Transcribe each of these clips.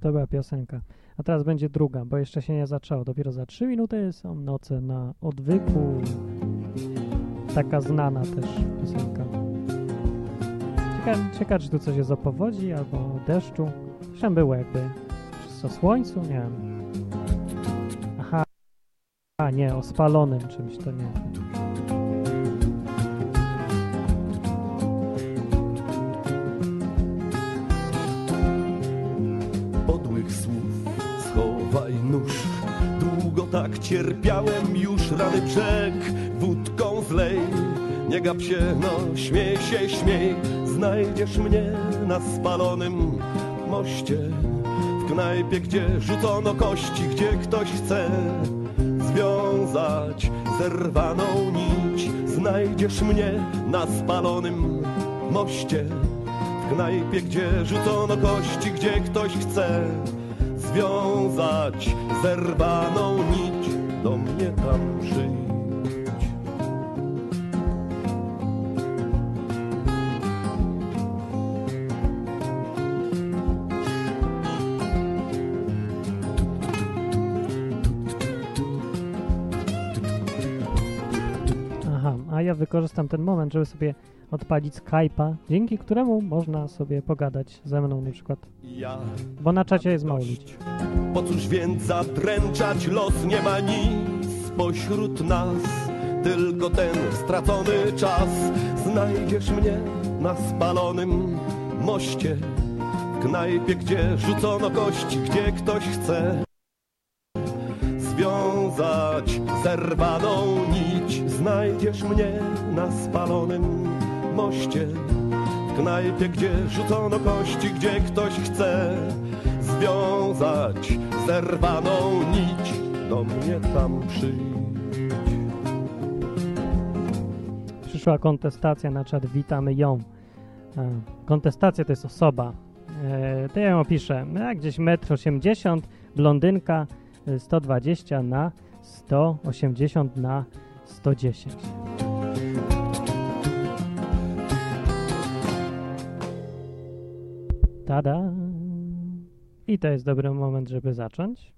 To była piosenka. A teraz będzie druga, bo jeszcze się nie zaczęło. Dopiero za 3 minuty są noce na odwyku. Taka znana też piosenka. Ciekawe, ciekawe czy tu coś jest o powodzi albo o deszczu. Zresztą było jakby o słońcu, nie wiem. Aha. A nie, o spalonym czymś to nie. Cierpiałem już rany brzeg. Wódką zlej, nie gap się, no śmiej się, śmiej. Znajdziesz mnie na spalonym moście W knajpie, gdzie rzucono kości, gdzie ktoś chce Związać zerwaną nić. Znajdziesz mnie na spalonym moście w knajpie, gdzie rzucono kości, gdzie ktoś chce związać zerwaną nić, do mnie tam przyjdź. Aha, a ja wykorzystam ten moment, żeby sobie odpalić Skype'a, dzięki któremu można sobie pogadać ze mną na przykład, Ja bo na czacie jest mało ludzi. Po cóż więc zadręczać los nie ma nic pośród nas Tylko ten stracony czas. Znajdziesz mnie na spalonym moście W knajpie, gdzie rzucono kości, gdzie ktoś chce Związać zerwaną nić. Znajdziesz mnie na spalonym moście w knajpie, gdzie rzucono kości, gdzie ktoś chce związać zerwaną nić, do mnie tam przyjdź. Przyszła kontestacja na czat, witamy ją. A, kontestacja to jest osoba. E, to ja ją opiszę. Ja gdzieś 1,80 m, blondynka, y, 120 na 180 na 110. Tada! I to jest dobry moment, żeby zacząć.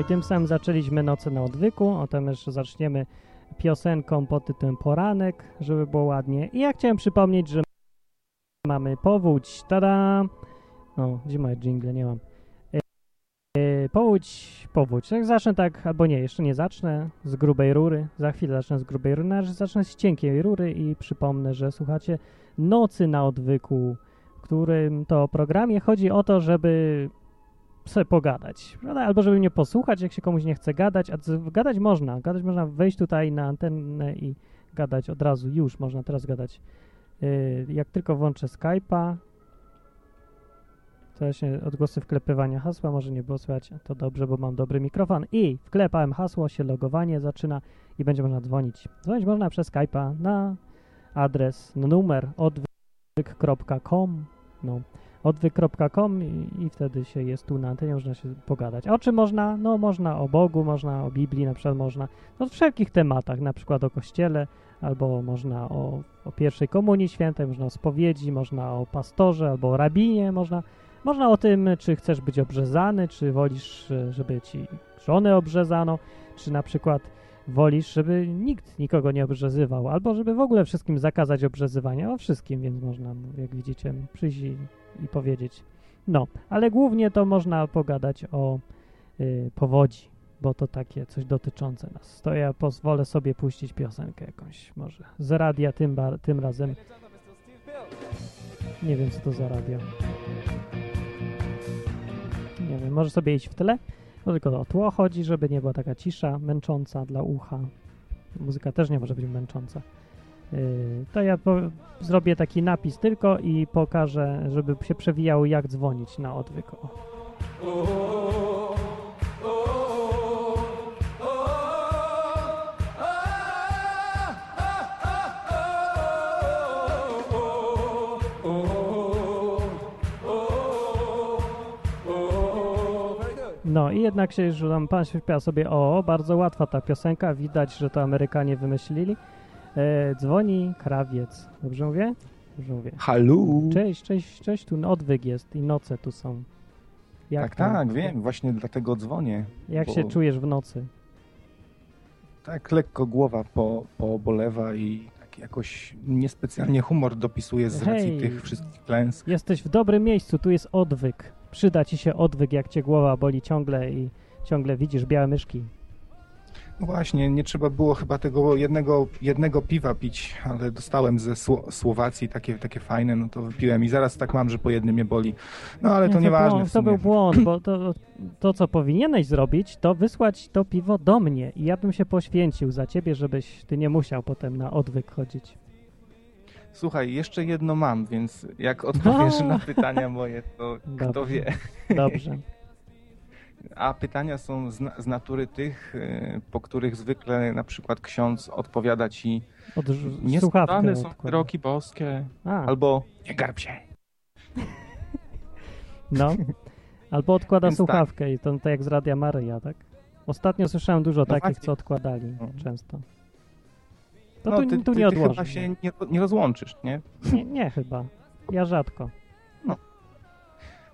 I tym samym zaczęliśmy Noce na odwyku, o tym jeszcze zaczniemy piosenką pod tytułem Poranek, żeby było ładnie. I ja chciałem przypomnieć, że mamy powódź, tada! No, gdzie moje jingle? Nie mam. Yy, powódź, powódź. Jak zacznę tak, albo nie, jeszcze nie zacznę z grubej rury. Za chwilę zacznę z grubej rury, ale zacznę z cienkiej rury i przypomnę, że słuchacie Nocy na odwyku, w którym to programie chodzi o to, żeby sobie pogadać, prawda? Albo żeby mnie posłuchać, jak się komuś nie chce gadać, a gadać można, gadać można wejść tutaj na antenę i gadać od razu, już można teraz gadać. Yy, jak tylko włączę Skype'a, to właśnie odgłosy wklepywania hasła, może nie było słychać, to dobrze, bo mam dobry mikrofon i wklepałem hasło, się logowanie zaczyna i będzie można dzwonić. Dzwonić można przez Skype'a na adres, na numer odwyk.com, no odwyk.com i, i wtedy się jest tu na antenie, można się pogadać. A o czym można? No można o Bogu, można o Biblii, na przykład można o wszelkich tematach, na przykład o Kościele, albo można o, o pierwszej komunii świętej, można o spowiedzi, można o pastorze, albo o rabinie, można, można o tym, czy chcesz być obrzezany, czy wolisz, żeby ci żonę obrzezano, czy na przykład wolisz, żeby nikt nikogo nie obrzezywał, albo żeby w ogóle wszystkim zakazać obrzezywania, o wszystkim, więc można, jak widzicie, przyjść i, powiedzieć. No, ale głównie to można pogadać o y, powodzi, bo to takie coś dotyczące nas. To ja pozwolę sobie puścić piosenkę jakąś, może z radia tym, tym razem. Nie wiem, co to za radio. Nie wiem, może sobie iść w tle. To tylko o tło chodzi, żeby nie była taka cisza, męcząca dla ucha. Muzyka też nie może być męcząca. Y, to ja zrobię taki napis tylko i pokażę, żeby się przewijało, jak dzwonić na odwyk. No i jednak się już tam pan śpiewa sobie o, bardzo łatwa ta piosenka, widać, że to Amerykanie wymyślili. E, dzwoni krawiec. Dobrze mówię? Dobrze mówię. Halu! Cześć, cześć, cześć, tu odwyk jest i noce tu są. Tak, tam? tak, wiem, właśnie dlatego dzwonię. Jak bo- się czujesz w nocy? Tak lekko głowa po, poobolewa i tak jakoś niespecjalnie humor dopisuje z racji Hej. tych wszystkich klęsk. Jesteś w dobrym miejscu, tu jest odwyk. Przyda ci się odwyk, jak cię głowa boli ciągle i ciągle widzisz białe myszki. No właśnie, nie trzeba było chyba tego jednego, jednego piwa pić, ale dostałem ze Sło- Słowacji takie, takie fajne, no to wypiłem i zaraz tak mam, że po jednym mnie boli. No ale to Nie, nieważne błąd, to był błąd, bo to, to, co powinieneś zrobić, to wysłać to piwo do mnie i ja bym się poświęcił za ciebie, żebyś ty nie musiał potem na odwyk chodzić. Słuchaj, jeszcze jedno mam, więc jak odpowiesz No. na pytania moje, to kto Dobrze. wie. Dobrze. A pytania są z, z natury tych, y, po których zwykle na przykład ksiądz odpowiada ci Od niesłychane są odkładam. kroki boskie, A, albo nie garb się. no. Albo odkłada Więc tak. słuchawkę i to, to jak z Radia Maryja, tak? Ostatnio słyszałem dużo No takich, właśnie. co odkładali No. często. To No, tu, ty, tu ty, nie ty odłożę. chyba się nie, nie rozłączysz, nie? Nie, nie chyba. Ja rzadko.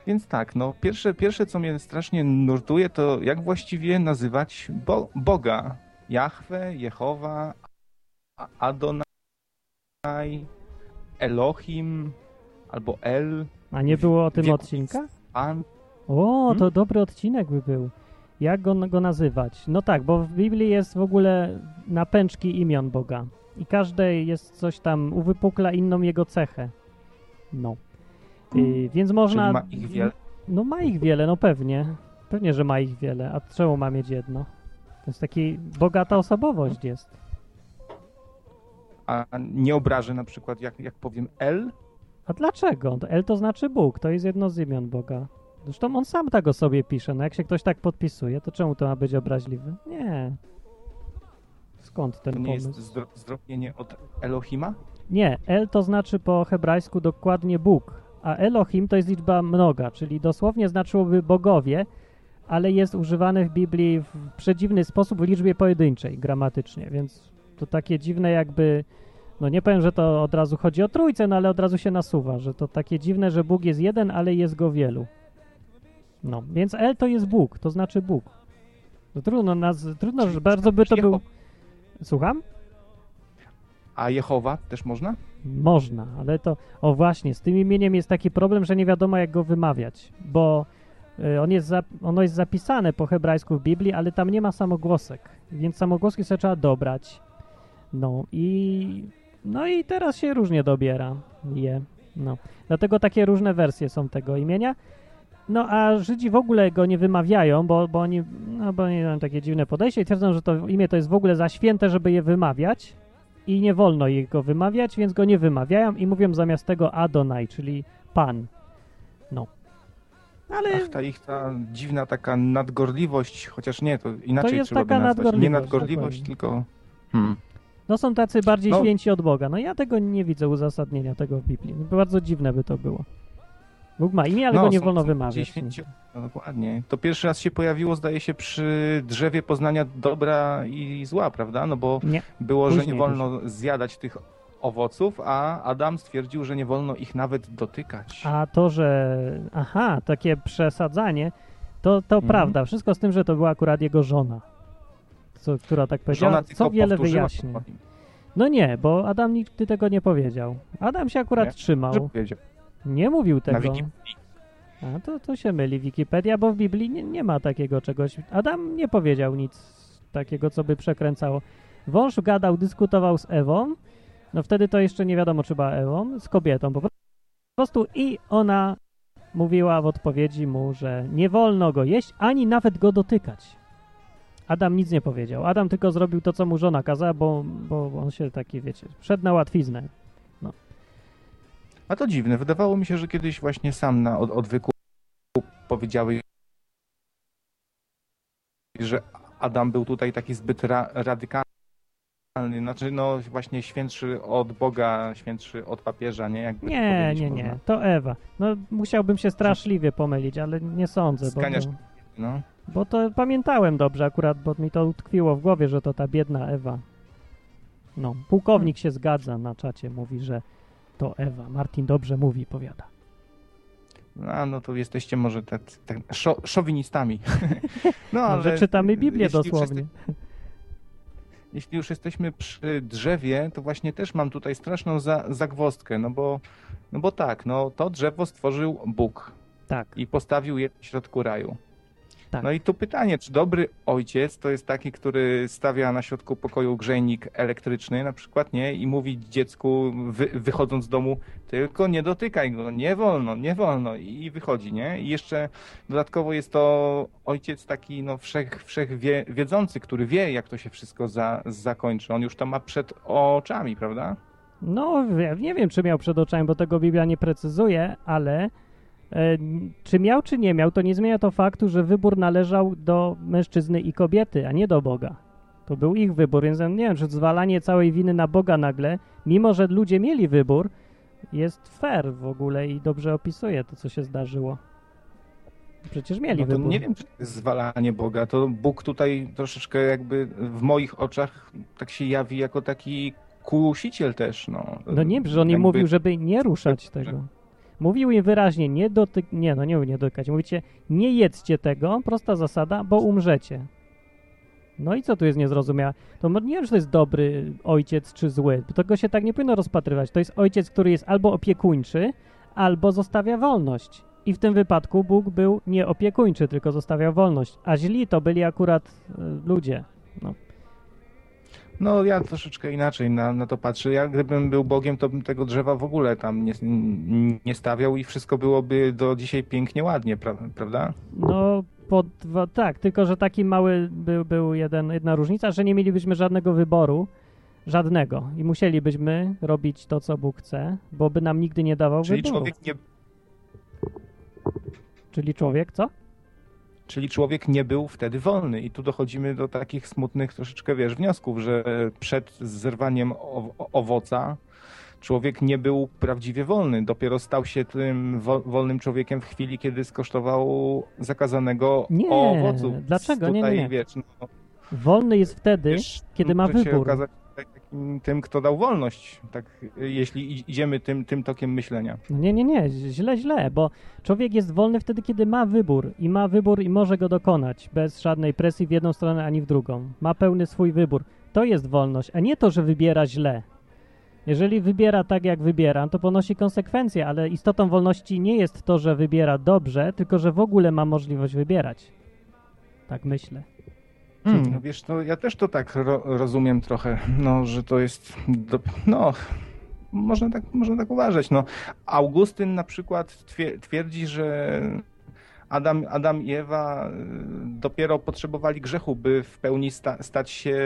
Więc tak, no pierwsze, pierwsze co mnie strasznie nurtuje, to jak właściwie nazywać bo, Boga? Jahwe, Jehowa, Adonai, Elohim, albo El, A nie było o tym odcinka? Pan. O, to Hmm? dobry odcinek by był. Jak go, go nazywać? No tak, bo w Biblii jest w ogóle napęczki imion Boga. I każdej jest coś tam, uwypukla inną jego cechę. No. Y, więc można... Czyli ma ich wiele. No ma ich wiele, no pewnie. Pewnie, że ma ich wiele. A czemu ma mieć jedno? To jest taki bogata osobowość jest. A nie obrażę na przykład, jak, jak powiem El, A dlaczego? El to znaczy Bóg, to jest jedno z imion Boga. Zresztą on sam tak o sobie pisze. No jak się ktoś tak podpisuje, to czemu to ma być obraźliwe? Nie. Skąd ten to nie pomysł? jest zdro- zdrobnienie od Elohima? Nie, El to znaczy po hebrajsku dokładnie Bóg, a Elohim to jest liczba mnoga, czyli dosłownie znaczyłoby bogowie, ale jest używany w Biblii w przedziwny sposób w liczbie pojedynczej, gramatycznie, więc to takie dziwne jakby, no nie powiem, że to od razu chodzi o trójcę, no ale od razu się nasuwa, że to takie dziwne, że Bóg jest jeden, ale jest go wielu. No, więc El to jest Bóg, to znaczy Bóg. No trudno, naz- trudno, że bardzo by to był... Słucham? A Jehowa też można? Można, ale to, o właśnie, z tym imieniem jest taki problem, że nie wiadomo jak go wymawiać, bo y, on jest za, ono jest zapisane po hebrajsku w Biblii, ale tam nie ma samogłosek, więc samogłoski sobie trzeba dobrać. No i, no i teraz się różnie dobiera je, no. Dlatego takie różne wersje są tego imienia. No a Żydzi w ogóle go nie wymawiają, bo, bo oni, no bo oni mają takie dziwne podejście i twierdzą, że to imię to jest w ogóle za święte, żeby je wymawiać i nie wolno jego wymawiać, więc go nie wymawiają i mówią zamiast tego Adonai, czyli Pan. No. Ale Ach, ta ich ta dziwna taka nadgorliwość, chociaż nie, to inaczej jest trzeba taka by nazwać. Nie nadgorliwość, nadgorliwość, dokładnie. tylko... Hmm. no są tacy bardziej No. święci od Boga. No ja tego nie widzę uzasadnienia tego w Biblii. Bardzo dziwne by to było. Bóg ma imię, ale No, go nie wolno wymawiać. No dokładnie. To pierwszy raz się pojawiło, zdaje się, przy drzewie poznania dobra i zła, prawda? No bo Nie. było, że nie później wolno zjadać tych owoców, a Adam stwierdził, że nie wolno ich nawet dotykać. A to, że aha, takie przesadzanie, to, to Mhm. prawda. Wszystko z tym, że to była akurat jego żona, co, która tak powiedziała, Żona co wiele wyjaśnia. No nie, bo Adam nigdy tego nie powiedział. Adam się akurat Nie? trzymał. Że powiedział. Nie mówił Na tego. Wikipedii. A to, to się myli Wikipedia, bo w Biblii nie, nie ma takiego czegoś. Adam nie powiedział nic takiego, co by przekręcało. Wąż gadał, dyskutował z Ewą, no wtedy to jeszcze nie wiadomo, czy była Ewą, z kobietą po prostu i ona mówiła w odpowiedzi mu, że nie wolno go jeść, ani nawet go dotykać. Adam nic nie powiedział. Adam tylko zrobił to, co mu żona kazała, bo, bo on się taki, wiecie, wszedł na łatwiznę. A to dziwne. Wydawało mi się, że kiedyś właśnie sam na od, odwyku powiedziały, że Adam był tutaj taki zbyt ra, radykalny. Znaczy, no właśnie świętszy od Boga, świętszy od papieża, nie? Jakby to Nie, nie, można. nie. To Ewa. No musiałbym się straszliwie pomylić, ale nie sądzę, bo Zganiasz- to, No. Bo to pamiętałem dobrze akurat, bo mi to utkwiło w głowie, że to ta biedna Ewa. No, pułkownik się zgadza na czacie, mówi, że to Ewa. Martin dobrze mówi, powiada. A, no to jesteście może tak, tak szo, szowinistami. No, Może czytamy Biblię dosłownie. Jeśli już jesteśmy przy drzewie, to właśnie też mam tutaj straszną za, zagwozdkę, no bo, no bo tak, no to drzewo stworzył Bóg Tak, i postawił je w środku raju. Tak. No i tu pytanie, czy dobry ojciec to jest taki, który stawia na środku pokoju grzejnik elektryczny na przykład, nie? I mówi dziecku wy, wychodząc z domu, tylko nie dotykaj go, nie wolno, nie wolno i wychodzi, nie? I jeszcze dodatkowo jest to ojciec taki, no wszech, wszech wie, wiedzący, który wie, jak to się wszystko za, zakończy. On już to ma przed oczami, prawda? No, nie wiem, czy miał przed oczami, bo tego Biblia nie precyzuje, ale czy miał, czy nie miał, to nie zmienia to faktu, że wybór należał do mężczyzny i kobiety, a nie do Boga. To był ich wybór, więc nie wiem, czy zwalanie całej winy na Boga nagle, mimo że ludzie mieli wybór, jest fair w ogóle i dobrze opisuje to, co się zdarzyło. Przecież mieli No wybór. nie wiem, czy to jest zwalanie Boga. To Bóg tutaj troszeczkę jakby w moich oczach tak się jawi jako taki kusiciel też, no. No nie, że on im Jakby- mówił, żeby nie ruszać że- tego. Mówił im wyraźnie, nie dotyk... Nie, no nie, nie dotykać. Mówicie, nie jedzcie tego, prosta zasada, bo umrzecie. No i co tu jest niezrozumiałe? To nie wiem, czy to jest dobry ojciec, czy zły. Tego się tak nie powinno rozpatrywać. To jest ojciec, który jest albo opiekuńczy, albo zostawia wolność. I w tym wypadku Bóg był nie opiekuńczy, tylko zostawiał wolność. A źli to byli akurat y, ludzie. No ja troszeczkę inaczej na, na to patrzę. Ja gdybym był Bogiem, to bym tego drzewa w ogóle tam nie, nie stawiał i wszystko byłoby do dzisiaj pięknie, ładnie, pra, prawda? No, pod, wa- tak, tylko że taki mały był, był jeden, jedna różnica, że nie mielibyśmy żadnego wyboru, żadnego i musielibyśmy robić to, co Bóg chce, bo by nam nigdy nie dawał Czyli człowiek, nie, Czyli człowiek, co? Czyli człowiek nie był wtedy wolny. I tu dochodzimy do takich smutnych troszeczkę, wiesz, wniosków, że przed zerwaniem owoca człowiek nie był prawdziwie wolny. Dopiero stał się tym wo, wolnym człowiekiem w chwili, kiedy skosztował zakazanego Nie, owocu. dlaczego? Nie, nie, Tutaj, nie. Wiesz, no, Wolny jest wtedy, wiesz, kiedy ma może się wybór. okazać tutaj tym, kto dał wolność, tak, jeśli idziemy tym, tym tokiem myślenia. No nie, nie, nie, źle, źle, bo człowiek jest wolny wtedy, kiedy ma wybór i ma wybór i może go dokonać bez żadnej presji w jedną stronę ani w drugą. Ma pełny swój wybór. To jest wolność, a nie to, że wybiera źle. Jeżeli wybiera tak, jak wybiera, to ponosi konsekwencje, ale istotą wolności nie jest to, że wybiera dobrze, tylko że w ogóle ma możliwość wybierać. Tak myślę. Hmm, no wiesz, no ja też to tak ro, rozumiem trochę, no, że to jest, do, no, można tak, można tak uważać, no. Augustyn na przykład twie- twierdzi, że Adam, Adam i Ewa y, dopiero potrzebowali grzechu, by w pełni sta, stać się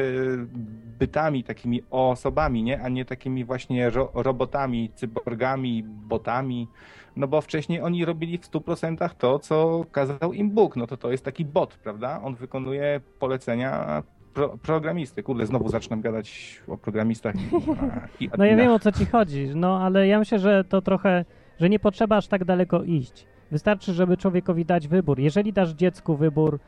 bytami, takimi osobami, nie? A nie takimi właśnie ro, robotami, cyborgami, botami. No bo wcześniej oni robili w 100% to, co kazał im Bóg. No to to jest taki bot, prawda? On wykonuje polecenia pro, programisty. Kurde, znowu zacznę gadać o programistach i, i No ja wiem o co ci chodzi, no ale ja myślę, że to trochę, że nie potrzeba aż tak daleko iść. Wystarczy, żeby człowiekowi dać wybór. Jeżeli dasz dziecku wybór,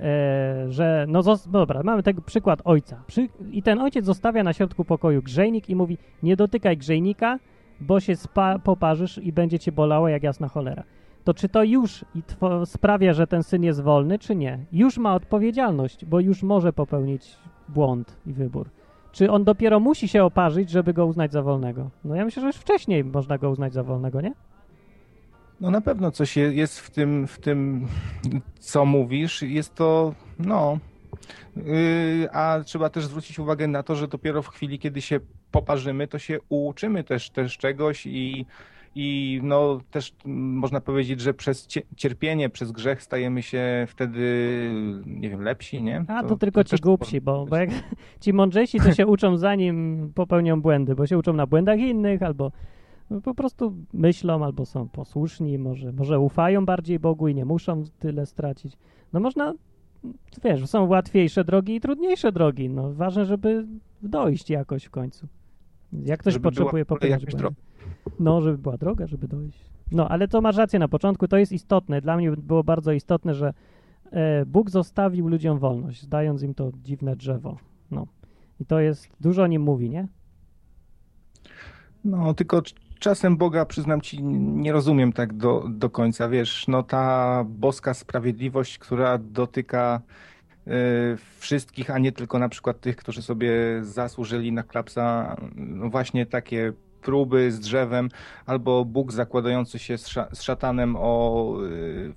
e, że no dobra, mamy tego przykład ojca. Przy, I ten ojciec zostawia na środku pokoju grzejnik i mówi, nie dotykaj grzejnika, bo się spa- poparzysz i będzie cię bolało jak jasna cholera. To czy to już sprawia, że ten syn jest wolny, czy nie? Już ma odpowiedzialność, bo już może popełnić błąd i wybór. Czy on dopiero musi się oparzyć, żeby go uznać za wolnego? No ja myślę, że już wcześniej można go uznać za wolnego, nie? No na pewno coś je- jest w tym, w tym, co mówisz. Jest to, no. Yy, a trzeba też zwrócić uwagę na to, że dopiero w chwili, kiedy się poparzymy, to się uczymy też, też czegoś i, i no też można powiedzieć, że przez cie- cierpienie, przez grzech stajemy się wtedy, nie wiem, lepsi, nie? A to, tylko ci też głupsi, bo, bo jak ci mądrzejsi to się uczą zanim popełnią błędy, bo się uczą na błędach innych albo no, po prostu myślą albo są posłuszni, może, może ufają bardziej Bogu i nie muszą tyle stracić. No można, wiesz, są łatwiejsze drogi i trudniejsze drogi. No ważne, żeby dojść jakoś w końcu. Jak ktoś Żeby potrzebuje błędy. No, żeby była droga, żeby dojść. No, ale to masz rację na początku, to jest istotne. Dla mnie było bardzo istotne, że e, Bóg zostawił ludziom wolność, dając im to dziwne drzewo. No. I to jest, dużo o nim mówi, nie? No, tylko czasem Boga, przyznam ci, nie rozumiem tak do, do końca. Wiesz, no ta boska sprawiedliwość, która dotyka e, wszystkich, a nie tylko na przykład tych, którzy sobie zasłużyli na klapsa, no właśnie takie próby z drzewem, albo Bóg zakładający się z, sza, z szatanem o...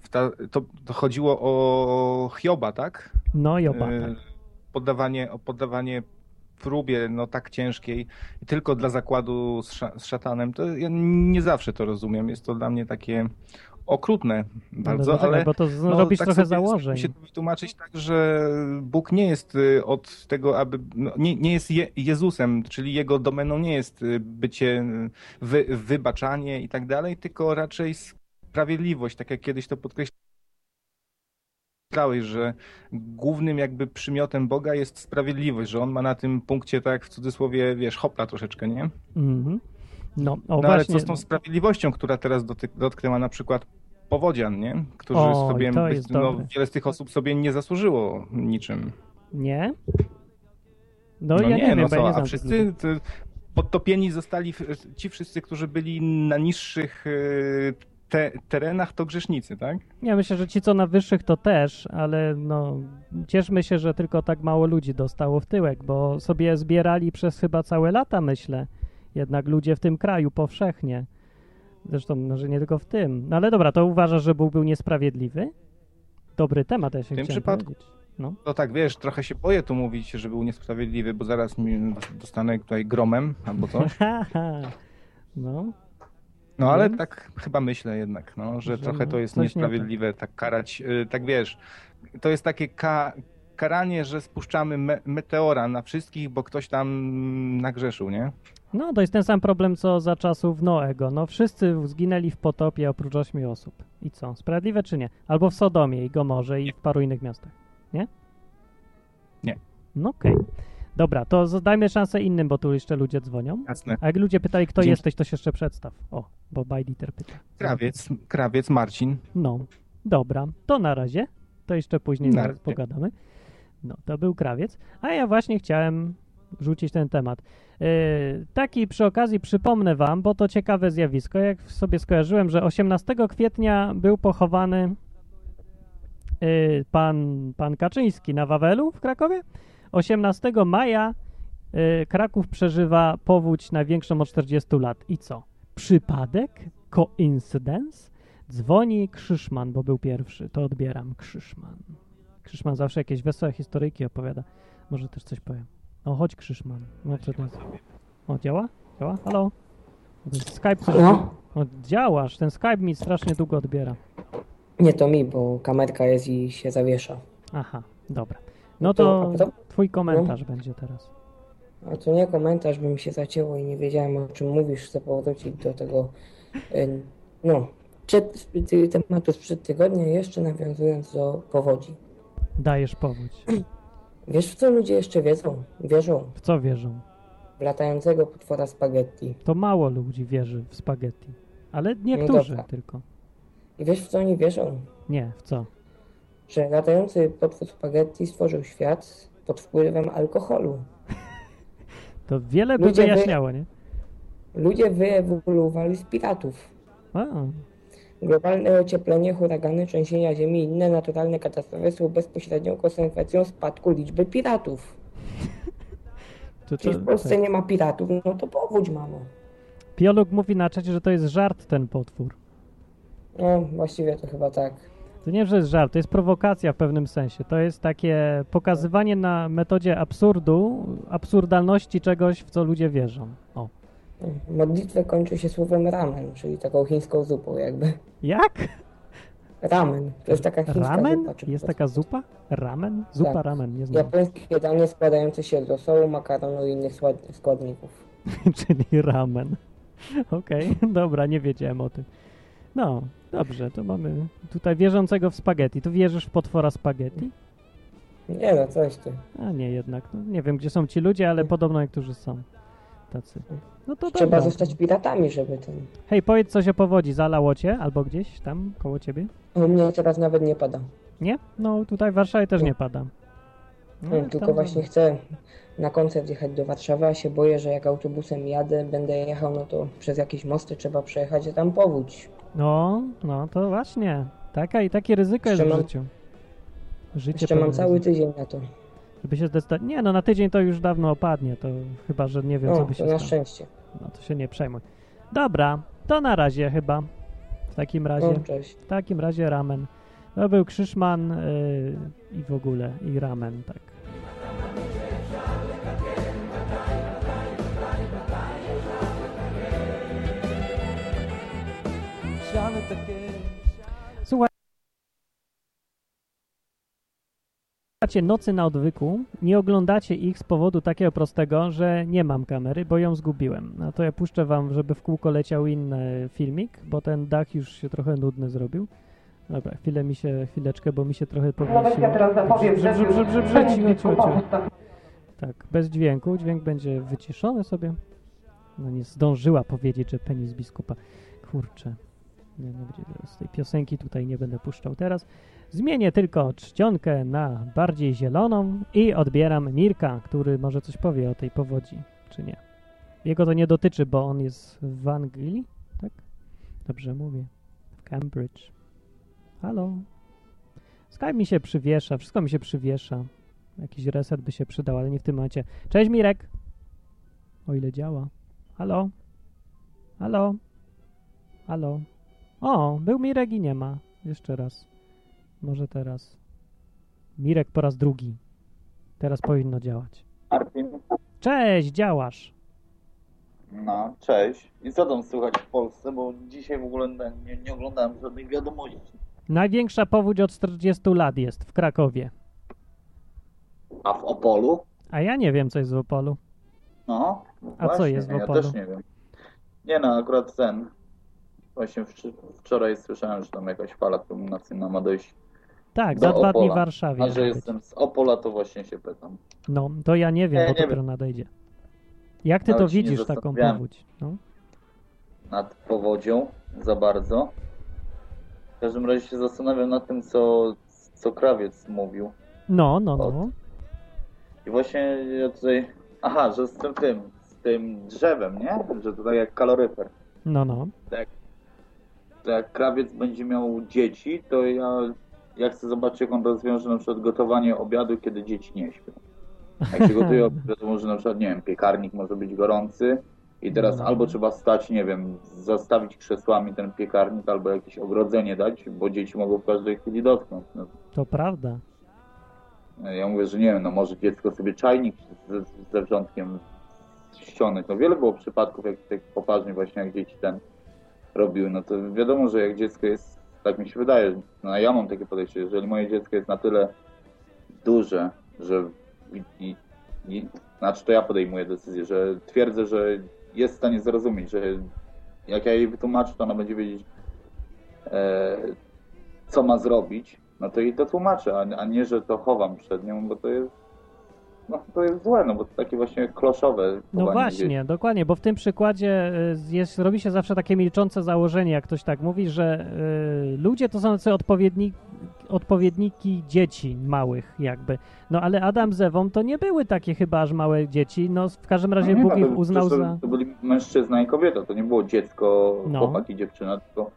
e, ta, to, to chodziło o Hioba, tak? No i oba. E, tak. poddawanie, o poddawanie próbie no tak ciężkiej tylko dla zakładu z, z szatanem, to ja nie zawsze to rozumiem. Jest to dla mnie takie okrutne bardzo, no, ale bo to z- no, robisz tak trochę założeń. się wytłumaczyć tak, że Bóg nie jest y, od tego, aby no, nie, nie jest Je, Jezusem, czyli jego domeną nie jest y, bycie, y, wy, wybaczanie i tak dalej, tylko raczej sprawiedliwość, tak jak kiedyś to że głównym jakby przymiotem Boga jest sprawiedliwość, że on ma na tym punkcie tak w cudzysłowie, wiesz, hopla troszeczkę, nie? Mhm. No, o No ale co z tą sprawiedliwością, która teraz dotyk, dotknęła na przykład powodzian, nie? Którzy Oj, sobie, jest no, wiele z tych osób sobie nie zasłużyło niczym. Nie? No, No, ja nie, nie, wiem, no co, nie a wszyscy to, podtopieni zostali ci wszyscy, którzy byli na niższych y, te, terenach, to grzesznicy, tak? Ja myślę, że ci co na wyższych to też, ale no cieszmy się, że tylko tak mało ludzi dostało w tyłek, bo sobie zbierali przez chyba całe lata, myślę. Jednak ludzie w tym kraju powszechnie. Zresztą może nie tylko w tym. No ale dobra, to uważasz, że Bóg był niesprawiedliwy? Dobry temat, ja się W tym przypadku- powiedzieć. No. No tak, wiesz, trochę się boję tu mówić, że był niesprawiedliwy, bo zaraz mi dostanę tutaj gromem albo coś. no, No ale Mhm. tak chyba myślę jednak, no, że Że trochę no, to jest coś nie niesprawiedliwe tak karać, y, tak wiesz, to jest takie ka karanie, że spuszczamy me meteora na wszystkich, bo ktoś tam nagrzeszył, nie? no, to jest ten sam problem, co za czasów Noego. No, wszyscy zginęli w potopie oprócz ośmiu osób. I co, sprawiedliwe czy nie? Albo w Sodomie i Gomorze i w paru innych miastach. Nie? Nie. No okej. Dobra, to dajmy szansę innym, bo tu jeszcze ludzie dzwonią. Jasne. A jak ludzie pytali, kto Dzięki. jesteś, to się jeszcze przedstaw. O, bo Bajditer pyta. Krawiec, krawiec Marcin. No, dobra, to na razie. To jeszcze później Na razie. pogadamy. No, to był krawiec. A ja właśnie chciałem rzucić ten temat. Yy, taki przy okazji przypomnę wam, bo to ciekawe zjawisko. Jak sobie skojarzyłem, że 18 kwietnia był pochowany yy, pan, pan Kaczyński na Wawelu w Krakowie. 18 maja yy, Kraków przeżywa powódź największą od 40 lat. I co? Przypadek? Coincidence? Dzwoni Krzyszman, bo był pierwszy. To odbieram. Krzyszman. Krzyszman zawsze jakieś wesołe historyjki opowiada. Może też coś powiem. O, chodź Krzyszman. No, co to jest? O, działa? Działa? Halo? Skype coś... No, O, działasz. Ten Skype mi strasznie długo odbiera. nie to mi, bo kamerka jest i się zawiesza. Aha, dobra. No No to to- twój komentarz będzie teraz. A to nie komentarz, by mi się zacięło i nie wiedziałem o czym mówisz. Chcę powrócić do tego, y, no, przed, ty- tematu sprzed tygodnia, jeszcze nawiązując do powodzi. Dajesz powódź. Wiesz w co ludzie jeszcze wiedzą? Wierzą W co wierzą? w latającego potwora spaghetti. To mało ludzi wierzy w spaghetti. Ale niektórzy dobra. tylko. I wiesz w co oni wierzą? Nie, w co? Że latający potwór spaghetti stworzył świat pod wpływem alkoholu. To wiele by Ludzie wy- wyjaśniało, nie? Ludzie wyewoluowali z piratów. A, Globalne ocieplenie, huragany, trzęsienia ziemi i inne naturalne katastrofy są bezpośrednią konsekwencją spadku liczby piratów. to, Jeśli w Polsce nie ma piratów, no to powódź mamy. Biolog mówi na czacie, że to jest żart ten potwór. No, właściwie to chyba tak. To nie, że jest żart, to jest prowokacja w pewnym sensie. To jest takie pokazywanie na metodzie absurdu, absurdalności czegoś, w co ludzie wierzą. O. Modlitwę kończy się słowem ramen, czyli taką chińską zupą jakby. Jak? Ramen, to jest taka chińska Ramen? zupa. czy Jest taka zupa? Ramen? Zupa Tak. ramen, nie znam. Japońskie danie składające się z rosołu, makaronu i innych skład- składników. Czyli ramen. Okej, dobra, nie wiedziałem o tym. No, dobrze, to mamy tutaj wierzącego w spaghetti. Tu wierzysz w potwora spaghetti? Nie no, coś ty. A nie, jednak. No, nie wiem, gdzie są ci ludzie, ale podobno niektórzy są tacy. No to Trzeba dobra. zostać piratami, żeby ten... Hej, powiedz coś o powodzi. Zalało cię albo gdzieś tam koło ciebie? U mnie teraz nawet nie pada. Nie? No tutaj w Warszawie też nie pada. No, Hmm, tylko tam- właśnie chcę na koncert jechać do Warszawy, a się boję, że jak autobusem jadę, będę jechał, no to przez jakieś mosty trzeba przejechać, a tam powódź. No, no to właśnie. Taka i takie ryzyko jest Jeszcze w mam- życiu. Życie Jeszcze mam cały tydzień na to. Żeby się zdecydować. Nie, no na tydzień to już dawno opadnie, to chyba, że nie wiem, co No, by się to na stało. szczęście. No to się nie przejmuj. Dobra, to na razie chyba. W takim razie, No, cześć. w takim razie ramen. To był Krzyszman yy, i w ogóle, i ramen, tak. Słuchajcie Nocy na odwyku, nie oglądacie ich z powodu takiego prostego, że nie mam kamery, bo ją zgubiłem. No to ja puszczę wam, żeby w kółko leciał inny filmik, bo ten dach już się trochę nudny zrobił. Dobra, chwilę mi się, chwileczkę, bo mi się trochę powiesiło. Nawet ja teraz zapowiem, tak Tak, bez dźwięku. Dźwięk będzie wyciszony sobie. No nie zdążyła powiedzieć, że penis biskupa. Kurczę. Nie, teraz tej piosenki tutaj nie będę puszczał teraz. Zmienię tylko czcionkę na bardziej zieloną i odbieram Mirka, który może coś powie o tej powodzi, czy nie. Jego to nie dotyczy, bo on jest w Anglii, tak? Dobrze mówię. W Cambridge. Halo? Skype mi się przywiesza, wszystko mi się przywiesza. Jakiś reset by się przydał, ale nie w tym momencie. Cześć Mirek! O ile działa. Halo? Halo? Halo? O, był Mirek i nie ma. Jeszcze raz. Może teraz. Mirek po raz drugi. Teraz powinno działać. Martin. Cześć, działasz. No, cześć. I co tam słychać w Polsce? Bo dzisiaj w ogóle nie, nie oglądałem żadnych wiadomości. Największa powódź od 40 lat jest w Krakowie. A w Opolu? A ja nie wiem, co jest w Opolu. No. A co jest w ja Opolu? też nie wiem. Nie no, akurat ten. Właśnie wczoraj słyszałem, że tam jakaś fala kulminacyjna ma dojść. Tak, Do za dwa dni w. Warszawie. A że jestem z Opola, to właśnie się pytam. No, to ja nie wiem, Nie, bo nie dopiero wiem. nadejdzie. Jak ty Nawet to widzisz, taką powódź? No. Nad powodzią za bardzo. W każdym razie się zastanawiam nad tym, co, co krawiec mówił. no, no, no. Od- I właśnie ja tutaj. Aha, że z tym, tym, z tym drzewem, nie? Że to tak jak kaloryfer. No, no. To jak krawiec będzie miał dzieci, to ja, ja chcę zobaczyć, jak on rozwiąże na przykład gotowanie obiadu, kiedy dzieci nie śpią. Jak się gotuje obiad, wiadomo, że na przykład, nie wiem, piekarnik może być gorący i teraz No. albo trzeba stać, nie wiem, zastawić krzesłami ten piekarnik, albo jakieś ogrodzenie dać, bo dzieci mogą w każdej chwili dotknąć. No, To prawda. Ja mówię, że nie wiem, no może dziecko sobie czajnik ze, ze wrzątkiem ściągnąć. No wiele było przypadków, jak tak poważnie właśnie jak dzieci ten robiły. No to wiadomo, że jak dziecko jest, tak mi się wydaje, no ja mam takie podejście, jeżeli moje dziecko jest na tyle duże, że i, i, znaczy to ja podejmuję decyzję, że twierdzę, że jest w stanie zrozumieć, że jak ja jej wytłumaczę, to ona będzie wiedzieć e, co ma zrobić, no to jej to tłumaczę, a, a nie, że to chowam przed nią, bo to jest no to jest złe, no bo to takie właśnie kloszowe No właśnie, dzieci. dokładnie, bo w tym przykładzie y, jest, robi się zawsze takie milczące założenie, jak ktoś tak mówi, że y, ludzie to są tacy odpowiedni, odpowiedniki dzieci małych jakby. No ale Adam z Ewą to nie były takie chyba aż małe dzieci, no w każdym razie No Bóg no, ich uznał to, za... To byli mężczyzna i kobieta, to nie było dziecko, No. chłopak i dziewczyna, tylko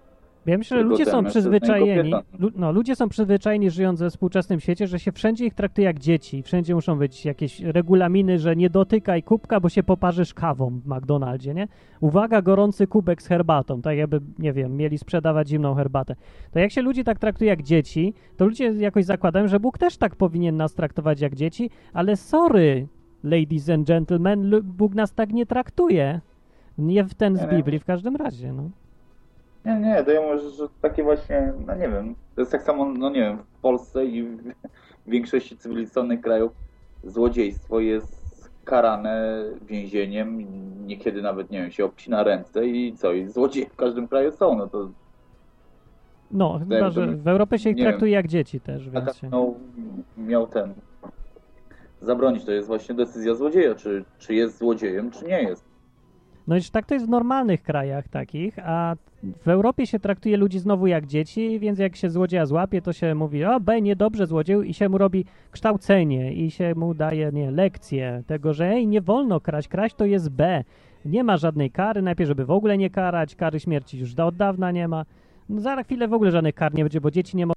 Ja myślę, że ludzie są i przyzwyczajeni, no, ludzie są przyzwyczajeni żyjąc we współczesnym świecie, że się wszędzie ich traktuje jak dzieci. Wszędzie muszą być jakieś regulaminy, że nie dotykaj kubka, bo się poparzysz kawą w McDonaldzie, nie? Uwaga, gorący kubek z herbatą, tak jakby, nie wiem, mieli sprzedawać zimną herbatę. To jak się ludzi tak traktuje jak dzieci, to ludzie jakoś zakładają, że Bóg też tak powinien nas traktować jak dzieci, ale sorry, ladies and gentlemen, Bóg nas tak nie traktuje. Nie w ten z. Biblii w każdym razie, no. Nie, nie, to ja mówię, że, takie właśnie, no nie wiem, to jest tak samo, no nie wiem, w Polsce i w większości cywilizowanych krajów złodziejstwo jest karane więzieniem, niekiedy nawet, nie wiem, się obcina ręce i co, i złodzieje w każdym kraju są, no to No, chyba, że w Europie się ich nie wiem. traktuje jak dzieci też, tak więc się... no, miał ten zabronić, to jest właśnie decyzja złodzieja, czy, czy jest złodziejem, czy nie jest. No i tak to jest w normalnych krajach takich, a w Europie się traktuje ludzi znowu jak dzieci, więc jak się złodzieja złapie, to się mówi, o B, niedobrze złodzieju i się mu robi kształcenie i się mu daje, nie, lekcje tego, że ej, nie wolno kraść, kraść to jest B. Nie ma żadnej kary, najpierw, żeby w ogóle nie karać, kary śmierci już od dawna nie ma. No, za chwilę w ogóle żadnych kar nie będzie, bo dzieci nie mo-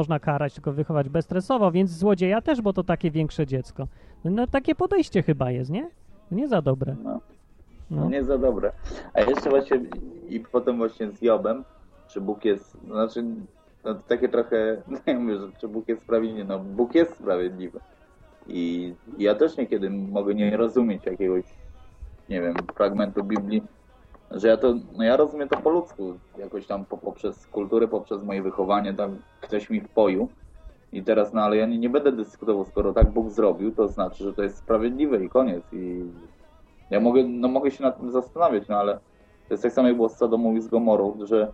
można karać, tylko wychować bezstresowo, więc złodzieja też, bo to takie większe dziecko. No takie podejście chyba jest, nie? Nie za dobre. No. No. Nie za dobre. A jeszcze właśnie i potem właśnie z Jobem, czy Bóg jest, znaczy no takie trochę, no ja mówię, że czy Bóg jest sprawiedliwy, no Bóg jest sprawiedliwy. I ja też niekiedy mogę nie rozumieć jakiegoś, nie wiem, fragmentu Biblii, że ja to, no ja rozumiem to po ludzku, jakoś tam po, poprzez kulturę, poprzez moje wychowanie, tam ktoś mi wpoił. I teraz, no ale ja nie, nie będę dyskutował, skoro tak Bóg zrobił, to znaczy, że to jest sprawiedliwe i koniec. I ja mogę, no mogę się nad tym zastanawiać, no ale to jest tak samo jak było z Sodomą i z Gomorą, że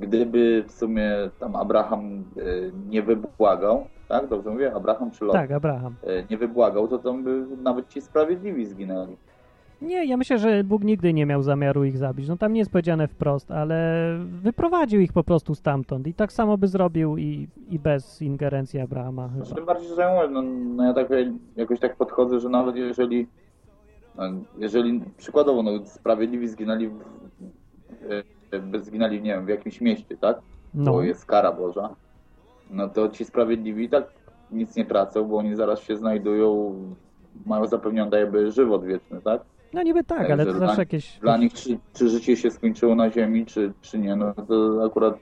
gdyby w sumie tam Abraham e, nie wybłagał, tak, dobrze mówię, Abraham czy Lot, Tak, Abraham. e, nie wybłagał, to tam by nawet ci sprawiedliwi zginęli. Nie, ja myślę, że Bóg nigdy nie miał zamiaru ich zabić. No tam nie jest powiedziane wprost, ale wyprowadził ich po prostu stamtąd. I tak samo by zrobił i, i bez ingerencji Abrahama Znaczy, chyba. tym bardziej, że no, no ja tak jakoś tak podchodzę, że nawet jeżeli jeżeli przykładowo no, sprawiedliwi zginęli w, w, zginęli, nie wiem, w jakimś mieście, tak? No, Bo jest kara Boża, no to ci sprawiedliwi tak nic nie tracą, bo oni zaraz się znajdują, mają zapewniony jakby żywot wieczny, tak? no niby tak, Tak, ale to dla- zawsze jakieś... Dla nich czy, czy życie się skończyło na ziemi, czy, czy nie, no to akurat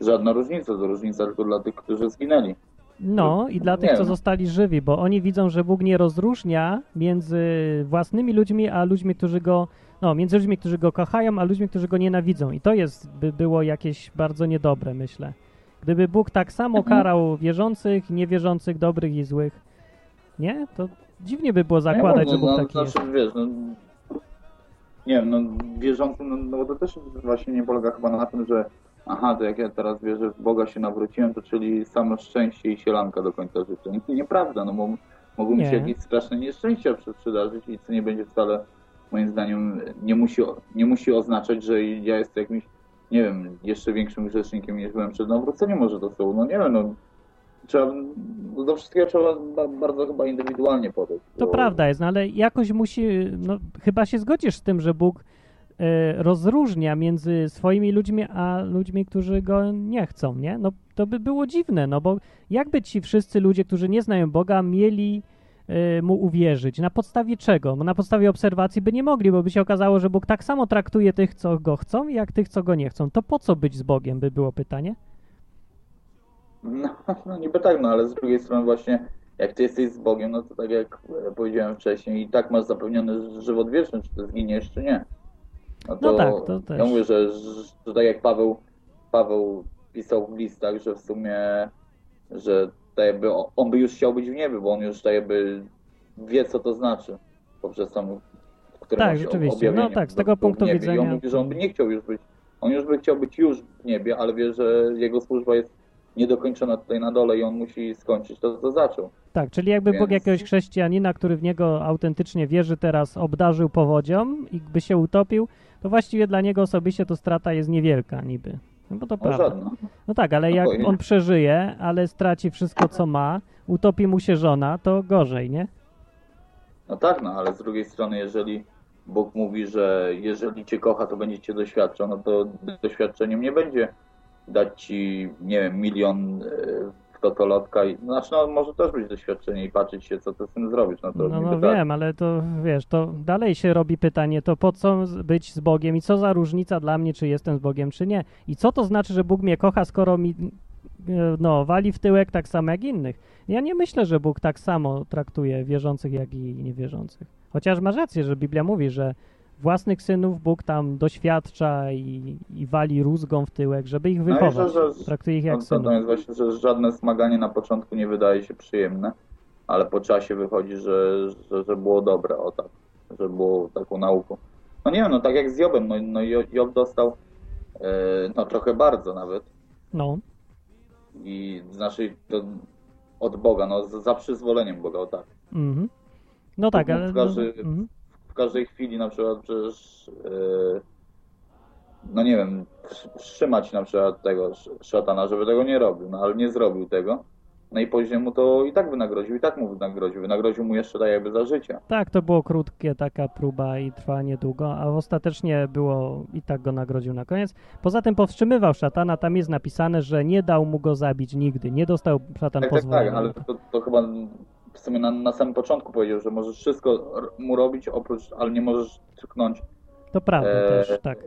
żadna różnica, to różnica tylko dla tych, którzy zginęli. No i dla tych, co zostali żywi, bo oni widzą, że Bóg nie rozróżnia między własnymi ludźmi, a ludźmi, którzy go... No, między ludźmi, którzy go kochają, a ludźmi, którzy go nienawidzą. I to jest, by było jakieś bardzo niedobre, myślę. Gdyby Bóg tak samo Mhm. karał wierzących, niewierzących, dobrych i złych, nie? To dziwnie by było zakładać, nie, że Bóg no, taki no, jest. znaczy, wiesz, no, nie wiem, no wierzący, no, no to też właśnie nie polega chyba na tym, że aha, to jak ja teraz wierzę w Boga się nawróciłem, to czyli samo szczęście i sielanka do końca życia. Nie- Nieprawda, no bo mogą mi się jakieś straszne nieszczęścia przy- przydarzyć i co nie będzie wcale, moim zdaniem, nie musi, nie musi oznaczać, że ja jestem jakimś, nie wiem, jeszcze większym grzesznikiem niż byłem przed nawróceniem, może to są, no nie wiem, no trzeba, no do wszystkiego trzeba ba- bardzo chyba indywidualnie podejść. To bo- prawda jest, no ale jakoś musi, no chyba się zgodzisz z tym, że Bóg rozróżnia między swoimi ludźmi, a ludźmi, którzy go nie chcą, nie? No to by było dziwne, no bo jakby ci wszyscy ludzie, którzy nie znają Boga, mieli e, mu uwierzyć? Na podstawie czego? Na podstawie obserwacji by nie mogli, bo by się okazało, że Bóg tak samo traktuje tych, co go chcą, jak tych, co go nie chcą. To po co być z Bogiem, by było pytanie? No, no niby tak, no ale z drugiej strony właśnie jak ty jesteś z Bogiem, no to tak jak e, powiedziałem wcześniej, i tak masz zapewniony żywot wieczny, czy ty zginiesz, czy nie. No, No tak, to też. Ja mówię, że, że, tak jak Paweł, Paweł pisał w listach, że w sumie, że tak jakby on by już chciał być w niebie, bo on już tak jakby wie, co to znaczy poprzez którym Tak, rzeczywiście. No tak, z tego punktu niebie. I widzenia- on mówi, że on by nie chciał już być, on już by chciał być już w niebie, ale wie, że jego służba jest niedokończona tutaj na dole i on musi skończyć to, co zaczął. Tak, czyli jakby Bóg Więc- jakiegoś chrześcijanina, który w niego autentycznie wierzy, teraz obdarzył powodzią i by się utopił, to właściwie dla niego osobiście to strata jest niewielka niby. No bo to O, prawda. żadna. No tak, ale jak on przeżyje, ale straci wszystko, co ma, utopi mu się żona, to gorzej, nie? No tak, no ale z drugiej strony, jeżeli Bóg mówi, że jeżeli cię kocha, to będzie cię doświadczał, no to doświadczeniem nie będzie dać ci, nie wiem, milion e, totolotka. i- Znaczy, no może też być doświadczenie i patrzeć się, co ty z tym zrobisz. No to No, no tak. wiem, ale to wiesz, to dalej się robi pytanie, to po co być z Bogiem i co za różnica dla mnie, czy jestem z Bogiem, czy nie? I co to znaczy, że Bóg mnie kocha, skoro mi e, no, wali w tyłek tak samo jak innych? Ja nie myślę, że Bóg tak samo traktuje wierzących, jak i niewierzących. Chociaż masz rację, że Biblia mówi, że własnych synów Bóg tam doświadcza i, i wali rózgą w tyłek, żeby ich No i że- wychować. że- Traktuje ich No, jak to, synów. to jest właśnie, że żadne smaganie na początku nie wydaje się przyjemne, ale po czasie wychodzi, że, że, że było dobre, o tak, że było taką nauką. No nie wiem, no tak jak z Jobem, no, no Jo- Job dostał e, no trochę bardzo nawet No, i znaczy to od Boga, no za przyzwoleniem Boga, o tak. mhm. no tak, Bóg ale... pokaże- mhm. W każdej chwili na przykład przecież yy, no nie wiem, wstrzymać na przykład tego sz- szatana, żeby tego nie robił, no ale nie zrobił tego. No i później mu to i tak wynagrodził, i tak mu wynagrodził. Wynagrodził mu jeszcze tak jakby za życie. Tak, to było krótkie, taka próba i trwała niedługo, a ostatecznie było i tak go nagrodził na koniec. Poza tym powstrzymywał szatana, tam jest napisane, że nie dał mu go zabić nigdy, nie dostał szatan Tak, tak, pozwolenia. tak, ale to, to chyba w sumie na, na samym początku powiedział, że możesz wszystko mu robić, oprócz, ale nie możesz tknąć To prawda e, też, tak.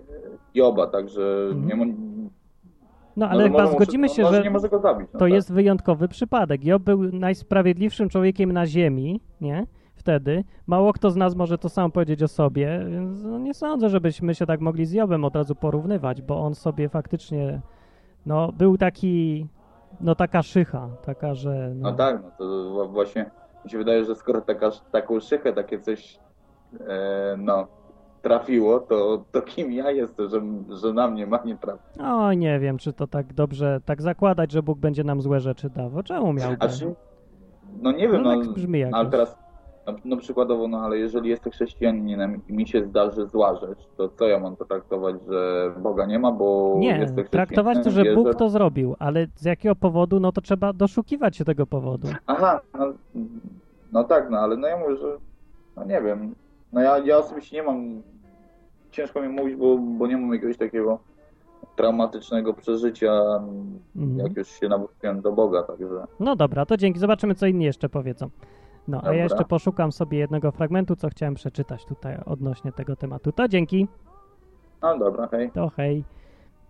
Joba, także Mhm. nie No może- ale chyba może mu- zgodzimy się, że zabić. No to tak. jest wyjątkowy przypadek. Job był najsprawiedliwszym człowiekiem na ziemi, nie? Wtedy. Mało kto z nas może to samo powiedzieć o sobie, więc no nie sądzę, żebyśmy się tak mogli z Jobem od razu porównywać, bo on sobie faktycznie, no, był taki, no taka szycha, taka, że... No tak, no to właśnie mi się wydaje, że skoro taka, taką szychę, takie coś e, no, trafiło, to, to kim ja jestem, że, że na mnie ma nie trafić? O, nie wiem, czy to tak dobrze, tak zakładać, że Bóg będzie nam złe rzeczy dawał. Czemu miałby? Czy, no nie wiem, No no, tak brzmi no, ale teraz, no, no przykładowo, no ale jeżeli jestem chrześcijaninem i mi się zdarzy zła rzecz, to co ja mam to traktować, że Boga nie ma, bo Nie, traktować to, że Bóg wierzę? to zrobił, ale z jakiego powodu, no to trzeba doszukiwać się tego powodu. Aha, no, no tak, no ale no ja mówię, że no nie wiem. No ja, ja osobiście nie mam, ciężko mi mówić, bo, bo nie mam jakiegoś takiego traumatycznego przeżycia, Mhm. jak już się nawróciłem do Boga, także No dobra, to dzięki. Zobaczymy, co inni jeszcze powiedzą. No, a Dobra. ja jeszcze poszukam sobie jednego fragmentu, co chciałem przeczytać tutaj odnośnie tego tematu. To dzięki. no dobra, hej. To hej.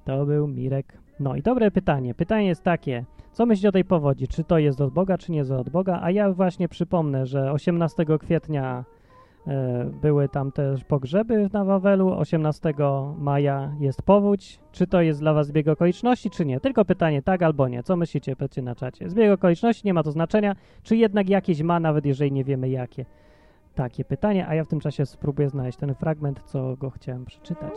To był Mirek. No i dobre pytanie. Pytanie jest takie. Co myślicie o tej powodzi? Czy to jest od Boga, czy nie jest od Boga? A ja właśnie przypomnę, że 18 kwietnia były tam też pogrzeby na Wawelu, 18 maja jest powódź. Czy to jest dla was zbieg okoliczności, czy nie? Tylko pytanie tak albo nie. Co myślicie? Pytajcie na czacie. Zbieg okoliczności, nie ma to znaczenia. Czy jednak jakieś ma, nawet jeżeli nie wiemy jakie? Takie pytanie, a ja w tym czasie spróbuję znaleźć ten fragment, co go chciałem przeczytać.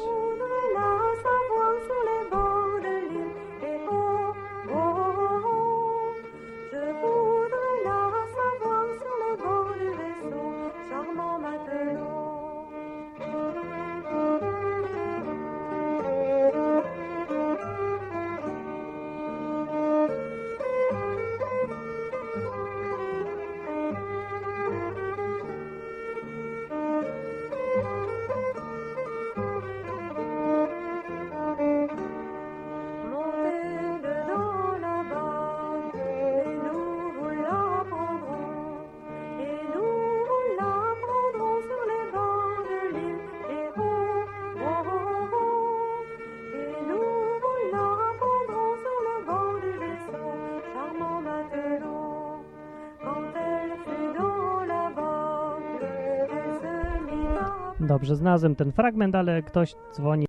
Dobrze, znalazłem ten fragment, ale ktoś dzwoni.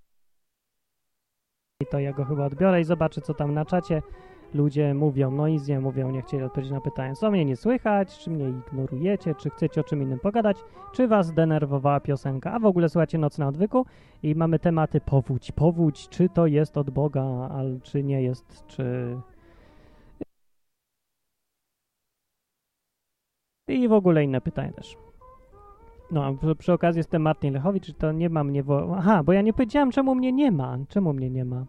I to ja go chyba odbiorę i zobaczę, co tam na czacie ludzie mówią. No nic nie mówią, nie chcieli odpowiedzieć na pytanie. Co mnie nie słychać, czy mnie ignorujecie, czy chcecie o czym innym pogadać, czy was denerwowała piosenka. A w ogóle słuchacie Noc na Odwyku i mamy tematy powódź. Powódź, czy to jest od Boga, al, czy nie jest, czy... I w ogóle inne pytania też. No, przy, przy okazji jestem Martin Lechowicz, to nie ma mnie. Wo... Aha, bo ja nie powiedziałem, czemu mnie nie ma. Czemu mnie nie ma?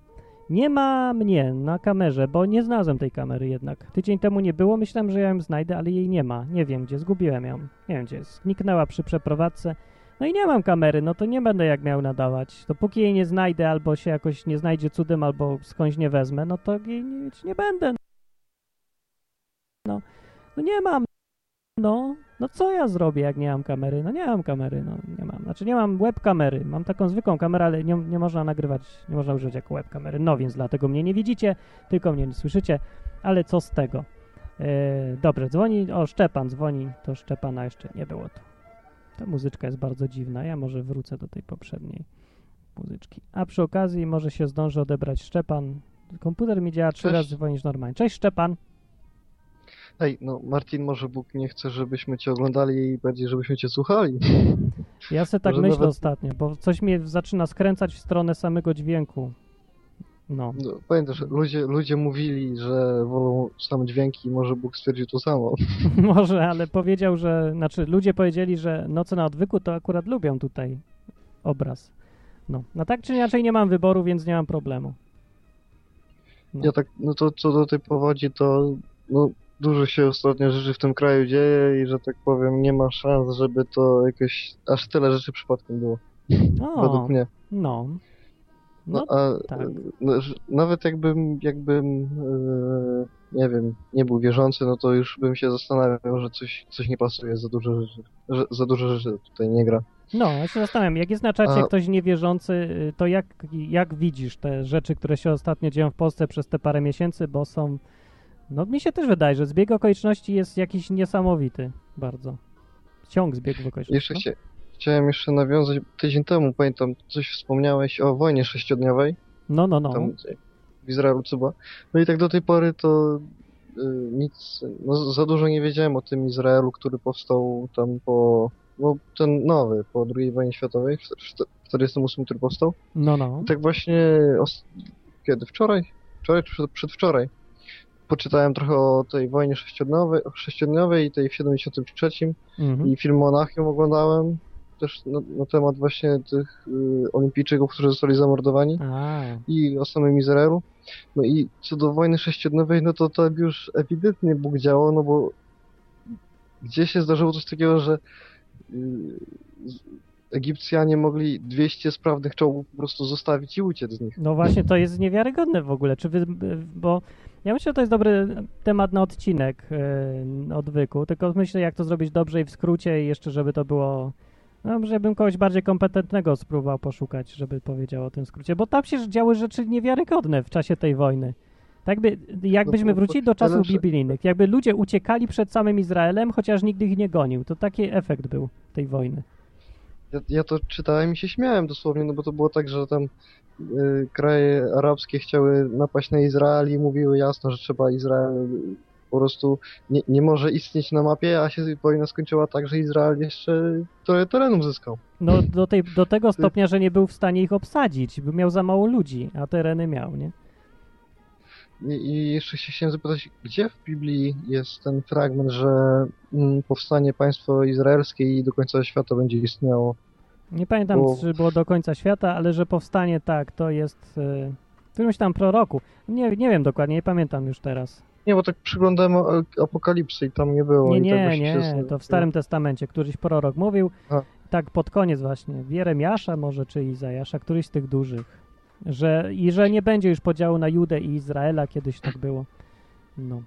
Nie ma mnie na kamerze, bo nie znalazłem tej kamery jednak. Tydzień temu nie było, myślałem, że ja ją znajdę, ale jej nie ma. Nie wiem gdzie, zgubiłem ją. Nie wiem gdzie. Zniknęła przy przeprowadzce. No i nie mam kamery, no to nie będę jak miał nadawać. Dopóki jej nie znajdę, albo się jakoś nie znajdzie cudem, albo skądś nie wezmę, no to jej nie, nie będę. No, no nie mam. No, no co ja zrobię, jak nie mam kamery? No nie mam kamery, no nie mam. Znaczy nie mam webkamery, mam taką zwykłą kamerę, ale nie, nie można nagrywać, nie można używać jako webkamery. No więc dlatego mnie nie widzicie, tylko mnie nie słyszycie, ale co z tego? E, dobrze, dzwoni, o Szczepan dzwoni, to Szczepana jeszcze nie było tu. Ta muzyczka jest bardzo dziwna, ja może wrócę do tej poprzedniej muzyczki. A przy okazji może się zdąży odebrać Szczepan. Komputer mi działa trzy Cześć. razy niż normalnie. Cześć Szczepan. Ej, no Martin, może Bóg nie chce, żebyśmy cię oglądali i bardziej, żebyśmy cię słuchali. Ja sobie tak Może myślę nawet- ostatnio, bo coś mnie zaczyna skręcać w stronę samego dźwięku. No. No, pamiętasz, ludzie, ludzie mówili, że wolą same dźwięki i może Bóg stwierdził to samo. Może, ale powiedział, że. Znaczy, ludzie powiedzieli, że Noce na odwyku to akurat lubią tutaj obraz. No. No tak czy inaczej nie mam wyboru, więc nie mam problemu. No. Ja tak, no to co do tej powodzi, to no, dużo się ostatnio rzeczy w tym kraju dzieje i że tak powiem, nie ma szans, żeby to jakieś aż tyle rzeczy przypadkiem było, O, według mnie. no. No, No, a tak. no, nawet jakbym, jakbym e, nie wiem, nie był wierzący, no to już bym się zastanawiał, że coś, coś nie pasuje, za dużo rzeczy, że, za dużo rzeczy tutaj nie gra. No, ja się zastanawiam, jak jest na czacie A- ktoś niewierzący, y, to jak, jak widzisz te rzeczy, które się ostatnio dzieją w Polsce przez te parę miesięcy, bo są, no mi się też wydaje, że zbieg okoliczności jest jakiś niesamowity bardzo. Ciąg zbiegów okoliczności. Jeszcze no. chcia, chciałem jeszcze nawiązać, tydzień temu pamiętam, coś wspomniałeś o wojnie sześciodniowej, No, no, no. tam w Izraelu co była. No i tak do tej pory to y, nic, no za dużo nie wiedziałem o tym Izraelu, który powstał tam po, no ten nowy, po II wojnie światowej, w czter- w 48, który powstał. No, no. I tak właśnie, kiedy? Wczoraj? Wczoraj czy przed, przedwczoraj? Poczytałem trochę o tej wojnie sześciodniowej, sześciodniowej i tej w 73 Mhm. i film Monachium oglądałem też na, na temat właśnie tych y, olimpijczyków, którzy zostali zamordowani A, i o samym Izraelu. No i co do wojny sześciodniowej, no to tam już ewidentnie Bóg działał, no bo gdzie się zdarzyło coś takiego, że y, Egipcjanie mogli 200 sprawnych czołgów po prostu zostawić i uciec z nich. no właśnie, to jest niewiarygodne w ogóle, czy wy, bo ja myślę, że to jest dobry temat na odcinek yy, odwyku, tylko myślę, jak to zrobić dobrze i w skrócie i jeszcze, żeby to było, no, żebym kogoś bardziej kompetentnego spróbował poszukać, żeby powiedział o tym skrócie, bo tam się działy rzeczy niewiarygodne w czasie tej wojny. Tak by, jakbyśmy No wrócili do czasów biblijnych, jakby ludzie uciekali przed samym Izraelem, chociaż nikt ich nie gonił, to taki efekt był tej wojny. Ja, ja to czytałem i się śmiałem dosłownie, no bo to było tak, że tam y, kraje arabskie chciały napaść na Izrael i mówiły jasno, że trzeba Izrael y, po prostu nie, nie może istnieć na mapie, a się wojna skończyła tak, że Izrael jeszcze trochę terenów zyskał. No do, tej, do tego stopnia, że nie był w stanie ich obsadzić, bo miał za mało ludzi, a tereny miał, nie? I, I jeszcze się chciałem zapytać, gdzie w Biblii jest ten fragment, że mm, powstanie państwo izraelskie i do końca świata będzie istniało? Nie pamiętam, Bo- czy było do końca świata, ale że powstanie tak, to jest y, w którymś tam proroku. Nie, nie wiem dokładnie, nie pamiętam już teraz. Nie, bo tak przyglądałem o- Apokalipsy i tam nie było. Nie, i tak nie, nie, to w Starym Testamencie któryś prorok mówił, A. tak pod koniec właśnie, Jeremiasza może, czy Izajasza, któryś z tych dużych, że i że nie będzie już podziału na Judę i Izraela, kiedyś tak było. No.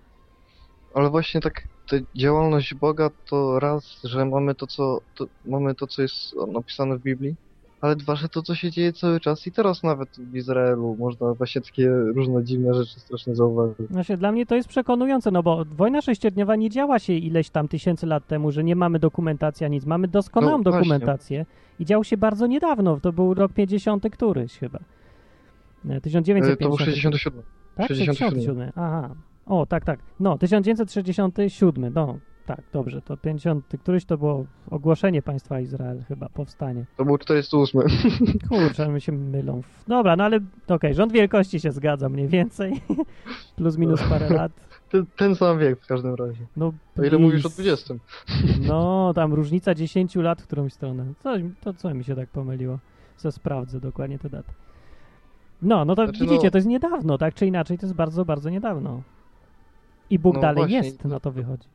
Ale właśnie tak, ta działalność Boga to raz, że mamy to, co, to, mamy to, co jest napisane w Biblii, ale dwa, że to, co się dzieje cały czas i teraz nawet w Izraelu można właśnie takie różne dziwne rzeczy strasznie zauważyć. Znaczy, dla mnie to jest przekonujące, no bo wojna sześciodniowa nie działa się ileś tam tysięcy lat temu, że nie mamy dokumentacji, a nic. Mamy doskonałą No, dokumentację i działo się bardzo niedawno. To był rok 50 któryś chyba. Nie, E, 1950. To był 67. Tak, 67. 67. Aha. O, tak, tak. No, 1967. No, tak, dobrze. To 50. Któryś to było ogłoszenie państwa Izrael chyba, powstanie. To był 48. Kurczę, mi się mylą. Dobra, no ale okej, rząd wielkości się zgadza mniej więcej. Plus minus parę lat. Ten, ten sam wiek w każdym razie. No, O ile mówisz o blis- 20. No, tam różnica 10 lat w którąś stronę. Coś, to co mi się tak pomyliło? Co sprawdzę dokładnie te daty. No, no to Znaczy, widzicie, no- to jest niedawno, tak czy inaczej, to jest bardzo, bardzo niedawno. I Bóg No dalej właśnie, jest, na to wychodzi.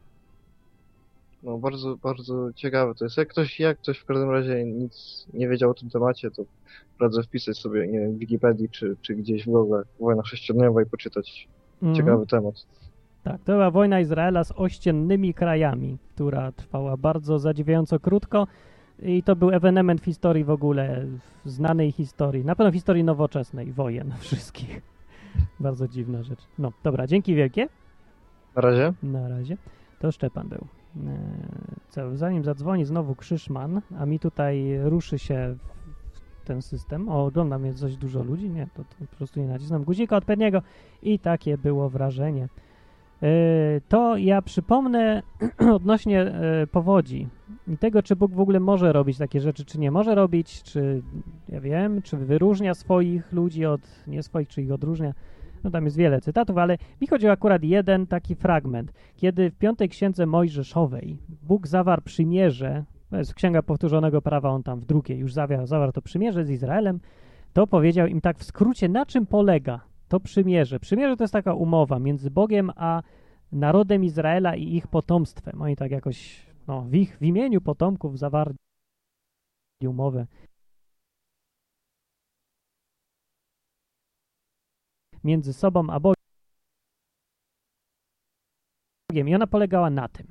No bardzo, bardzo ciekawe to jest. Jak ktoś, jak ktoś w każdym razie nic nie wiedział o tym temacie, to radzę wpisać sobie, nie wiem, w Wikipedii czy, czy gdzieś w Google wojna sześciodniowa i poczytać Mhm. ciekawy temat. Tak, to była wojna Izraela z ościennymi krajami, która trwała bardzo zadziwiająco krótko i to był ewenement w historii w ogóle, w znanej historii, na pewno w historii nowoczesnej, wojen wszystkich. Bardzo dziwna rzecz. No, dobra, dzięki wielkie. Na razie. Na razie. To Szczepan był. Eee, Co, zanim zadzwoni znowu Krzyszman, a mi tutaj ruszy się ten system. O, oglądam jest dość dużo ludzi. Nie, to, to po prostu nie nacisnam guzika odpowiedniego i takie było wrażenie. Eee, To ja przypomnę odnośnie e, powodzi. I tego, czy Bóg w ogóle może robić takie rzeczy, czy nie może robić, czy, ja wiem, czy wyróżnia swoich ludzi od nie swoich, czy ich odróżnia. No tam jest wiele cytatów, ale mi chodzi o akurat jeden taki fragment, kiedy w piątej księdze Mojżeszowej Bóg zawarł przymierze, to jest księga powtórzonego prawa, on tam w drugiej już zawarł, zawarł to przymierze z Izraelem, to powiedział im tak w skrócie, na czym polega to przymierze. Przymierze to jest taka umowa między Bogiem a narodem Izraela i ich potomstwem. Oni tak jakoś no, w ich w imieniu potomków zawarli umowę. Między sobą a Bogiem. I ona polegała na tym.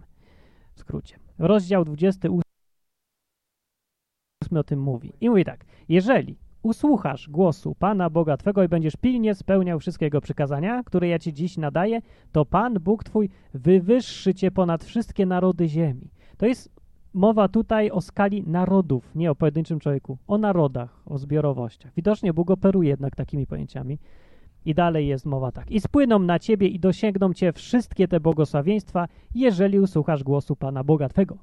W skrócie. Rozdział 28 o tym mówi. I mówi tak. Jeżeli usłuchasz głosu Pana Boga Twego i będziesz pilnie spełniał wszystkie Jego przykazania, które ja Ci dziś nadaję, to Pan Bóg Twój wywyższy Cię ponad wszystkie narody ziemi. To jest mowa tutaj o skali narodów, nie o pojedynczym człowieku, o narodach, o zbiorowościach. Widocznie Bóg operuje jednak takimi pojęciami. I dalej jest mowa tak. I spłyną na ciebie i dosięgną cię wszystkie te błogosławieństwa, jeżeli usłuchasz głosu Pana Boga Twego.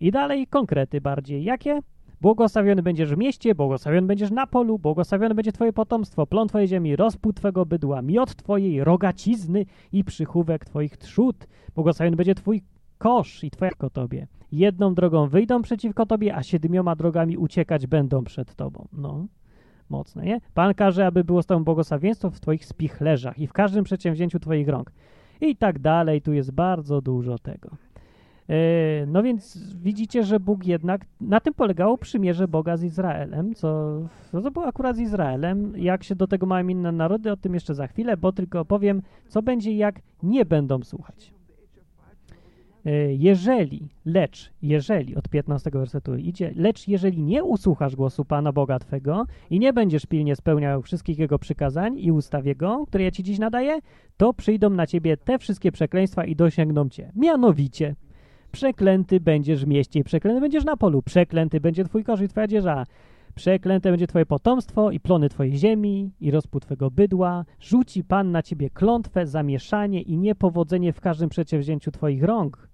I dalej konkrety bardziej. Jakie? Błogosławiony będziesz w mieście, błogosławiony będziesz na polu, błogosławione będzie twoje potomstwo, plon twojej ziemi, rozpód twego bydła, miot twojej rogacizny i przychówek twoich trzód. Błogosławiony będzie twój kosz i twoja ko tobie. Jedną drogą wyjdą przeciwko tobie, a siedmioma drogami uciekać będą przed tobą. No, mocne, nie? Pan każe, aby było z tobą błogosławieństwo w twoich spichlerzach i w każdym przedsięwzięciu twoich rąk. I tak dalej, tu jest bardzo dużo tego. E, No więc widzicie, że Bóg jednak, na tym polegało przymierze Boga z Izraelem, co no to było akurat z Izraelem. Jak się do tego mają inne narody, o tym jeszcze za chwilę, bo tylko powiem, co będzie, jak nie będą słuchać. E, Jeżeli, lecz, jeżeli, od 15 wersetu idzie, lecz jeżeli nie usłuchasz głosu Pana Boga Twego i nie będziesz pilnie spełniał wszystkich Jego przykazań i ustaw Jego, które ja Ci dziś nadaję, to przyjdą na Ciebie te wszystkie przekleństwa i dosięgną Cię. Mianowicie, Przeklęty będziesz w mieście i przeklęty będziesz na polu. Przeklęty będzie twój kosz i twoja dzieża. Przeklęte będzie twoje potomstwo i plony twojej ziemi i rozpód twego bydła. Rzuci Pan na ciebie klątwę, zamieszanie i niepowodzenie w każdym przedsięwzięciu twoich rąk,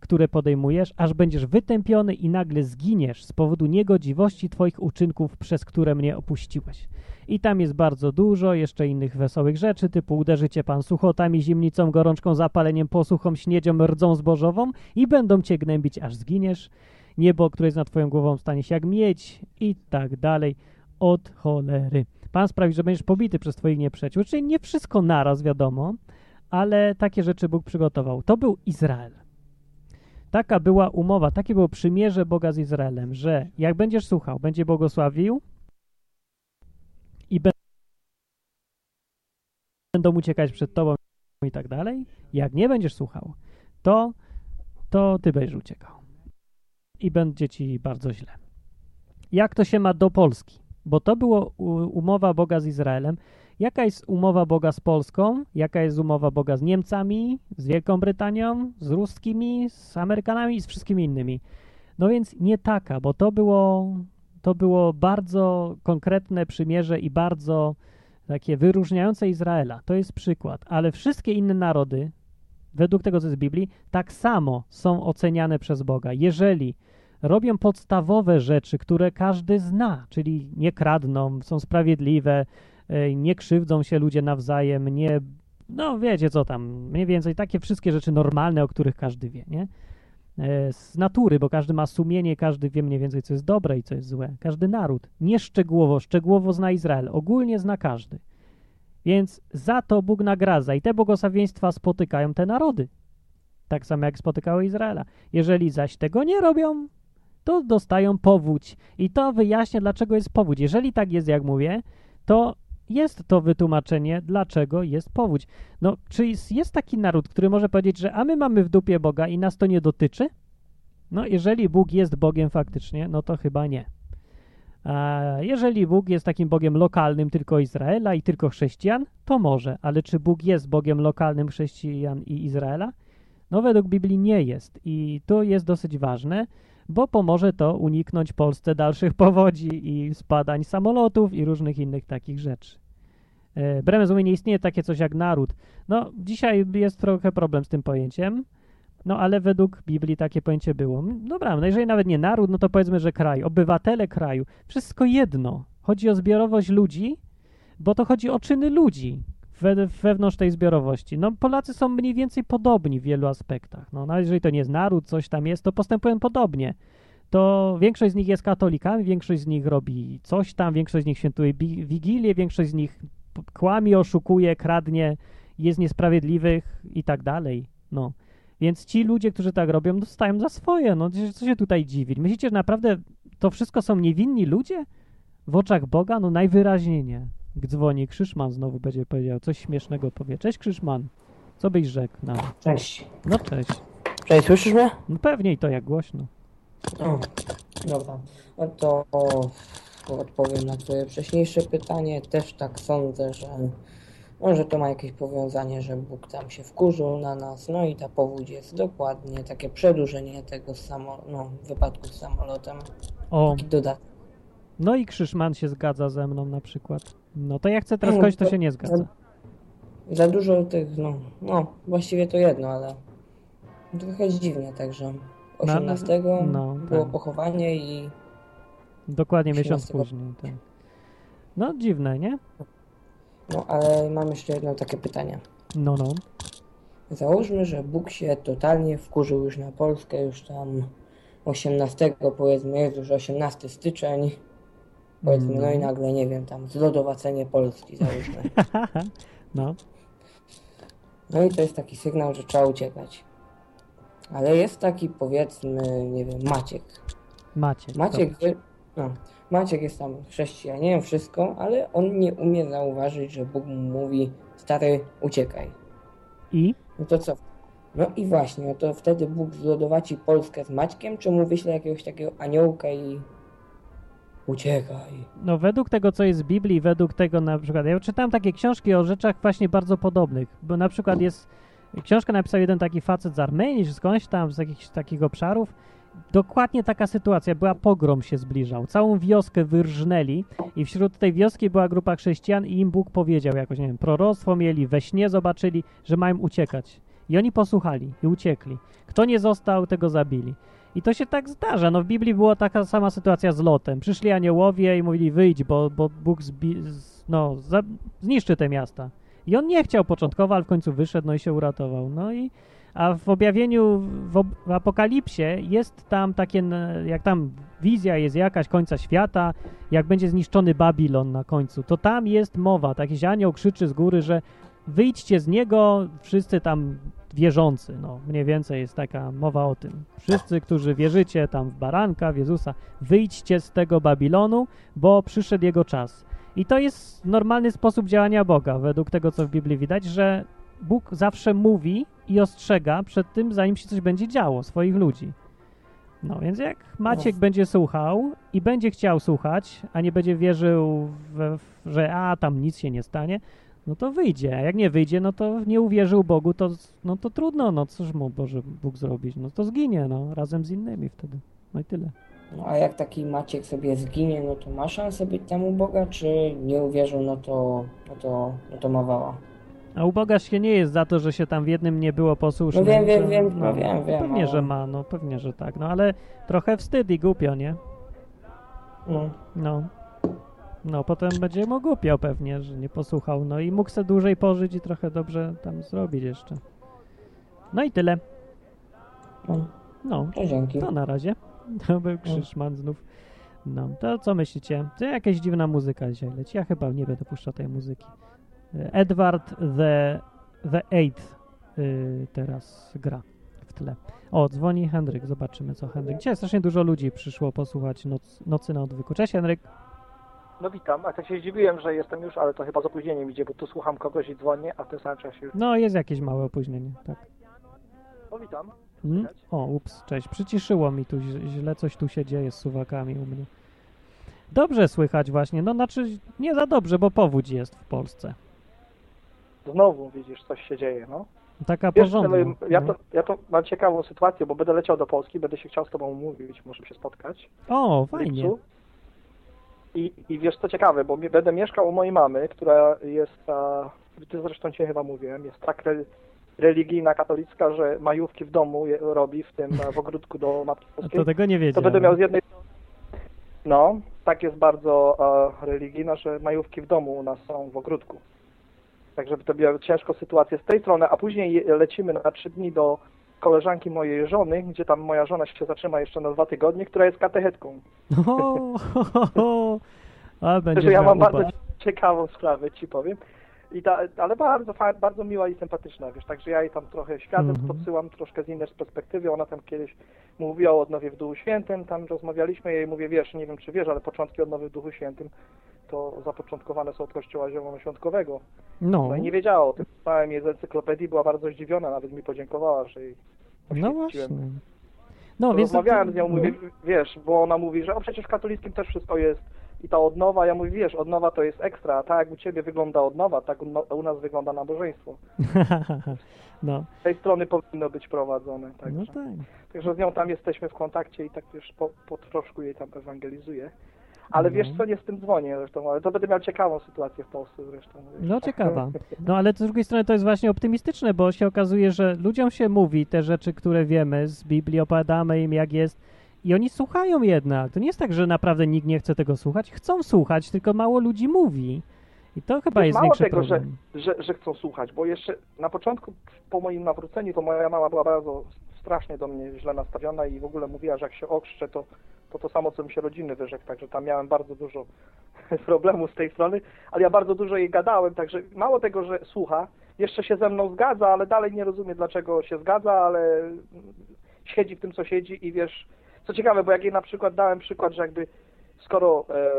które podejmujesz, aż będziesz wytępiony i nagle zginiesz z powodu niegodziwości twoich uczynków, przez które mnie opuściłeś. I tam jest bardzo dużo jeszcze innych wesołych rzeczy, typu uderzycie pan suchotami, zimnicą, gorączką, zapaleniem, posłuchą, śniedzią, rdzą zbożową i będą cię gnębić, aż zginiesz. Niebo, które jest nad twoją głową, stanie się jak miedź i tak dalej. Od cholery. Pan sprawi, że będziesz pobity przez twoich nieprzyjaciół. Czyli nie wszystko naraz, wiadomo, ale takie rzeczy Bóg przygotował. To był Izrael. Taka była umowa, takie było przymierze Boga z Izraelem, że jak będziesz słuchał, będzie błogosławił, i bę- będą uciekać przed tobą i tak dalej. Jak nie będziesz słuchał, to, to ty będziesz uciekał. I będzie ci bardzo źle. Jak to się ma do Polski? Bo to było u- umowa Boga z Izraelem. Jaka jest umowa Boga z Polską? Jaka jest umowa Boga z Niemcami, z Wielką Brytanią, z Ruskimi, z Amerykanami i z wszystkimi innymi? No więc nie taka, bo to było to było bardzo konkretne przymierze i bardzo takie wyróżniające Izraela. To jest przykład. Ale wszystkie inne narody, według tego, co jest w Biblii, tak samo są oceniane przez Boga. Jeżeli robią podstawowe rzeczy, które każdy zna, czyli nie kradną, są sprawiedliwe, nie krzywdzą się ludzie nawzajem, nie, no wiecie co tam, mniej więcej takie wszystkie rzeczy normalne, o których każdy wie, nie? E, z natury, bo każdy ma sumienie, każdy wie mniej więcej, co jest dobre i co jest złe. Każdy naród. Nie szczegółowo, szczegółowo zna Izrael, ogólnie zna każdy. Więc za to Bóg nagradza i te błogosławieństwa spotykają te narody. Tak samo jak spotykały Izraela. Jeżeli zaś tego nie robią, to dostają powódź. I to wyjaśnia, dlaczego jest powódź. Jeżeli tak jest, jak mówię, to jest to wytłumaczenie, dlaczego jest powódź. No, czy jest, taki naród, który może powiedzieć, że a my mamy w dupie Boga i nas to nie dotyczy? No, jeżeli Bóg jest Bogiem faktycznie, no to chyba nie. A jeżeli Bóg jest takim Bogiem lokalnym tylko Izraela i tylko chrześcijan, to może. Ale czy Bóg jest Bogiem lokalnym chrześcijan i Izraela? No, według Biblii nie jest. I to jest dosyć ważne, bo pomoże to uniknąć Polsce dalszych powodzi i spadań samolotów i różnych innych takich rzeczy. E, Wbrew nie istnieje takie coś jak naród. No, dzisiaj jest trochę problem z tym pojęciem, No ale według Biblii takie pojęcie było. Dobra, no jeżeli nawet nie naród, no to powiedzmy, że kraj, obywatele kraju. Wszystko jedno. Chodzi o zbiorowość ludzi, bo to chodzi o czyny ludzi we, wewnątrz tej zbiorowości. No Polacy są mniej więcej podobni w wielu aspektach. No nawet jeżeli to nie jest naród, coś tam jest, to postępują podobnie. To większość z nich jest katolikami, większość z nich robi coś tam, większość z nich świętuje Wigilię, większość z nich kłamie, oszukuje, kradnie, jest niesprawiedliwych i tak dalej. No. Więc ci ludzie, którzy tak robią, no stają za swoje. No co się tutaj dziwić? Myślicie, że naprawdę to wszystko są niewinni ludzie? W oczach Boga? No najwyraźniej nie. Dzwoni Krzyszman znowu będzie powiedział, coś śmiesznego powie. Cześć Krzyszman, co byś rzekł nam? Cześć. No cześć. Cześć, słyszysz mnie? No pewnie i to jak głośno. O, dobra. No to odpowiem na twoje wcześniejsze pytanie. Też tak sądzę, że może to ma jakieś powiązanie, że Bóg tam się wkurzył na nas. No i ta powódź jest dokładnie takie przedłużenie tego samo, no, wypadku z samolotem. O, Taki dodatek. no i Krzyszman się zgadza ze mną na przykład. No to jak chcę teraz No, kogoś, to się nie zgadza. Za dużo tych, no, no, właściwie to jedno, ale trochę dziwnie, także 18 no, było tak. pochowanie i Dokładnie miesiąc 18. później. Tak. No dziwne, nie? no, ale mam jeszcze jedno takie pytanie. No, no. Załóżmy, że Bóg się totalnie wkurzył już na Polskę, już tam 18 powiedzmy, jest już 18 styczeń, powiedzmy, no i Mhm. nagle, nie wiem, tam zlodowacenie Polski załóżmy. no. No i to jest taki sygnał, że trzeba uciekać. Ale jest taki powiedzmy, nie wiem, Maciek. Maciek. Maciek, wie- no, Maciek jest tam chrześcijaninem, wszystko, ale on nie umie zauważyć, że Bóg mu mówi, stary, uciekaj. I? No to co? No i właśnie, no to wtedy Bóg zlodowaci Polskę z Maćkiem, czy mu wyśle jakiegoś takiego aniołka i uciekaj. No według tego, co jest w Biblii, według tego na przykład, ja czytałem takie książki o rzeczach właśnie bardzo podobnych, bo na przykład jest, książkę napisał jeden taki facet z Armenii, czy skądś tam, z jakichś takich obszarów, dokładnie taka sytuacja, była pogrom się zbliżał, całą wioskę wyrżnęli i wśród tej wioski była grupa chrześcijan i im Bóg powiedział jakoś, nie wiem, proroctwo mieli, we śnie zobaczyli, że mają uciekać. I oni posłuchali i uciekli. Kto nie został, tego zabili. I to się tak zdarza. No w Biblii była taka sama sytuacja z Lotem. Przyszli aniołowie i mówili wyjdź, bo, bo Bóg no, zniszczy te miasta. I on nie chciał początkowo, ale w końcu wyszedł, no i się uratował. No i a w objawieniu, w, ob, w apokalipsie jest tam takie, jak tam wizja jest jakaś końca świata, jak będzie zniszczony Babilon na końcu, to tam jest mowa, taki anioł krzyczy z góry, że wyjdźcie z niego, wszyscy tam wierzący, no mniej więcej jest taka mowa o tym. Wszyscy, którzy wierzycie tam w baranka, w Jezusa, wyjdźcie z tego Babilonu, bo przyszedł jego czas. I to jest normalny sposób działania Boga, według tego, co w Biblii widać, że Bóg zawsze mówi i ostrzega przed tym, zanim się coś będzie działo, swoich ludzi. No więc jak Maciek No. będzie słuchał i będzie chciał słuchać, a nie będzie wierzył, w, w, że a tam nic się nie stanie, no to wyjdzie. A jak nie wyjdzie, no to nie uwierzył Bogu, to, no to trudno, no cóż mu Boże Bóg zrobić? No to zginie, no, razem z innymi wtedy. No i tyle. No a jak taki Maciek sobie zginie, no to ma szansę być tam u Boga, czy nie uwierzył, no to, no to, no to ma wała. A u Boga się nie jest za to, że się tam w jednym nie było posłusznym. No wiem, wiem, wiem, no wiem, wiem, Pewnie, ale- że ma, no pewnie, że tak. No ale trochę wstyd i głupio, nie? No. No. No, potem będzie mu głupio pewnie, że nie posłuchał. No i mógł se dłużej pożyć i trochę dobrze tam zrobić jeszcze. No i tyle. No, No, to na razie. To był Krzyszman znów. No, to co myślicie? To jakaś dziwna muzyka dzisiaj leci. Ja chyba nie będę puszczał tej muzyki. Edward the, the Eighth y, teraz gra w tle. O, dzwoni Henryk, zobaczymy co Henryk. Dzisiaj strasznie dużo ludzi przyszło posłuchać noc, Nocy na odwyku. Cześć Henryk. No witam, a tak się zdziwiłem, że jestem już, ale to chyba z opóźnieniem idzie, bo tu słucham kogoś i dzwonię, a w tym samym czasie już... No, jest jakieś małe opóźnienie, tak. No witam. Mm? Słychać? O, ups, cześć. Przyciszyło mi tu, źle coś tu się dzieje z suwakami u mnie. Dobrze słychać właśnie, no znaczy nie za dobrze, bo powódź jest w Polsce. Znowu widzisz, coś się dzieje, no. Taka Wiesz, porządna. ja, no. to, ja to mam ciekawą sytuację, bo będę leciał do Polski, będę się chciał z tobą umówić, możemy się spotkać. O, fajnie. lipcu. I, I wiesz co ciekawe, bo będę mieszkał u mojej mamy, która jest, ty zresztą cię chyba mówiłem, jest tak, re- religijna, katolicka, że majówki w domu je, robi w tym, w ogródku do Matki A Boskiej. to tego nie to wiedziałem. będę miał z jednej no, tak jest bardzo e, religijna, że majówki w domu u nas są w ogródku. Także to miało ciężką sytuację z tej strony, a później lecimy na trzy dni do koleżanki mojej żony, gdzie tam moja żona się zatrzyma jeszcze na dwa tygodnie, która jest katechetką. O. A będzie Także ja mam bardzo ciekawą sprawę, ci powiem. I ta, ale bardzo, bardzo miła i sympatyczna, wiesz, także ja jej tam trochę świadectw Mhm. podsyłam, troszkę z innej perspektywy, ona tam kiedyś mówiła o odnowie w Duchu Świętym, tam rozmawialiśmy, jej mówię, wiesz, nie wiem czy wiesz, ale początki odnowy w Duchu Świętym to zapoczątkowane są od Kościoła Zielonoświątkowego. No, No i nie wiedziała o tym, czytałem jej z encyklopedii, była bardzo zdziwiona, nawet mi podziękowała, że jej no właśnie. No, więc to- Rozmawiałem z nią, no. mówię, wiesz, bo ona mówi, że o przecież w katolickim też wszystko jest i ta odnowa, ja mówię, wiesz, odnowa to jest ekstra, a tak jak u ciebie wygląda odnowa, tak u, nas wygląda nabożeństwo. no, Z tej strony powinno być prowadzone, no także, tak. także z nią tam jesteśmy w kontakcie i tak wiesz, po, po troszku jej tam ewangelizuję. Ale wiesz Mhm. co, nie z tym dzwonię zresztą, ale to będę miał ciekawą sytuację w Polsce zresztą. wiesz. No ciekawa. No ale z drugiej strony to jest właśnie optymistyczne, bo się okazuje, że ludziom się mówi te rzeczy, które wiemy z Biblii, opowiadamy im jak jest i oni słuchają jednak. To nie jest tak, że naprawdę nikt nie chce tego słuchać. Chcą słuchać, tylko mało ludzi mówi. I to chyba Wiesz, jest mało tego, że, że, że chcą słuchać, bo jeszcze na początku, po moim nawróceniu, to moja mama była bardzo strasznie do mnie źle nastawiona i w ogóle mówiła, że jak się okrzczę, to to, to samo, co mi się rodziny wyrzekł, także tam miałem bardzo dużo problemów z tej strony, ale ja bardzo dużo jej gadałem, także mało tego, że słucha, jeszcze się ze mną zgadza, ale dalej nie rozumie, dlaczego się zgadza, ale siedzi w tym, co siedzi i wiesz, co ciekawe, bo jak jej na przykład dałem przykład, że jakby skoro e,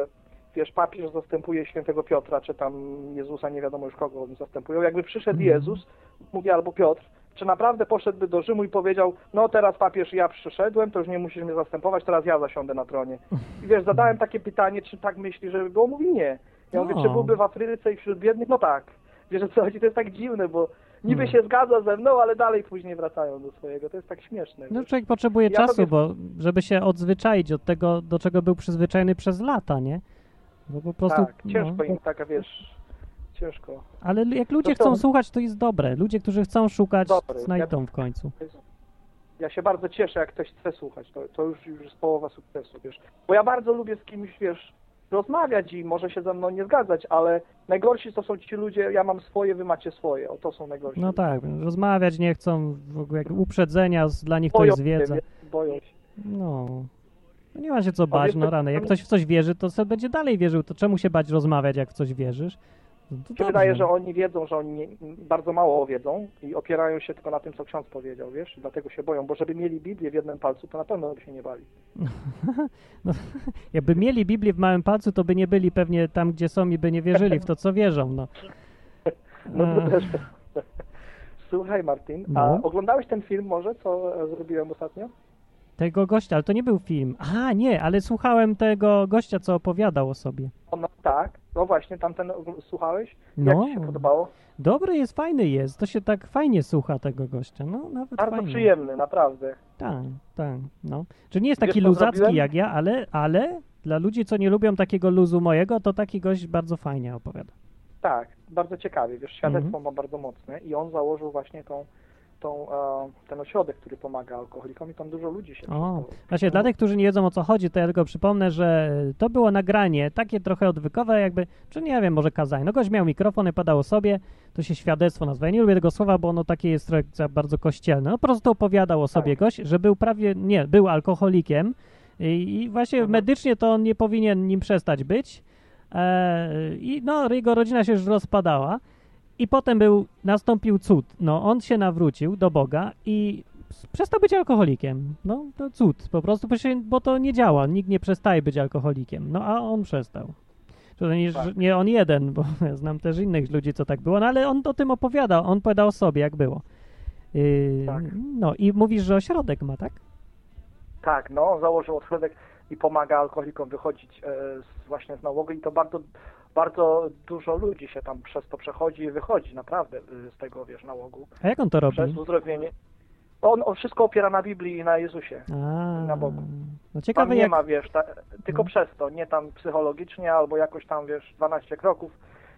wiesz, papież zastępuje świętego Piotra, czy tam Jezusa, nie wiadomo już kogo oni zastępują. Jakby przyszedł Mhm. Jezus, mówi albo Piotr, czy naprawdę poszedłby do Rzymu i powiedział, no teraz papież, ja przyszedłem, to już nie musisz mnie zastępować, teraz ja zasiądę na tronie. I wiesz, zadałem takie pytanie, czy tak myśli, żeby było? Mówi nie. Ja mówię, No. czy byłby w Afryce i wśród biednych? No tak. Wiesz co chodzi? To jest tak dziwne, bo niby Hmm. się zgadza ze mną, ale dalej później wracają do swojego. To jest tak śmieszne. No człowiek potrzebuje Ja czasu, bo żeby się odzwyczaić od tego, do czego był przyzwyczajony przez lata, nie? Bo po prostu. tak, ciężko no. im taka, wiesz, ciężko. Ale jak ludzie chcą słuchać, to jest dobre. Ludzie, którzy chcą szukać, znajdą w końcu. Ja się bardzo cieszę, jak ktoś chce słuchać. To, to już, już jest połowa sukcesu, wiesz. Bo ja bardzo lubię z kimś, wiesz, rozmawiać i może się ze mną nie zgadzać, ale najgorsi to są ci ludzie, ja mam swoje, wy macie swoje. O, to są najgorsi. No tak, rozmawiać nie chcą, w ogóle jak uprzedzenia, dla nich to Boją jest się, wiedza. wiesz, boją się. No. No nie ma się co bać, no to- rany. Jak ktoś w coś wierzy, to sobie będzie dalej wierzył. To czemu się bać rozmawiać, jak w coś wierzysz? No to się wydaje, że oni wiedzą, że oni nie, bardzo mało wiedzą i opierają się tylko na tym, co ksiądz powiedział, wiesz, i dlatego się boją, bo żeby mieli Biblię w jednym palcu, to na pewno by się nie bali. No, jakby mieli Biblię w małym palcu, to by nie byli pewnie tam, gdzie są i by nie wierzyli w to, co wierzą, no. No to E, też. Słuchaj, Martin, a No. oglądałeś ten film może, co e, zrobiłem ostatnio? Tego gościa, ale to nie był film. Aha, nie, ale słuchałem tego gościa, co opowiadał o sobie. No tak, no właśnie, tamten słuchałeś? No. Jak ci się podobało? Dobry jest, fajny jest. To się tak fajnie słucha tego gościa. No, nawet Bardzo fajnie. przyjemny, naprawdę. Tak, tak, no. Czy nie jest Wiesz, taki co luzacki jak ja, ale, ale dla ludzi, co nie lubią takiego luzu mojego, to taki gość bardzo fajnie opowiada. Tak, bardzo ciekawie, wiesz, świadectwo Mhm. ma bardzo mocne i on założył właśnie tą, tą, e, ten ośrodek, który pomaga alkoholikom i tam dużo ludzi się O, właśnie dla tych, którzy nie wiedzą o co chodzi, to ja tylko przypomnę, że to było nagranie takie trochę odwykowe, jakby, czy nie wiem, może kazanie. No gość miał mikrofon i padał sobie, to się świadectwo nazywa. Ja nie lubię tego słowa, bo ono takie jest bardzo kościelne. No po prostu opowiadał o sobie Tak. gość, że był prawie, nie, był alkoholikiem i, i właśnie Mhm. medycznie to on nie powinien nim przestać być. E, I no, jego rodzina się już rozpadała. I potem był, nastąpił cud. No, on się nawrócił do Boga i przestał być alkoholikiem. No, to cud. Po prostu, bo to nie działa. Nikt nie przestaje być alkoholikiem. No, a on przestał. Nie, Tak. nie on jeden, bo ja znam też innych ludzi, co tak było, no ale on o tym opowiadał. On opowiadał o sobie, jak było. Yy, Tak. No i mówisz, że ośrodek ma, tak? Tak, no, założył ośrodek i pomaga alkoholikom wychodzić e, z, właśnie z nałogu i to bardzo, bardzo dużo ludzi się tam przez to przechodzi i wychodzi naprawdę e, z tego, wiesz, nałogu. A jak on to robi? Przez uzdrowienie. On, on wszystko opiera na Biblii i na Jezusie. A, na Bogu. No Tam ciekawe nie jak... ma, wiesz, ta, tylko No. przez to, nie tam psychologicznie albo jakoś tam, wiesz, 12 kroków.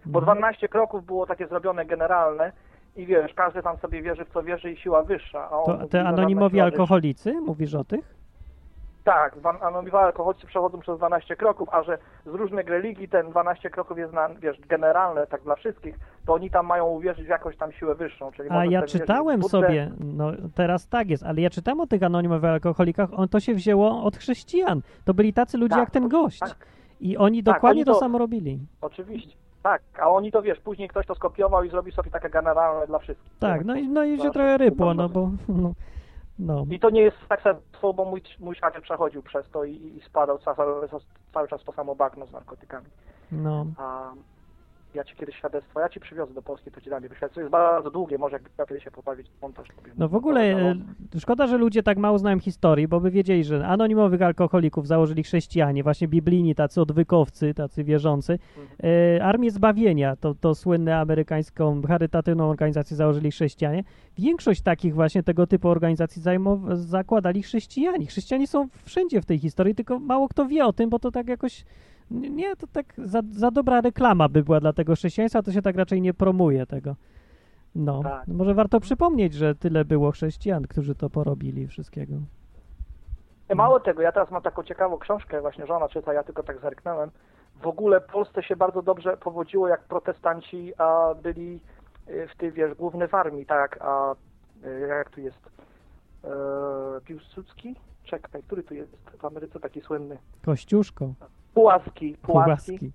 Bo Mhm. 12 kroków było takie zrobione generalne i wiesz, każdy tam sobie wierzy w co wierzy i siła wyższa. A on To mówi, te anonimowi alkoholicy, mówisz o tych? Tak, anonimowi alkoholicy przechodzą przez 12 kroków, a że z różnych religii ten 12 kroków jest, na, wiesz, generalne, tak dla wszystkich, to oni tam mają uwierzyć w jakąś tam siłę wyższą. Czyli A ja czytałem Buddę. sobie, no teraz tak jest, ale ja czytałem o tych anonimowych alkoholikach, on to się wzięło od chrześcijan. To byli tacy ludzie Tak, jak ten gość. Tak, I oni Tak, dokładnie oni to to- samo robili. oczywiście. Tak, a oni to wiesz, później ktoś to skopiował i zrobił sobie takie generalne dla wszystkich. Tak, no i, no i się To- trochę rypło, no bo... No, no. I to nie jest successful, bo mój, mój szwagier przechodził przez to i, i spadał cały, cały czas to samo bagno z narkotykami. no. A ja ci kiedyś świadectwo, ja ci przywiozę do Polski, to ci dam świadectwo. Jest bardzo długie, może jak ja kiedyś się pobawić, montaż. No w ogóle e, szkoda, że ludzie tak mało znają historii, bo by wiedzieli, że anonimowych alkoholików założyli chrześcijanie, właśnie biblijni, tacy odwykowcy, tacy wierzący. E, Armię Zbawienia, to, to słynne amerykańską charytatywną organizację założyli chrześcijanie. Większość takich właśnie tego typu organizacji zajmow- zakładali chrześcijanie. Chrześcijanie są wszędzie w tej historii, tylko mało kto wie o tym, bo to tak jakoś nie, to tak za, za dobra reklama by była dla tego chrześcijaństwa, to się tak raczej nie promuje tego. No, Tak. może warto przypomnieć, że tyle było chrześcijan, którzy to porobili wszystkiego. Mało tego, ja teraz mam taką ciekawą książkę, właśnie żona czyta, ja tylko tak zerknąłem. W ogóle Polsce się bardzo dobrze powodziło, jak protestanci a, byli y, w tej, wiesz, główny w armii, tak, a y, jak tu jest, e, Piłsudski? Czekaj, który tu jest w Ameryce taki słynny? Kościuszko, Pułaski, Pułaski. Pułaski.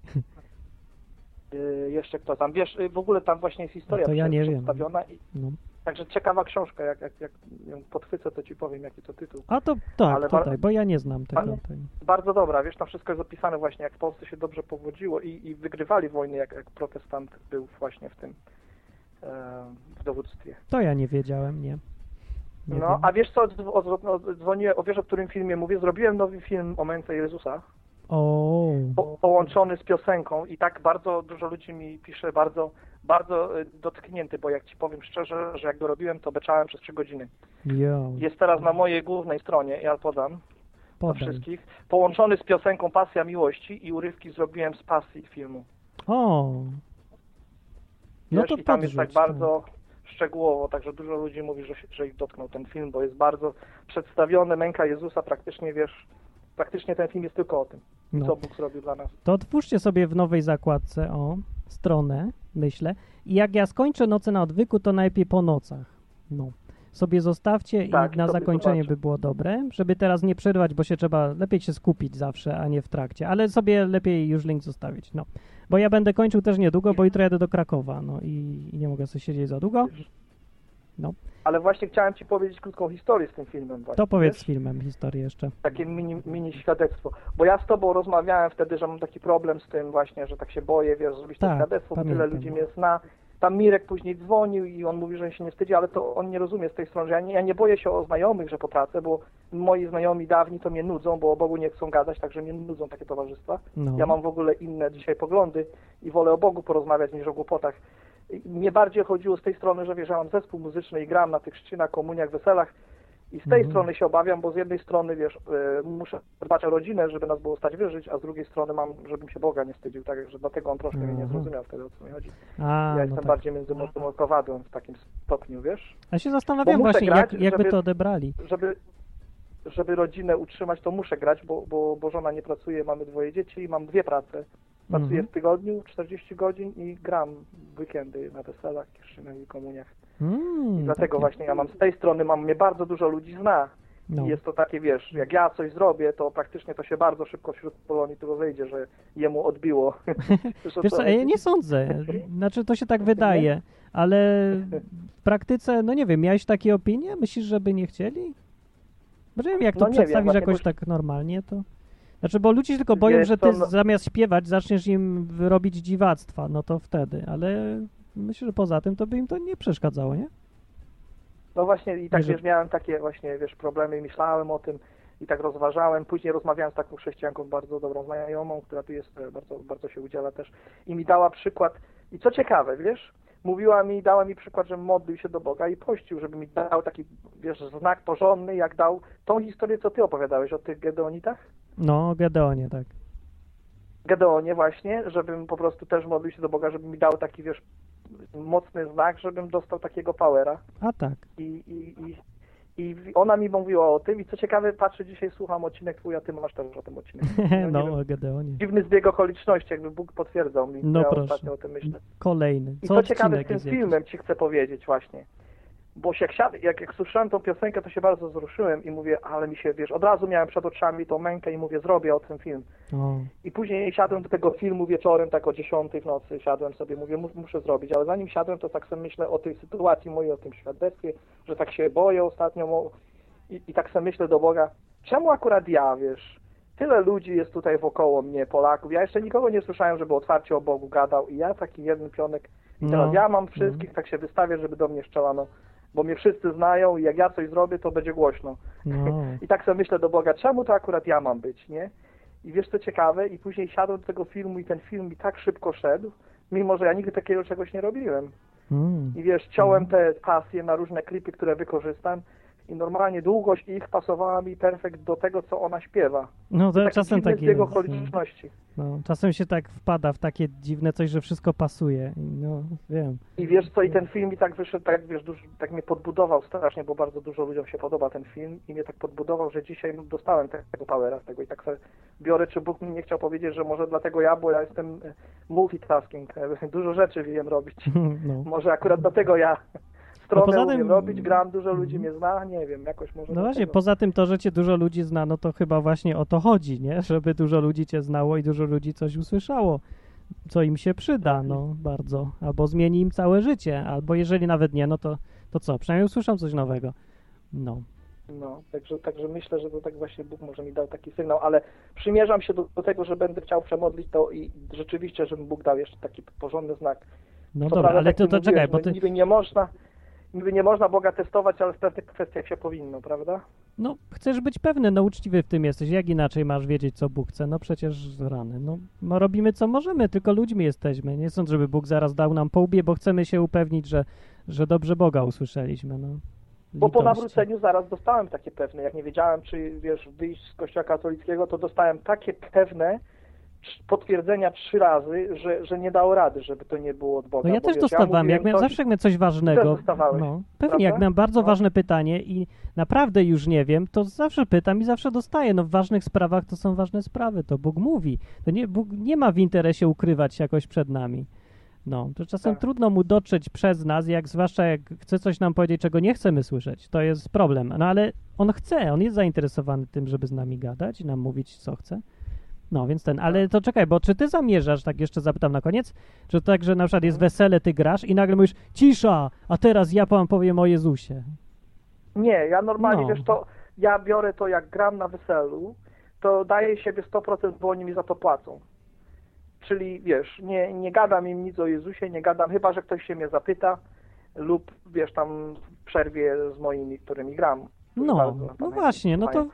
Y, jeszcze kto tam, wiesz, y, w ogóle tam właśnie jest historia No to ja nie wiem. przedstawiona i No. Także ciekawa książka, jak, jak, jak ją podchwycę, to ci powiem, jaki to tytuł. A to tak, Ale bar- tutaj, bo ja nie znam tego. Tutaj. Bardzo dobra, wiesz, tam wszystko jest opisane właśnie, jak w Polsce się dobrze powodziło i, i wygrywali wojny, jak, jak protestant był właśnie w tym, e, w dowództwie. To ja nie wiedziałem, nie. nie No, wiem. a wiesz co, dzw- o, o, dzwonię, o wiesz o którym filmie mówię? Zrobiłem nowy film o męce Jezusa, po, połączony z piosenką i tak bardzo dużo ludzi mi pisze, bardzo, bardzo e, dotknięty, bo jak ci powiem szczerze, że jak go robiłem, to beczałem przez trzy godziny. jo, Jest teraz na mojej głównej stronie, ja podam. dla podaj. wszystkich, połączony z piosenką Pasja Miłości i urywki zrobiłem z pasji filmu. O, no Wiesz, to I tam jest tak bardzo szczegółowo, także dużo ludzi mówi, że, że ich dotknął ten film, bo jest bardzo przedstawiony męka Jezusa, praktycznie wiesz, praktycznie ten film jest tylko o tym, No. co Bóg zrobił dla nas. To otwórzcie sobie w nowej zakładce, o, stronę, myślę. I jak ja skończę noce na odwyku, to najlepiej po nocach. No. Sobie zostawcie Tak, i na zakończenie zobaczę. by było dobre, żeby teraz nie przerwać, bo się trzeba lepiej się skupić zawsze, a nie w trakcie. Ale sobie lepiej już link zostawić, no. Bo ja będę kończył też niedługo, bo jutro jadę do Krakowa, no i, i nie mogę sobie siedzieć za długo. Ale właśnie chciałem Ci powiedzieć krótką historię z tym filmem właśnie. To powiedz filmem historię jeszcze. takie mini, mini świadectwo. Bo ja z tobą rozmawiałem wtedy, że mam taki problem z tym właśnie, że tak się boję, wiesz, zrobić to Tak, świadectwo, bo tyle pamiętam. ludzi mnie zna. Tam Mirek później dzwonił i on mówi, że się nie wstydzi, ale to on nie rozumie z tej strony, że ja nie, ja nie boję się o znajomych, że po pracy, bo moi znajomi dawni to mnie nudzą, bo o Bogu nie chcą gadać, także mnie nudzą takie towarzystwa. No. Ja mam w ogóle inne dzisiaj poglądy i wolę o Bogu porozmawiać niż o głupotach. Mnie bardziej chodziło z tej strony, że mam zespół muzyczny i gram na tych chrzcinach, komuniach, weselach i z tej Mhm. strony się obawiam, bo z jednej strony, wiesz, y, muszę dbać o rodzinę, żeby nas było stać wyżyć, a z drugiej strony mam, żebym się Boga nie wstydził, tak, że dlatego on troszkę mnie nie Aha. zrozumiał wtedy, o co mi chodzi. A, ja no jestem tak. bardziej między mocnym a kowadłem w takim stopniu, wiesz, Ja się zastanawiam właśnie, grać, jak, jakby żeby- to odebrali. żeby żeby rodzinę utrzymać, to muszę grać, bo, bo, bo żona nie pracuje, mamy dwoje dzieci i mam dwie prace. Pracuję Mhm. w tygodniu 40 godzin i gram w weekendy na weselach, chrzcinach i komuniach. Mm, I dlatego właśnie ja mam z tej strony, mam mnie bardzo dużo ludzi zna. No. I jest to takie, wiesz, jak ja coś zrobię, to praktycznie to się bardzo szybko wśród Polonii tu rozejdzie, że jemu odbiło. Wiesz, co ja nie sądzę. Znaczy, to się tak wydaje, ale w praktyce, no nie wiem, miałeś takie opinie? Myślisz, żeby nie chcieli? Bo nie wiem, jak to No wiem, przedstawisz właśnie, jakoś tak normalnie, to... Znaczy, bo ludzie się tylko boją, Wiesz że ty no- zamiast śpiewać zaczniesz im robić dziwactwa, no to wtedy, ale myślę, że poza tym to by im to nie przeszkadzało, nie? No właśnie i tak wiesz, miałem takie właśnie, wiesz, problemy i myślałem o tym i tak rozważałem. Później rozmawiałem z taką chrześcijanką, bardzo dobrą znajomą, która tu jest, e, bardzo, bardzo się udziela też i mi dała przykład. I co ciekawe, wiesz, mówiła mi, dała mi przykład, że modlił się do Boga i pościł, żeby mi dał taki, wiesz, znak porządny, jak dał tą historię, co ty opowiadałeś o tych Gedeonitach. No, Gedeonie, tak. Gedeonie właśnie, żebym po prostu też modlił się do Boga, żeby mi dał taki, wiesz, mocny znak, żebym dostał takiego powera. A tak. I, i, i, I ona mi mówiła o tym i co ciekawe, patrzę dzisiaj, słucham odcinek twój, a ty masz też o tym odcinek. No, o Gedeonie. Dziwny zbieg okoliczności, jakby Bóg potwierdzał mi, No ja proszę. ostatnio o tym myślę. Kolejny. I Co co ciekawe, z tym jest jakiś. filmem ci chcę powiedzieć właśnie. Bo się jak, siad, jak, jak słyszałem tą piosenkę, to się bardzo wzruszyłem i mówię, ale mi się, wiesz, od razu miałem przed oczami tą mękę i mówię, zrobię o tym film. O, I później siadłem do tego filmu wieczorem, tak o 10 w nocy, siadłem sobie, mówię, mus, muszę zrobić, ale zanim siadłem, to tak sobie myślę o tej sytuacji mojej, o tym świadectwie, że tak się boję ostatnio i, i tak sobie myślę do Boga, czemu akurat ja, wiesz, tyle ludzi jest tutaj wokoło mnie, Polaków, ja jeszcze nikogo nie słyszałem, żeby otwarcie o Bogu gadał i ja taki jeden pionek, i No, teraz ja mam wszystkich, tak się wystawię, żeby do mnie szczelano, bo mnie wszyscy znają i jak ja coś zrobię, to będzie głośno. no. I tak sobie myślę do Boga, czemu to akurat ja mam być, nie? I wiesz co ciekawe, i później siadłem do tego filmu i ten film mi tak szybko szedł, mimo że ja nigdy takiego czegoś nie robiłem. Mm. I wiesz, ciąłem te pasje na różne klipy, które wykorzystam i normalnie długość ich pasowała mi perfekt do tego, co ona śpiewa. No to Taki czasem tak jest. okoliczności. No, czasem się tak wpada w takie dziwne coś, że wszystko pasuje. No, wiem. I wiesz co, i ten film mi tak wyszedł, tak wiesz, tak mnie podbudował strasznie, bo bardzo dużo ludziom się podoba ten film i mnie tak podbudował, że dzisiaj dostałem te- tego powera z tego i tak sobie biorę, czy Bóg mi nie chciał powiedzieć, że może dlatego ja, bo ja jestem multitasking, dużo rzeczy wiem robić. No. Może akurat dlatego ja stronę poza umiem tym- robić, gram, dużo ludzi mnie zna, nie wiem, jakoś może No właśnie, dlatego. poza tym to, że cię dużo ludzi zna, no to chyba właśnie o to chodzi, nie? Żeby dużo ludzi cię znało i dużo ludzi coś usłyszało, co im się przyda, no bardzo. Albo zmieni im całe życie, albo jeżeli nawet nie, no to, to co? Przynajmniej usłyszą coś nowego. No. No, także, także myślę, że to tak właśnie Bóg może mi dał taki sygnał, ale przymierzam się do, do tego, że będę chciał przemodlić to i rzeczywiście, żeby Bóg dał jeszcze taki porządny znak. No Co dobra, ale tak to, to czekaj, mówiłeś, bo no ty... Niby nie można, niby nie można Boga testować, ale w pewnych kwestiach się powinno, prawda? No, chcesz być pewny, no uczciwy w tym jesteś. Jak inaczej masz wiedzieć, co Bóg chce? No przecież rany. No, no robimy, co możemy, tylko ludźmi jesteśmy. Nie sądzę, żeby Bóg zaraz dał nam po łbie, bo chcemy się upewnić, że, że dobrze Boga usłyszeliśmy, no. Bo po nawróceniu zaraz dostałem takie pewne, jak nie wiedziałem, czy wiesz, wyjść z kościoła katolickiego, to dostałem takie pewne potwierdzenia trzy razy, że, że nie dało rady, żeby to nie było od Boga. No ja też wiesz, dostawałem, mówiłem jak miałem, coś- zawsze jak miałem coś ważnego, no, pewnie, prawda? jak miałem bardzo No. ważne pytanie i naprawdę już nie wiem, to zawsze pytam i zawsze dostaję, no w ważnych sprawach to są ważne sprawy, to Bóg mówi, to nie, Bóg nie ma w interesie ukrywać się jakoś przed nami. No, to czasem Tak. trudno mu dotrzeć przez nas, jak zwłaszcza jak chce coś nam powiedzieć, czego nie chcemy słyszeć, to jest problem, no ale on chce, on jest zainteresowany tym, żeby z nami gadać i nam mówić, co chce. No, więc ten, ale to czekaj, bo czy ty zamierzasz, tak jeszcze zapytam na koniec, czy tak, że na przykład jest wesele, ty grasz i nagle mówisz, cisza, a teraz ja wam powiem o Jezusie. Nie, ja normalnie, No. wiesz, to ja biorę to, jak gram na weselu, to daję siebie 100%, bo oni mi za to płacą. Czyli, wiesz, nie, nie gadam im nic o Jezusie, nie gadam, chyba, że ktoś się mnie zapyta lub, wiesz, tam w przerwie z moimi, którymi gram. No, no właśnie, no to.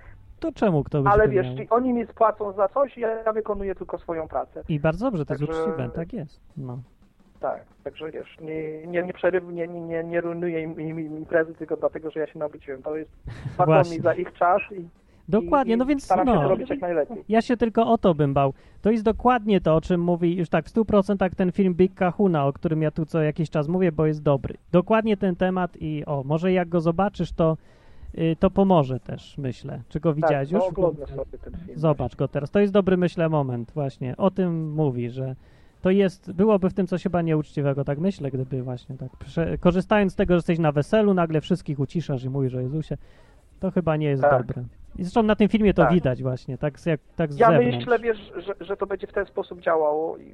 To czemu kto by Ale się wiesz, miał? oni mi spłacą za coś i ja wykonuję tylko swoją pracę. I bardzo dobrze, to jest Także- uczciwe, tak jest. No. Tak, także wiesz, nie, nie, nie przeryw, nie, nie, nie, nie ruinuję im, im, im imprezy tylko dlatego, że ja się nawróciłem. To jest płacą mi za ich czas i, Dokładnie, i, no więc staram się no, robić jak najlepiej. ja się tylko o to bym bał. To jest dokładnie to, o czym mówi już tak w 100% ten film Big Kahuna, o którym ja tu co jakiś czas mówię, bo jest dobry. Dokładnie ten temat i o, może jak go zobaczysz, to, to pomoże też, myślę. Czy go widziałeś tak, już? Oglądam sobie ten film. Zobacz go teraz. To jest dobry, myślę, moment właśnie. O tym mówi, że to jest, byłoby w tym coś chyba nieuczciwego, tak myślę, gdyby właśnie tak, prze, korzystając z tego, że jesteś na weselu, nagle wszystkich uciszasz i mówisz o Jezusie, to chyba nie jest Tak. dobre. I zresztą na tym filmie to Tak. widać właśnie, tak jak, tak z Ja zewnątrz. myślę, wiesz, że, że to będzie w ten sposób działało, i,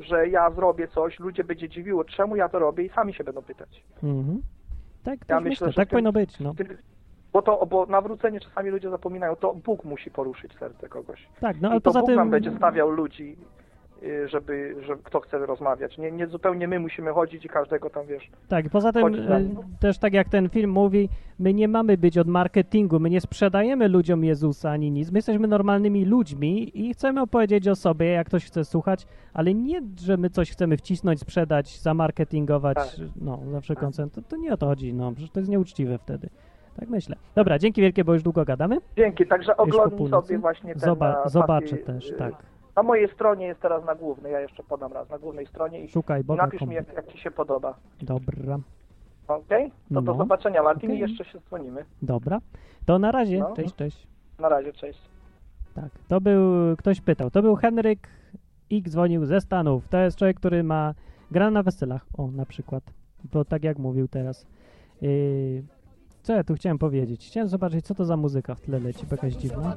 że ja zrobię coś, ludzie będzie dziwiło, czemu ja to robię i sami się będą pytać. Mhm. Tak, Ja myślę, myślę, że tak tym- powinno być, no. Bo to, bo nawrócenie czasami ludzie zapominają, to Bóg musi poruszyć serce kogoś. Tak, no I ale to poza Bóg tym... nam będzie stawiał ludzi, żeby, żeby kto chce rozmawiać. Nie, nie zupełnie my musimy chodzić i każdego tam, wiesz, Tak, poza tym y, też tak jak ten film mówi, my nie mamy być od marketingu, my nie sprzedajemy ludziom Jezusa ani nic, my jesteśmy normalnymi ludźmi i chcemy opowiedzieć o sobie, jak ktoś chce słuchać, ale nie, że my coś chcemy wcisnąć, sprzedać, zamarketingować, Tak. no, za wszelką cenę, to, to nie o to chodzi, no, przecież to jest nieuczciwe wtedy. Tak myślę. Dobra, dzięki wielkie, bo już długo gadamy. Dzięki, także oglądnij sobie właśnie ten Zoba na zobaczę też, y, tak. Na mojej stronie jest teraz na głównej, ja jeszcze podam raz, na głównej stronie i Szukaj Boga. napisz mi, jak, jak Ci się podoba. Dobra, Okej? To do No. zobaczenia, Martin, Okej. i jeszcze się dzwonimy. dobra. To na razie. No. Cześć, cześć. Na razie, cześć. Tak, to był, ktoś pytał, to był Henryk X dzwonił ze Stanów. To jest człowiek, który ma, gra na weselach, o na przykład, bo tak jak mówił teraz. Yy, co ja tu chciałem powiedzieć? Chciałem zobaczyć, co to za muzyka w tle leci, bo jakaś dziwna.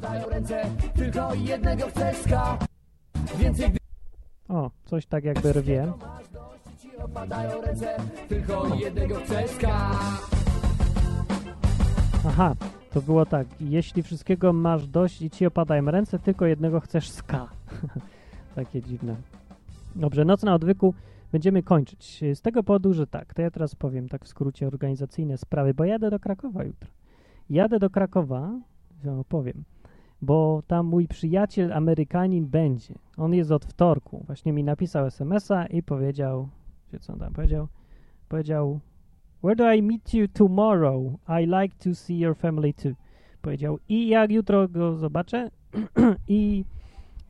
O, coś tak jakby rwie. Aha, to było tak. Jeśli wszystkiego masz dość i ci opadają ręce, tylko jednego chcesz ska. Takie dziwne. Dobrze, noc na odwyku będziemy kończyć. Z tego powodu, że tak, to ja teraz powiem tak w skrócie organizacyjne sprawy, bo jadę do Krakowa jutro. Jadę do Krakowa, no, powiem, bo tam mój przyjaciel Amerykanin będzie. On jest od wtorku. Właśnie mi napisał SMS-a i powiedział, wie co on tam powiedział? Powiedział, Where do I meet you tomorrow? I like to see your family too. Powiedział, i jak jutro go zobaczę i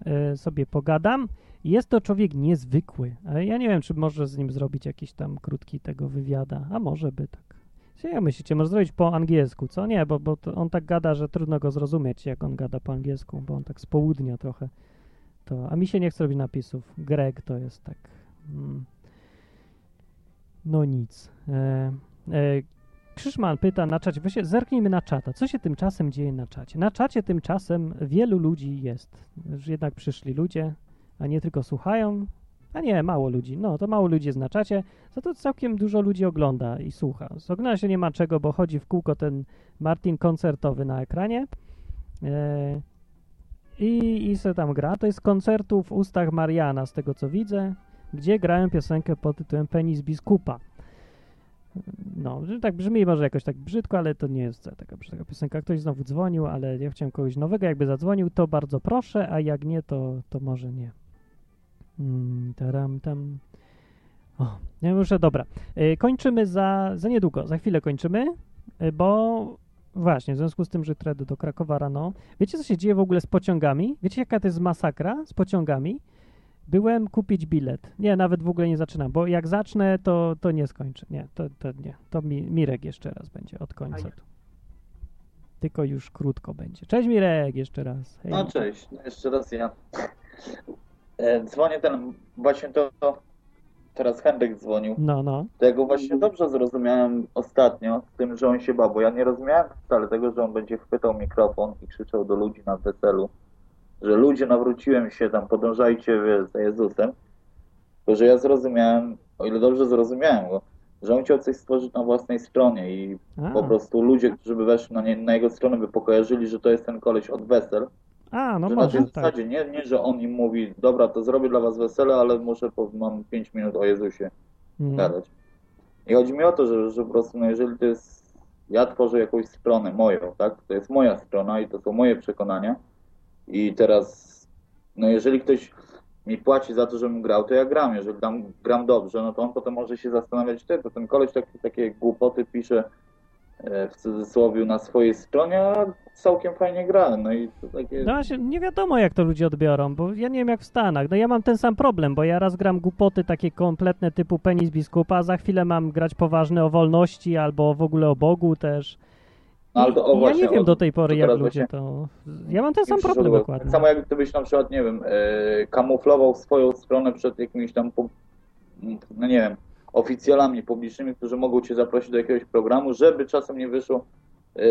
e, sobie pogadam. Jest to człowiek niezwykły, ale ja nie wiem, czy może z nim zrobić jakiś tam krótki tego wywiada, a może by tak. Co ja myślicie, może zrobić po angielsku, co? Nie, bo, bo on tak gada, że trudno go zrozumieć, jak on gada po angielsku, bo on tak z południa trochę. To, a mi się nie chce robić napisów. Greg to jest tak... Mm, no nic. E, e, Krzyszman pyta na czacie, zerknijmy na czata. Co się tymczasem dzieje na czacie? Na czacie tymczasem wielu ludzi jest. Już jednak przyszli ludzie, a nie tylko słuchają. A nie, mało ludzi. No, to mało ludzi jest na czacie, za to całkiem dużo ludzi ogląda i słucha. Z ogląda się nie ma czego, bo chodzi w kółko ten Martin koncertowy na ekranie. E, I, I se tam gra. To jest koncertu w ustach Mariana, z tego co widzę, gdzie grałem piosenkę pod tytułem Penis Biskupa. No, tak brzmi może jakoś tak brzydko, ale to nie jest taka brzydka piosenka. Ktoś znowu dzwonił, ale ja chciałem kogoś nowego. Jakby zadzwonił, to bardzo proszę, a jak nie, to, to może nie. Mm, taram tam. O, ja muszę, dobra. Y, kończymy za, za niedługo, za chwilę kończymy, y, bo właśnie, w związku z tym, że tredę do Krakowa rano. Wiecie, co się dzieje w ogóle z pociągami? Wiecie, jaka to jest masakra z pociągami? Byłem kupić bilet. Nie, nawet w ogóle nie zaczynam, bo jak zacznę, to, to nie skończę. Nie, to, to nie. To mi, Mirek jeszcze raz będzie od końca tu. Tylko już krótko będzie. Cześć Mirek, jeszcze raz. Hej. No cześć, no jeszcze raz ja. E, Dzwonię ten, właśnie to, teraz Henryk dzwonił. No, no. To ja go właśnie dobrze zrozumiałem ostatnio z tym, że on się bał, bo ja nie rozumiałem wcale tego, że on będzie chwytał mikrofon i krzyczał do ludzi na weselu, że ludzie nawróciłem się tam, podążajcie za Jezusem. To, że ja zrozumiałem, o ile dobrze zrozumiałem go, że on chciał coś stworzyć na własnej stronie i A, po prostu ludzie, którzy by weszli na, nie, na jego stronę, by pokojarzyli, że to jest ten koleś od wesel. A no że na może, tej tak. zasadzie, nie, nie, że on im mówi, dobra, to zrobię dla was wesele, ale muszę, po, mam 5 minut o Jezusie Mm. gadać. I chodzi mi o to, że, że po prostu, no jeżeli to jest, ja tworzę jakąś stronę moją, tak, to jest moja strona i to są moje przekonania i teraz, no jeżeli ktoś mi płaci za to, żebym grał, to ja gram, jeżeli tam gram dobrze, no to on potem może się zastanawiać, ty, to ten koleś taki, takie głupoty pisze w cudzysłowie na swojej stronie, a całkiem fajnie gra, no i to takie... No właśnie, nie wiadomo jak to ludzie odbiorą, bo ja nie wiem jak w Stanach. No ja mam ten sam problem, bo ja raz gram głupoty takie kompletne typu penis biskupa, a za chwilę mam grać poważne o wolności albo w ogóle o Bogu też. No, ale to, o, I ja właśnie, nie wiem do tej pory jak ludzie właśnie- to... Ja mam ten sam problem dokładnie. Tak samo jak gdybyś na przykład, nie wiem, e, kamuflował swoją stronę przed jakimiś tam, no nie wiem, oficjalami publicznymi, którzy mogą cię zaprosić do jakiegoś programu, żeby czasem nie wyszło, e,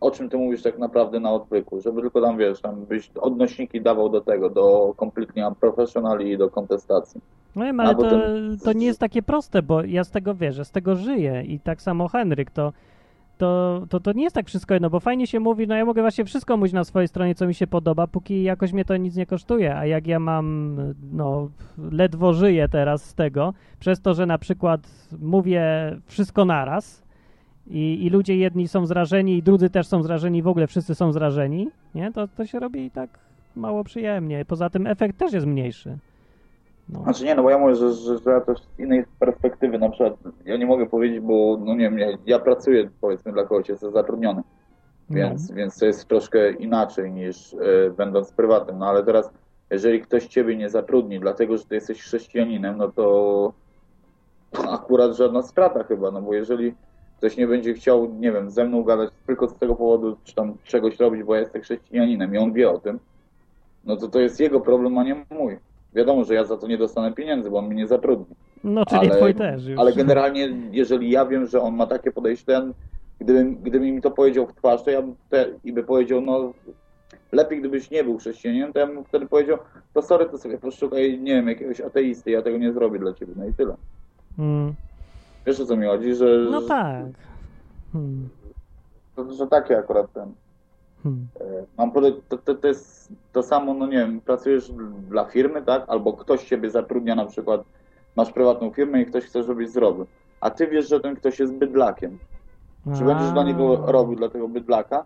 o czym ty mówisz tak naprawdę na odwyku, żeby tylko tam, wiesz, tam byś odnośniki dawał do tego, do completely unprofessionali i do kontestacji. No wiem, ale to, ten- to nie jest takie proste, bo ja z tego wierzę, z tego żyję i tak samo Henryk, to, to, to, to nie jest tak wszystko jedno, bo fajnie się mówi, no ja mogę właśnie wszystko mówić na swojej stronie, co mi się podoba, póki jakoś mnie to nic nie kosztuje, a jak ja mam, no, ledwo żyję teraz z tego, przez to, że na przykład mówię wszystko naraz i, i ludzie jedni są zrażeni i drudzy też są zrażeni, w ogóle wszyscy są zrażeni, nie, to, to się robi tak mało przyjemnie. Poza tym efekt też jest mniejszy. No. Znaczy nie, no bo ja mówię, że, że, że ja też z innej perspektywy, na przykład, ja nie mogę powiedzieć, bo, no nie wiem, ja, ja pracuję, powiedzmy, dla kogoś, jestem zatrudniony, więc, więc to jest troszkę inaczej niż e, będąc prywatnym, no ale teraz jeżeli ktoś ciebie nie zatrudni, dlatego że ty jesteś chrześcijaninem, no to to akurat żadna strata chyba, no bo jeżeli ktoś nie będzie chciał, nie wiem, ze mną gadać tylko z tego powodu, czy tam czegoś robić, bo ja jestem chrześcijaninem i on wie o tym, no to to jest jego problem, a nie mój. Wiadomo, że ja za to nie dostanę pieniędzy, bo on mnie nie zatrudni. No, czyli twój też już. Ale generalnie, jeżeli ja wiem, że on ma takie podejście, ja, gdybym, gdyby mi to powiedział w twarz, to ja bym te, i by powiedział, no lepiej gdybyś nie był chrześcijaninem, to ja bym wtedy powiedział, to sorry, to sobie poszukaj, nie wiem, jakiegoś ateisty, ja tego nie zrobię dla ciebie, no i tyle. Mm. Wiesz o co mi chodzi, że, No tak. Hmm. że, że takie akurat ten. Hmm. e, Mam pode- to, to, to jest to samo, no nie wiem, pracujesz dla firmy, tak? Albo ktoś ciebie zatrudnia na przykład, masz prywatną firmę i ktoś chce, żebyś zrobił. A ty wiesz, że ten ktoś jest bydlakiem. Czy będziesz dla niego robił dla tego bydlaka?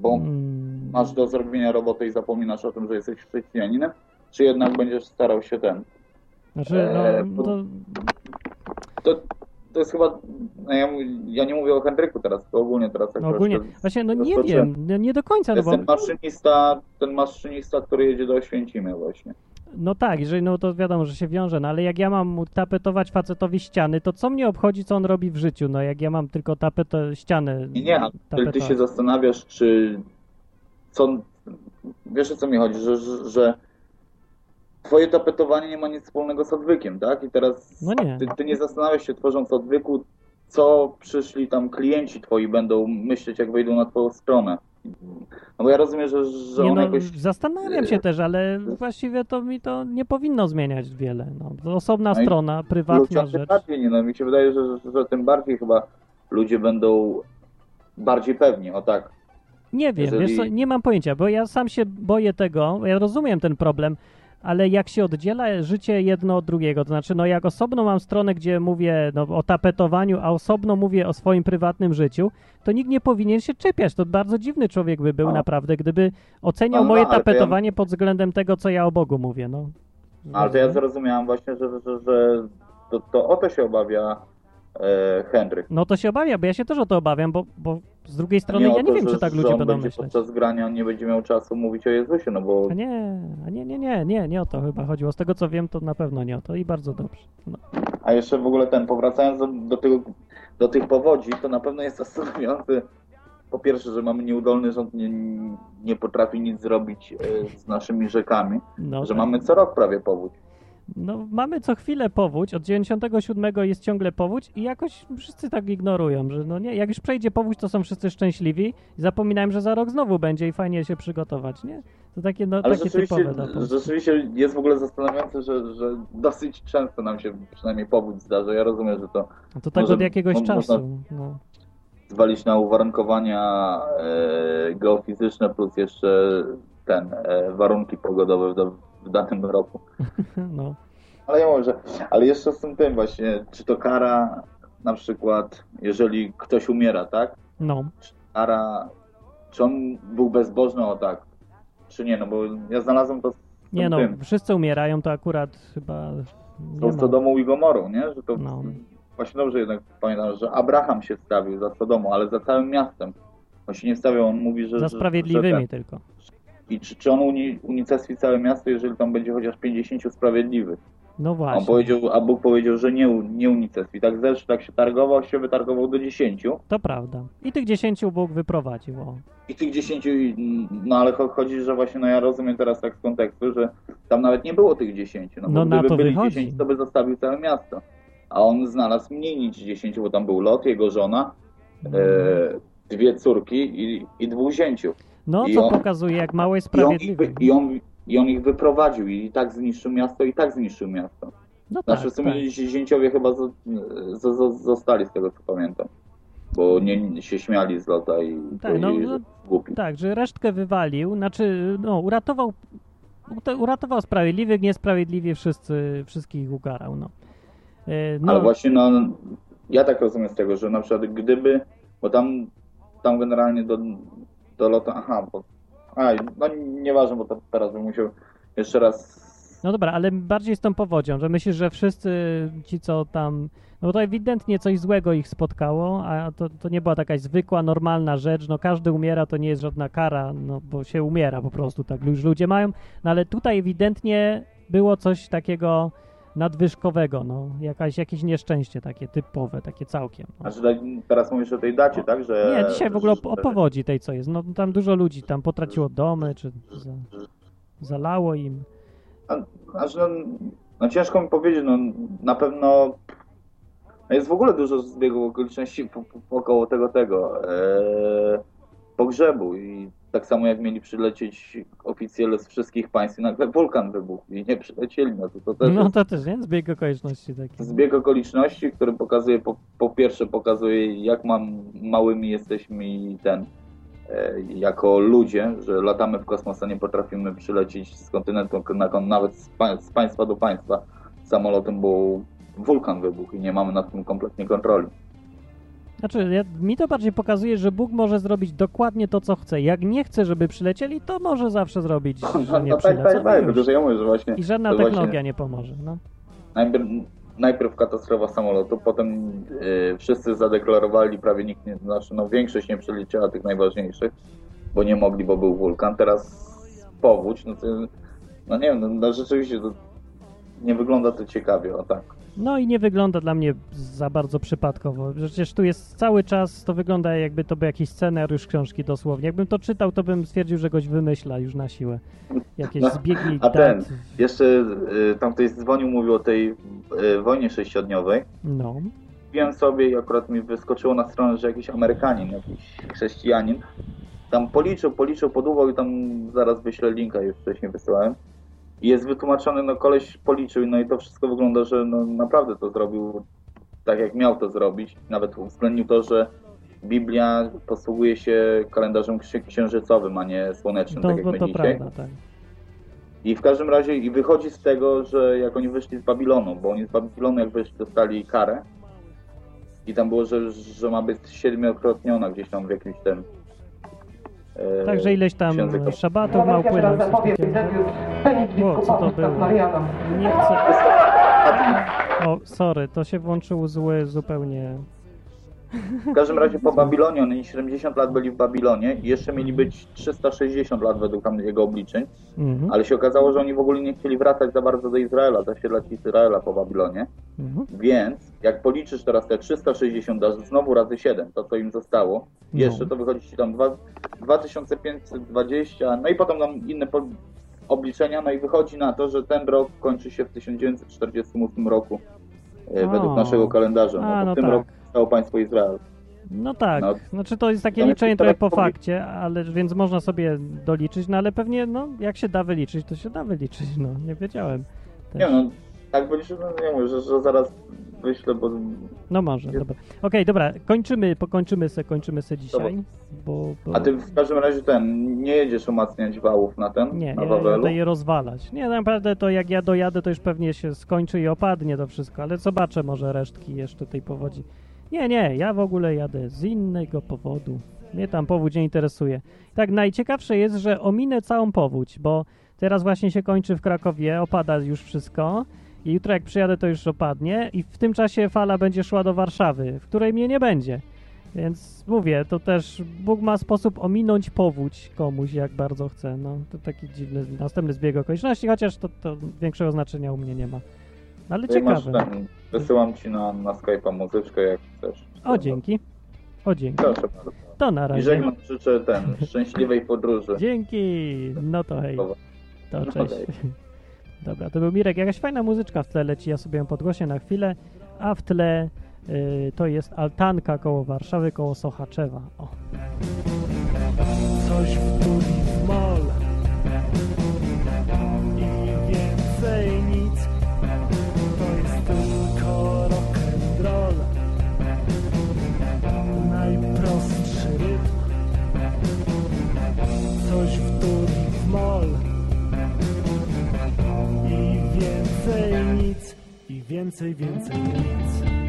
Bo Mm. masz do zrobienia roboty i zapominasz o tym, że jesteś chrześcijaninem? Czy jednak będziesz starał się ten? Znaczy, no, bo- to, To, to jest chyba, no ja, ja nie mówię o Henryku teraz, to ogólnie teraz. no ogólnie, troszkę właśnie, no nie wiem, nie, nie do końca, To no jest bo, ten maszynista, ten maszynista, który jedzie do Oświęcimia właśnie. no tak, jeżeli, no to wiadomo, że się wiąże, no ale jak ja mam mu tapetować facetowi ściany, to co mnie obchodzi, co on robi w życiu, no jak ja mam tylko tapetę, ścianę Nie, nie, ale ty się zastanawiasz, czy co, wiesz o co mi chodzi, że, że, że twoje tapetowanie nie ma nic wspólnego z odwykiem, tak? I teraz No nie. Ty, ty nie zastanawiasz się, tworząc odwyku, co przyszli tam klienci twoi będą myśleć, jak wejdą na twoją stronę. No bo ja rozumiem, że, że Nie on no, jakoś... zastanawiam się też, ale właściwie to mi to nie powinno zmieniać wiele. No, to osobna No strona, prywatna Ludziom tym rzecz. bardziej, nie, no mi się wydaje, że, że, że tym bardziej chyba ludzie będą bardziej pewni, o tak. Nie wiem, Jeżeli- wiesz co, nie mam pojęcia, bo ja sam się boję tego, ja rozumiem ten problem, ale jak się oddziela życie jedno od drugiego, to znaczy, no jak osobno mam stronę, gdzie mówię no, o tapetowaniu, a osobno mówię o swoim prywatnym życiu, to nikt nie powinien się czepiać. To bardzo dziwny człowiek by był No. naprawdę, gdyby oceniał No, no, moje ja- tapetowanie pod względem tego, co ja o Bogu mówię, no. Ale to ja zrozumiałem właśnie, że, że, że to, to o to się obawia e, Henryk. No to się obawia, bo ja się też o to obawiam, bo, bo z drugiej strony o ja nie to, wiem, czy tak ludzie będą myśleć. podczas grania nie będzie miał czasu mówić o Jezusie, no bo A nie, a nie, nie, nie, nie, nie o to chyba chodziło. Z tego co wiem, to na pewno nie o to i bardzo dobrze. No. A jeszcze w ogóle ten, powracając do, do, tego, do tych powodzi, to na pewno jest zastanawiające. Po pierwsze, że mamy nieudolny rząd, nie, nie potrafi nic zrobić e, z naszymi rzekami, No, że tak. mamy co rok prawie powódź. No mamy co chwilę powódź, od 97 jest ciągle powódź i jakoś wszyscy tak ignorują, że no nie, jak już przejdzie powódź, to są wszyscy szczęśliwi i zapominają, że za rok znowu będzie i fajnie się przygotować, nie? To takie, no, Ale takie rzeczywiście, rzeczywiście jest w ogóle zastanawiające, że, że dosyć często nam się przynajmniej powódź zdarza. Ja rozumiem, że to No to tak może- od jakiegoś mo- czasu. No. zwalić na uwarunkowania e, geofizyczne plus jeszcze ten e, warunki pogodowe w, w danym roku. no. Ale ja mówię, że, ale jeszcze z tym tym właśnie, czy to kara na przykład, jeżeli ktoś umiera, tak? No. Kara, czy on był bezbożny, o tak, czy nie, no bo ja znalazłem to Nie no, tym wszyscy umierają, to akurat chyba ma. Sodomą i Gomorą, nie? Że to No. właśnie dobrze jednak pamiętam, że Abraham się stawił za Sodomą, ale za całym miastem. Się nie stawiał, on mówi, że... Za że- sprawiedliwymi Że tylko. ten, I czy, czy on uni, unicestwi całe miasto, jeżeli tam będzie chociaż 50 sprawiedliwych? No On właśnie. powiedział, a Bóg powiedział, że nie, nie unicestwi. Tak zeszł, tak się targował, się wytargował do 10. To prawda. I tych dziesięciu Bóg wyprowadził. O. I tych 10, i- no ale cho- chodzi, że właśnie, no ja rozumiem teraz tak z kontekstu, że tam nawet nie było tych 10. No, bo No na gdyby to byli wychodzi. 10, to by zostawił całe miasto. A on znalazł mniej niż 10, bo tam był Lot, jego żona, e, dwie córki i, i dwóch zięciów. No, i co on- pokazuje, jak mało jest I on, i, on, I on ich wyprowadził i tak zniszczył miasto, i tak zniszczył miasto. No tak, Znaczy w sumie tak. zięciowie chyba zo- zo- zo- zostali z tego co pamiętam. Bo nie się śmiali z lota i Tak, no, powiedzieli, no, że głupi. tak, że resztkę wywalił, znaczy, no, uratował, uratował sprawiedliwych, niesprawiedliwie wszyscy, wszystkich ukarał, no. E, no Ale właśnie no, ja tak rozumiem z tego, że na przykład gdyby, bo tam, tam generalnie do, do lota, aha, bo, a, no nieważne, bo to teraz bym musiał jeszcze raz No dobra, ale bardziej z tą powodzią, że myślisz, że wszyscy ci, co tam... No bo to ewidentnie coś złego ich spotkało, a to, to nie była taka zwykła, normalna rzecz. No każdy umiera, to nie jest żadna kara, no bo się umiera po prostu, tak już ludzie mają. No ale tutaj ewidentnie było coś takiego nadwyżkowego, no. Jakaś, jakieś nieszczęście takie typowe, takie całkiem. No. A że tak- teraz mówisz o tej dacie, tak? Że, Nie, dzisiaj w ogóle o, o że- powodzi tej, co jest. No tam dużo ludzi tam potraciło domy, czy za, zalało im. Znaczy, no, no ciężko mi powiedzieć, no na pewno no jest w ogóle dużo zbiegów okoliczności około tego tego e, pogrzebu i tak samo jak mieli przylecieć oficjele z wszystkich państw i nagle wulkan wybuchł i nie przylecieli, no to, to też No to też, nie? Zbieg okoliczności taki. zbieg okoliczności, który pokazuje, po, po pierwsze pokazuje jak mam, małymi jesteśmy i ten e, jako ludzie, że latamy w kosmos, a nie potrafimy przylecieć z kontynentu na nawet z, pa, z państwa do państwa samolotem, bo wulkan wybuchł i nie mamy nad tym kompletnie kontroli. Znaczy, ja, mi to bardziej pokazuje, że Bóg może zrobić dokładnie to, co chce. Jak nie chce, żeby przylecieli, to może zawsze zrobić, że nie No tak, tak, i tak, tylko że ja mówię, że właśnie I żadna to właśnie- technologia nie pomoże. No. najpierw, najpierw katastrofa samolotu, potem e, wszyscy zadeklarowali, prawie nikt nie, znaczy no większość nie przyleciała tych najważniejszych, bo nie mogli, bo był wulkan, teraz powódź, no to, no nie wiem, no, no rzeczywiście to nie wygląda to ciekawie, o tak. No i nie wygląda dla mnie za bardzo przypadkowo. Przecież tu jest cały czas, to wygląda jakby to był jakiś scenariusz książki dosłownie. Jakbym to czytał, to bym stwierdził, że goś wymyśla już na siłę. Jakieś No, zbiegi a dat. ten, Jeszcze y, tam ktoś dzwonił, mówił o tej y, wojnie sześciodniowej. No. Wbiłem sobie i akurat mi wyskoczyło na stronę, że jakiś Amerykanin, jakiś chrześcijanin tam policzył, policzył, podłuwał i tam zaraz wyślę linka, już wcześniej wysyłałem. I jest wytłumaczony, no koleś policzył, no i to wszystko wygląda, że no naprawdę to zrobił tak, jak miał to zrobić. Nawet uwzględnił to, że Biblia posługuje się kalendarzem ksi- księżycowym, a nie słonecznym, To, tak jak bo my to dzisiaj. prawda, tak. I w każdym razie i wychodzi z tego, że jak oni wyszli z Babilonu, bo oni z Babilonu jak wyszli dostali karę i tam było, że, że ma być siedmiokrotniona gdzieś tam w jakimś tym e, Także ileś tam szabatów ma upłynąć. coś takiego. O, co to było? Nie chcę... O, sorry, to się włączył zły zupełnie... W każdym razie po Babilonie, oni 70 lat byli w Babilonie i jeszcze mieli być 360 lat według tam jego obliczeń, Mhm. ale się okazało, że oni w ogóle nie chcieli wracać za bardzo do Izraela, zasiedlać Izraela po Babilonie. Mhm. Więc jak policzysz teraz te 360, dasz znowu razy 7, to co im zostało, No. jeszcze to wychodzi ci tam dwa- 2520, no i potem tam inne obliczenia, no i wychodzi na to, że ten rok kończy się w 1948 roku e, O. według naszego kalendarza. No, A, no w tym tak. roku stało państwo Izrael. No tak, No. znaczy to jest takie liczenie trochę po fakcie, ale więc można sobie doliczyć, no ale pewnie, no jak się da wyliczyć, to się da wyliczyć, no nie wiedziałem. Też. Nie no, tak wyliczysz, no nie mówię, że, że zaraz wyślę, bo No może, jest- dobra. Okej, dobra, kończymy, pokończymy se, kończymy se dzisiaj, bo... bo... a ty w każdym razie ten, nie jedziesz umacniać wałów na ten, Nie, na ja Wawelu? jadę je rozwalać. Nie, naprawdę to jak ja dojadę, to już pewnie się skończy i opadnie to wszystko, ale zobaczę może resztki jeszcze tej powodzi. Nie, nie, ja w ogóle jadę z innego powodu. Mnie tam powódź nie interesuje. Tak, najciekawsze jest, że ominę całą powódź, bo teraz właśnie się kończy w Krakowie, opada już wszystko i jutro jak przyjadę, to już opadnie i w tym czasie fala będzie szła do Warszawy, w której mnie nie będzie. Więc mówię, to też Bóg ma sposób ominąć powódź komuś, jak bardzo chce. No, to taki dziwny, następny zbieg okoliczności, chociaż to, to większego znaczenia u mnie nie ma. Ale Ty masz ciekawe. ten, wysyłam ci na, na Skype'a muzyczkę, jak chcesz. O, dzięki. O, dzięki. Proszę bardzo. To na I razie. żegnam, życzę ten, szczęśliwej podróży. Dzięki. No to hej. To No cześć. hej. Dobra, to był Mirek. Jakaś fajna muzyczka w tle leci, ja sobie ją podgłoszę na chwilę, a w tle y, to jest altanka koło Warszawy, koło Sochaczewa. O. Coś w w I więcej, więcej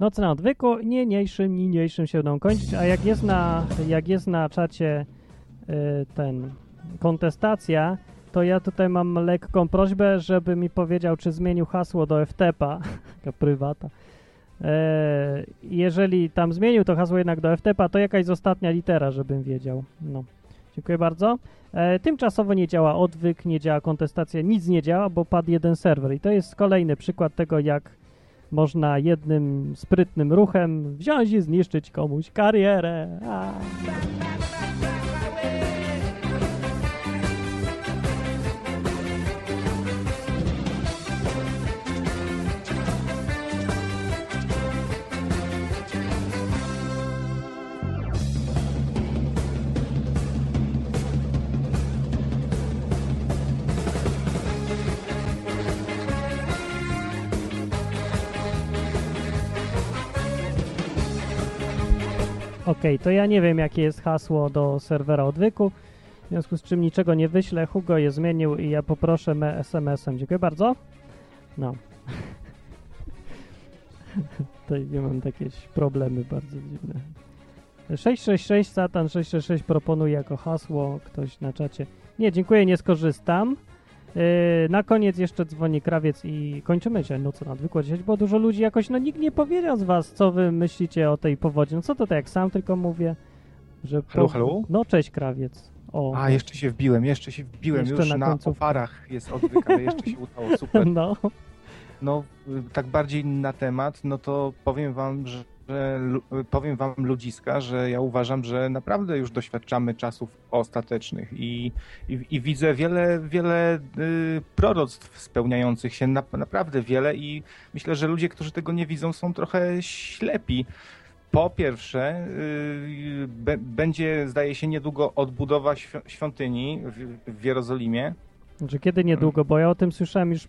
No. Noce na odwyku, niniejszym, niniejszym się będą kończyć, a jak jest na, jak jest na czacie y, ten kontestacja, to ja tutaj mam lekką prośbę, żeby mi powiedział, czy zmienił hasło do FTP-a, taka prywata. E, jeżeli tam zmienił to hasło jednak do FTP-a, to jakaś ostatnia litera, żebym wiedział. No. Dziękuję bardzo. E, tymczasowo nie działa odwyk, nie działa kontestacja, nic nie działa, bo padł jeden serwer. I to jest kolejny przykład tego, jak można jednym sprytnym ruchem wziąć i zniszczyć komuś karierę. A. Okej, to ja nie wiem, jakie jest hasło do serwera odwyku, w związku z czym niczego nie wyślę. Hugo je zmienił i ja poproszę me SMS-em. Dziękuję bardzo. No. Tutaj nie mam jakieś problemy bardzo dziwne. 666 Satan 666 proponuje jako hasło ktoś na czacie. Nie, dziękuję, nie skorzystam. Yy, na koniec jeszcze dzwoni krawiec i kończymy się noc na odwykło dzisiaj, bo dużo ludzi jakoś, no nikt nie powiedział z was, co wy myślicie o tej powodzi. No co to tak jak sam tylko mówię, że... Halo, halo? No cześć krawiec. O, A, jeszcze się wbiłem, jeszcze się wbiłem, Jeszcze już na na, oparach jest odwyk, ale jeszcze się udało, super. no. No, y, tak bardziej na temat, no to powiem wam, że że powiem wam ludziska, że ja uważam, że naprawdę już doświadczamy czasów ostatecznych i, i, i widzę wiele, wiele y, proroctw spełniających się, na, naprawdę wiele i myślę, że ludzie, którzy tego nie widzą są trochę ślepi. Po pierwsze, y, be, będzie, zdaje się, niedługo odbudowa świ- świątyni w, w Jerozolimie. Znaczy kiedy niedługo, bo ja o tym słyszałem już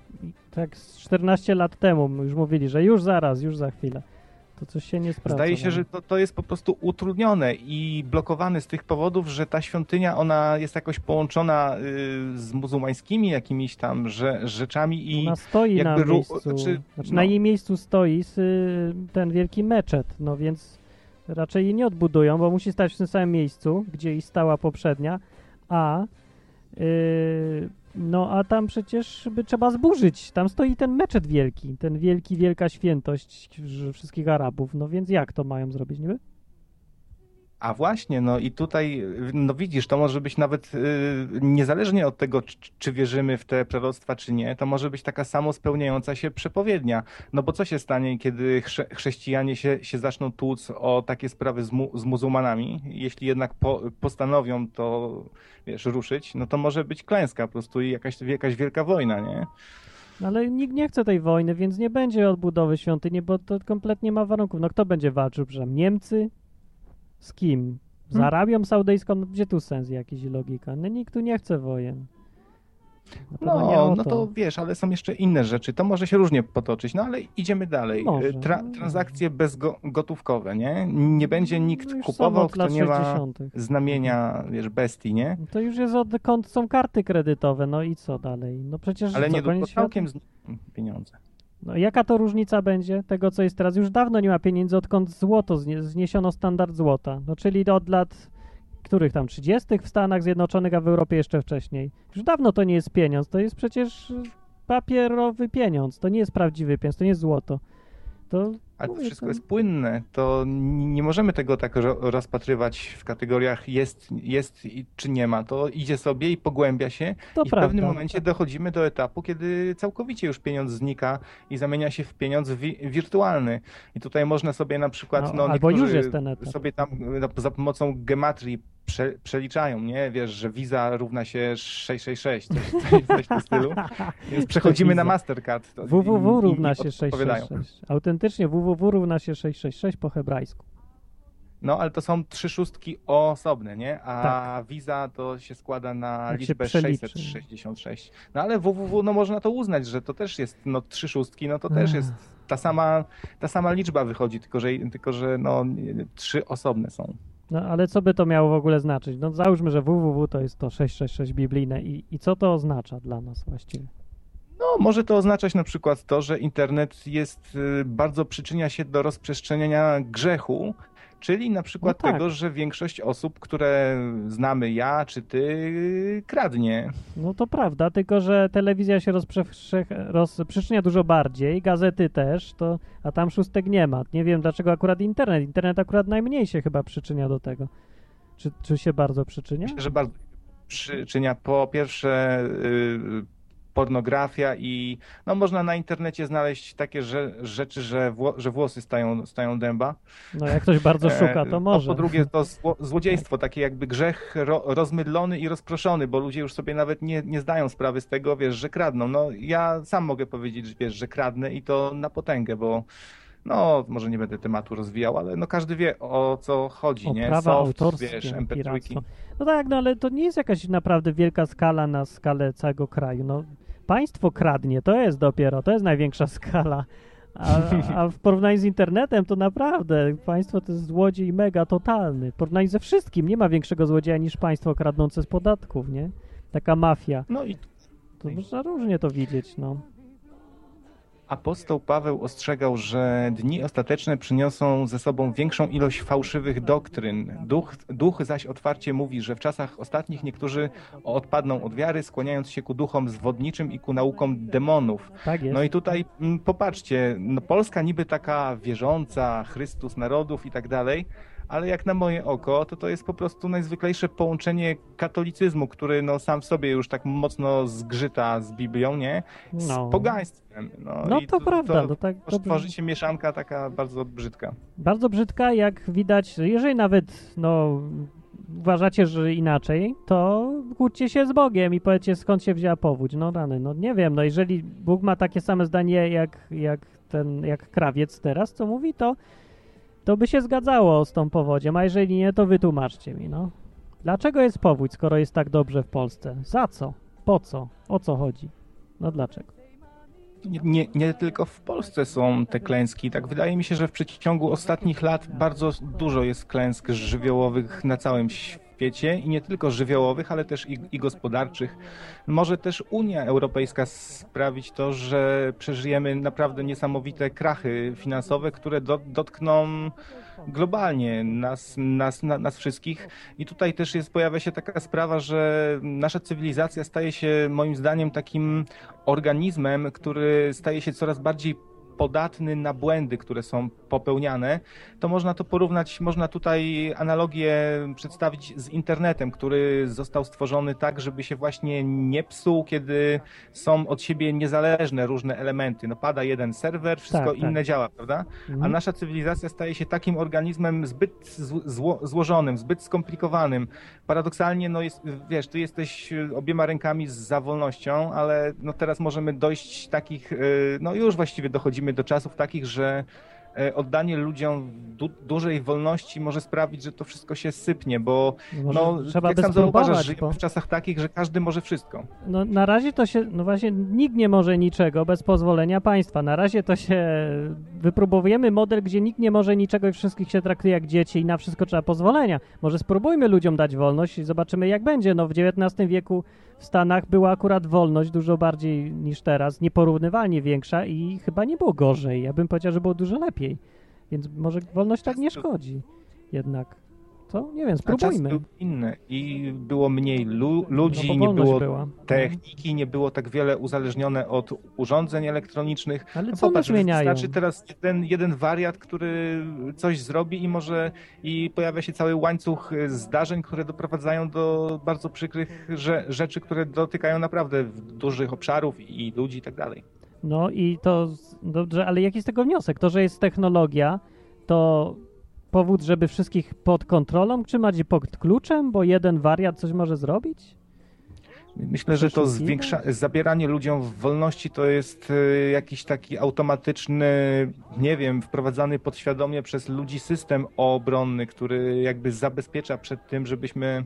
tak z 14 lat temu, już mówili, że już zaraz, już za chwilę. To coś się nie sprawdza. Zdaje się, no. że to, to jest po prostu utrudnione i blokowane z tych powodów, że ta świątynia, ona jest jakoś połączona y, z muzułmańskimi jakimiś tam rze, rzeczami i Ona stoi na jakby ru- miejscu, znaczy, znaczy no. na jej miejscu stoi y, ten wielki meczet, no więc raczej jej nie odbudują, bo musi stać w tym samym miejscu, gdzie i stała poprzednia, a y, no a tam przecież by trzeba zburzyć, tam stoi ten meczet wielki, ten wielki, wielka świętość wszystkich Arabów, no więc jak to mają zrobić niby? A właśnie, no i tutaj, no widzisz, to może być nawet y, niezależnie od tego, czy, czy wierzymy w te proroctwa, czy nie, to może być taka samo spełniająca się przepowiednia. No bo co się stanie, kiedy chrze, chrześcijanie się, się zaczną tłuc o takie sprawy z, mu, z muzułmanami? Jeśli jednak po, postanowią to, wiesz, ruszyć, no to może być klęska po prostu i jakaś, jakaś wielka wojna, nie? Ale nikt nie chce tej wojny, więc nie będzie odbudowy świątyni, bo to kompletnie ma warunków. No kto będzie walczył? Przepraszam, Niemcy? Z kim? Z Hmm? Arabią Saudyjską? No, gdzie tu sens jakiś logika? No nikt tu nie chce wojen. No, o no to wiesz, ale są jeszcze inne rzeczy. To może się różnie potoczyć, no ale idziemy dalej. Może. Tra transakcje bezgotówkowe, nie? Nie będzie nikt No już są kupował, kto nie ma 60.. znamienia, wiesz, bestii, nie? To już jest odkąd są karty kredytowe, no i co dalej? No przecież Ale nie to świata? całkiem z... pieniądze. No jaka to różnica będzie tego, co jest teraz? Już dawno nie ma pieniędzy, odkąd złoto znie, zniesiono standard złota. No czyli od lat, których tam 30. w Stanach Zjednoczonych, a w Europie jeszcze wcześniej. Już dawno to nie jest pieniądz, to jest przecież papierowy pieniądz, to nie jest prawdziwy pieniądz, to nie jest złoto. To Ale to wszystko jest płynne. To nie możemy tego tak ro- rozpatrywać w kategoriach jest, jest czy nie ma. To idzie sobie i pogłębia się To i w prawda. pewnym momencie dochodzimy do etapu, kiedy całkowicie już pieniądz znika i zamienia się w pieniądz wi- wirtualny. I tutaj można sobie na przykład, No, no, albo już jest ten etap. sobie tam no, za pomocą gematrii prze, przeliczają, nie? Wiesz, że Visa równa się 666, coś, coś, coś w tym stylu. Więc przechodzimy na. Mastercard. Www i- równa i się odpowiadają. 666. Autentycznie www równa się 666 po hebrajsku. No, ale to są trzy szóstki osobne, nie? A Tak. Visa to się składa na Jak liczbę przeliczy. 666. No ale www, no można to uznać, że to też jest, no trzy szóstki, no to też Ech. jest ta sama, ta sama liczba wychodzi, tylko że, tylko że no trzy osobne są. No ale co by to miało w ogóle znaczyć? No załóżmy, że www to jest to 666 biblijne i, i co to oznacza dla nas właściwie? No może to oznaczać na przykład to, że internet jest, y, bardzo przyczynia się do rozprzestrzeniania grzechu, czyli na przykład No tak. tego, że większość osób, które znamy ja czy ty, kradnie. No to prawda, tylko że telewizja się rozprze- rozprzyczynia dużo bardziej, gazety też, to, a tam szóstek nie ma. Nie wiem dlaczego akurat internet. Internet akurat najmniej się chyba przyczynia do tego. Czy, czy się bardzo przyczynia? Myślę, że bardzo przyczynia po pierwsze y, pornografia i no można na internecie znaleźć takie że, rzeczy, że, wło, że włosy stają, stają dęba. No jak ktoś bardzo szuka, to E, może. Po drugie to zło, złodziejstwo, takie jakby grzech ro, rozmydlony i rozproszony, bo ludzie już sobie nawet nie, nie zdają sprawy z tego, wiesz, że kradną. No ja sam mogę powiedzieć, że, wiesz, że kradnę i to na potęgę, bo no może nie będę tematu rozwijał, ale no każdy wie o co chodzi, O nie? prawa Soft, autorskie, wiesz, MP3. piractwo. No tak, no ale to nie jest jakaś naprawdę wielka skala na skalę całego kraju. No, państwo kradnie, to jest dopiero, to jest największa skala. A, a w porównaniu z internetem to naprawdę państwo to jest złodziej mega totalny. W porównaniu ze wszystkim nie ma większego złodzieja niż państwo kradnące z podatków, nie? Taka mafia. No i To można różnie to widzieć, no. Apostoł Paweł ostrzegał, że dni ostateczne przyniosą ze sobą większą ilość fałszywych doktryn. Duch, duch zaś otwarcie mówi, że w czasach ostatnich niektórzy odpadną od wiary, skłaniając się ku duchom zwodniczym i ku naukom demonów. Tak jest. No i tutaj mm, popatrzcie, no Polska niby taka wierząca, Chrystus narodów i tak dalej, ale jak na moje oko, to to jest po prostu najzwyklejsze połączenie katolicyzmu, który no sam w sobie już tak mocno zgrzyta z Biblią, nie? Z No. pogaństwem. No, No i to prawda, no tak to tworzy się mieszanka taka bardzo brzydka. Bardzo brzydka, jak widać, jeżeli nawet no, uważacie, że inaczej, to kłóćcie się z Bogiem i powiedzcie skąd się wzięła powódź. No rany, no nie wiem, no jeżeli Bóg ma takie same zdanie jak, jak ten, jak krawiec teraz, co mówi, to, to by się zgadzało z tą powodzią, a jeżeli nie, to wytłumaczcie mi, no. Dlaczego jest powódź, skoro jest tak dobrze w Polsce? Za co? Po co? O co chodzi? No dlaczego? Nie, nie, nie tylko w Polsce są te klęski. Tak wydaje mi się, że w przeciągu ostatnich lat bardzo dużo jest klęsk żywiołowych na całym świecie i nie tylko żywiołowych, ale też i, i gospodarczych. Może też Unia Europejska sprawić to, że przeżyjemy naprawdę niesamowite krachy finansowe, które do, dotkną globalnie nas, nas, na, nas wszystkich. I tutaj też jest, pojawia się taka sprawa, że nasza cywilizacja staje się moim zdaniem takim organizmem, który staje się coraz bardziej podatny na błędy, które są popełniane, to można to porównać, można tutaj analogię przedstawić z internetem, który został stworzony tak, żeby się właśnie nie psuł, kiedy są od siebie niezależne różne elementy. No pada jeden serwer, wszystko Tak, tak. inne działa, prawda? A Mhm. nasza cywilizacja staje się takim organizmem zbyt zło- zło, złożonym, zbyt skomplikowanym. Paradoksalnie, no jest, wiesz, ty jesteś obiema rękami za wolnością, ale no teraz możemy dojść takich, y, no już właściwie dochodzimy do czasów takich, że e, oddanie ludziom du dużej wolności może sprawić, że to wszystko się sypnie, bo Może no, trzeba jak sam zauważasz, żyjemy bo- w czasach takich, że każdy może wszystko. No na razie to się, no właśnie nikt nie może niczego bez pozwolenia państwa. Na razie to się wypróbujemy model, gdzie nikt nie może niczego i wszystkich się traktuje jak dzieci i na wszystko trzeba pozwolenia. Może spróbujmy ludziom dać wolność i zobaczymy jak będzie. No w XIX wieku w Stanach była akurat wolność dużo bardziej niż teraz, nieporównywalnie większa i chyba nie było gorzej. Ja bym powiedział, że było dużo lepiej. Więc może wolność tak nie szkodzi jednak. Co? Nie wiem, A czas spróbujmy. był inny i było mniej lu ludzi, no, nie było była. techniki, nie było tak wiele uzależnione od urządzeń elektronicznych. Ale No co popatrz, zmieniają? Wystarczy teraz jeden, jeden wariat, który coś zrobi i może i pojawia się cały łańcuch zdarzeń, które doprowadzają do bardzo przykrych że, rzeczy, które dotykają naprawdę dużych obszarów i ludzi i tak dalej. No i to dobrze, ale jaki z tego wniosek? To, że jest technologia, to powód, żeby wszystkich pod kontrolą trzymać i pod kluczem, bo jeden wariat coś może zrobić? Myślę, że to zwiększa, zabieranie ludziom wolności to jest y, jakiś taki automatyczny, nie wiem, wprowadzany podświadomie przez ludzi system obronny, który jakby zabezpiecza przed tym, żebyśmy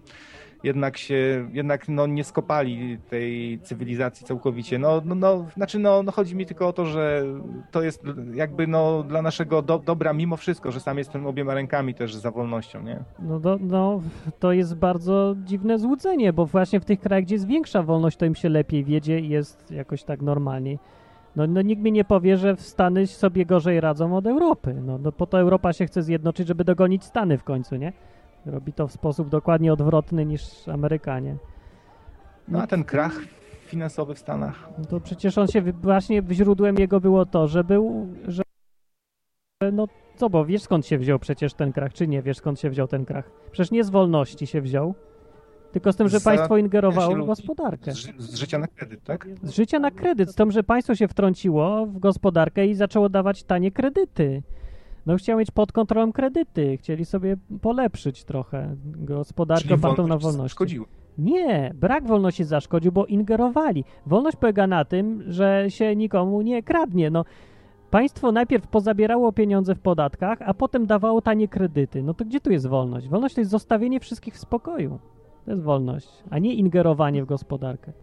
jednak się, jednak no nie skopali tej cywilizacji całkowicie. No, no, no znaczy no, no chodzi mi tylko o to, że to jest jakby no dla naszego do, dobra mimo wszystko, że sam jestem obiema rękami też za wolnością, nie? No, do, no, to jest bardzo dziwne złudzenie, bo właśnie w tych krajach, gdzie jest większa wolność, to im się lepiej wiedzie i jest jakoś tak normalniej. No, no nikt mi nie powie, że Stany sobie gorzej radzą od Europy. No, no po to Europa się chce zjednoczyć, żeby dogonić Stany w końcu, nie? Robi to w sposób dokładnie odwrotny niż Amerykanie. No a ten krach finansowy w Stanach. No to przecież on się właśnie źródłem jego było to, że był, że no co, bo wiesz skąd się wziął przecież ten krach, czy nie wiesz skąd się wziął ten krach? Przecież nie z wolności się wziął, tylko z tym, że Za- państwo ingerowało w gospodarkę. Z, z życia na kredyt, tak? Z życia na kredyt, z tym, że państwo się wtrąciło w gospodarkę i zaczęło dawać tanie kredyty. No chciał mieć pod kontrolą kredyty, chcieli sobie polepszyć trochę gospodarkę opartą na wolność wolności. Nie, brak wolności zaszkodził, bo ingerowali. Wolność polega na tym, że się nikomu nie kradnie. No, państwo najpierw pozabierało pieniądze w podatkach, a potem dawało tanie kredyty. No to gdzie tu jest wolność? Wolność to jest zostawienie wszystkich w spokoju. To jest wolność, a nie ingerowanie w gospodarkę.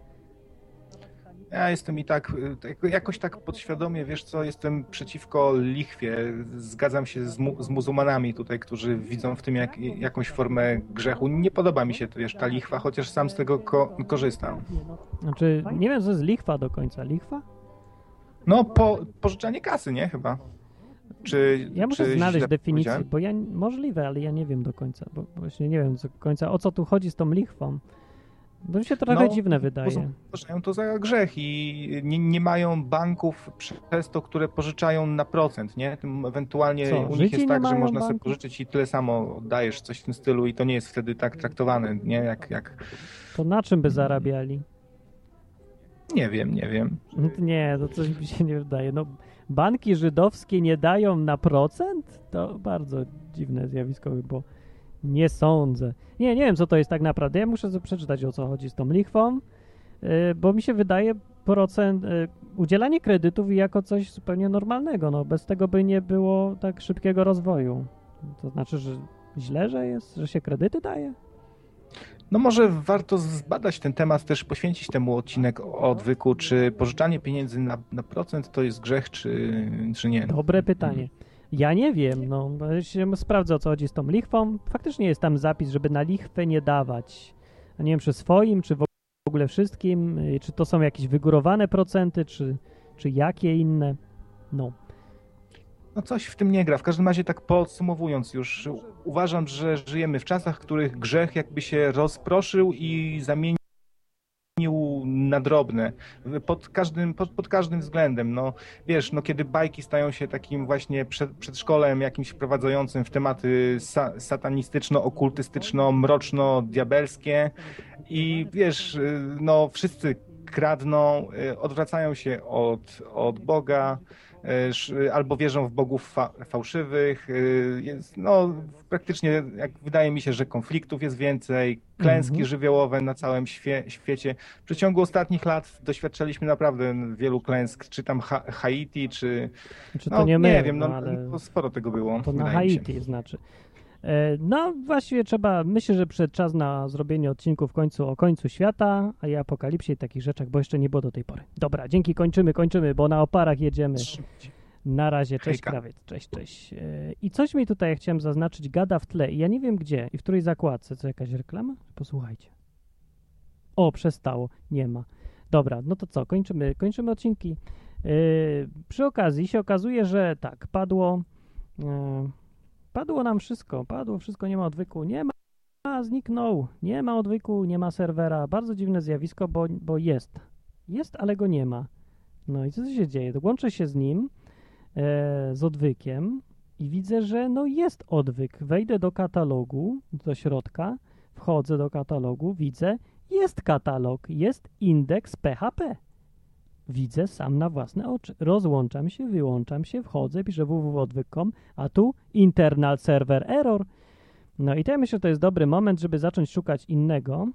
Ja jestem i tak, y, tak, jakoś tak podświadomie, wiesz co, jestem przeciwko lichwie. Zgadzam się z, mu, z muzułmanami tutaj, którzy widzą w tym jak, jakąś formę grzechu. Nie podoba mi się wiesz, ta lichwa, chociaż sam z tego ko korzystam. Znaczy, nie wiem, co jest lichwa do końca. Lichwa? No, po, pożyczanie kasy, nie? Chyba. Czy, Ja muszę znaleźć definicję, bo ja możliwe, ale ja nie wiem do końca, bo właśnie nie wiem do końca o co tu chodzi z tą lichwą. Bo mi się trochę No, dziwne wydaje. Uważają- to za grzech i nie, nie mają banków przez to, które pożyczają na procent, nie? Tym ewentualnie Co, u nich jest tak, że można sobie banków? pożyczyć i tyle samo oddajesz, coś w tym stylu i to nie jest wtedy tak traktowane, nie? Jak, jak... To na czym by zarabiali? Nie wiem, nie wiem. Nie, to coś mi się nie wydaje. No, banki żydowskie nie dają na procent? To bardzo dziwne zjawisko było. Nie sądzę. Nie, nie wiem, co to jest tak naprawdę. Ja muszę przeczytać, o co chodzi z tą lichwą, yy, bo mi się wydaje procent, yy, udzielanie kredytów jako coś zupełnie normalnego. No, bez tego by nie było tak szybkiego rozwoju. To znaczy, że źle, że jest, że się kredyty daje? No może warto zbadać ten temat, też poświęcić temu odcinek o odwyku, czy pożyczanie pieniędzy na, na procent to jest grzech, czy, czy nie. Dobre pytanie. Ja nie wiem, no się sprawdzę o co chodzi z tą lichwą. Faktycznie jest tam zapis, żeby na lichwę nie dawać. A nie wiem, czy swoim, czy w ogóle wszystkim, y, czy to są jakieś wygórowane procenty, czy, czy jakie inne. No. No coś w tym nie gra. W każdym razie tak podsumowując już, uważam, że żyjemy w czasach, w których grzech jakby się rozproszył i zamienił na drobne. Pod każdym, pod, pod każdym względem. No wiesz, no kiedy bajki stają się takim właśnie przed, przedszkolem jakimś wprowadzającym w tematy sa, satanistyczno-okultystyczno-mroczno-diabelskie i wiesz, no wszyscy kradną, y, odwracają się od, od Boga, albo wierzą w bogów fa fałszywych. y, Jest, no, praktycznie, jak wydaje mi się, że konfliktów jest więcej, klęski Mhm. żywiołowe na całym świe świecie. W przeciągu ostatnich lat doświadczaliśmy naprawdę wielu klęsk, czy tam ha Haiti, czy... Czy No, to nie my, nie wiem, no, no, ale no, sporo tego było. to na. Haiti znaczy. E, No, właściwie trzeba, myślę, że przed czas na zrobienie odcinku w końcu o końcu świata, a i apokalipsie i takich rzeczach, bo jeszcze nie było do tej pory. Dobra, dzięki, kończymy, kończymy, bo na oparach jedziemy. Na razie, cześć Hejka. krawiec, cześć, cześć. E, I coś mi tutaj chciałem zaznaczyć, gada w tle i ja nie wiem gdzie i w której zakładce. Co, jakaś reklama? Posłuchajcie. O, przestało, nie ma. Dobra, no to co, kończymy, kończymy odcinki. E, przy okazji się okazuje, że tak, padło, e, padło nam wszystko, padło wszystko, nie ma odwyku, nie ma, zniknął, nie ma odwyku, nie ma serwera. Bardzo dziwne zjawisko, bo, bo jest. Jest, ale go nie ma. No i co się dzieje? Łączę się z nim, e, z odwykiem i widzę, że no jest odwyk. Wejdę do katalogu, do środka, wchodzę do katalogu, widzę, jest katalog, jest indeks PHP. Widzę sam na własne oczy. Rozłączam się, wyłączam się, wchodzę, piszę www.odwyk.com, a tu internal server error. No i to ja myślę, że to jest dobry moment, żeby zacząć szukać innego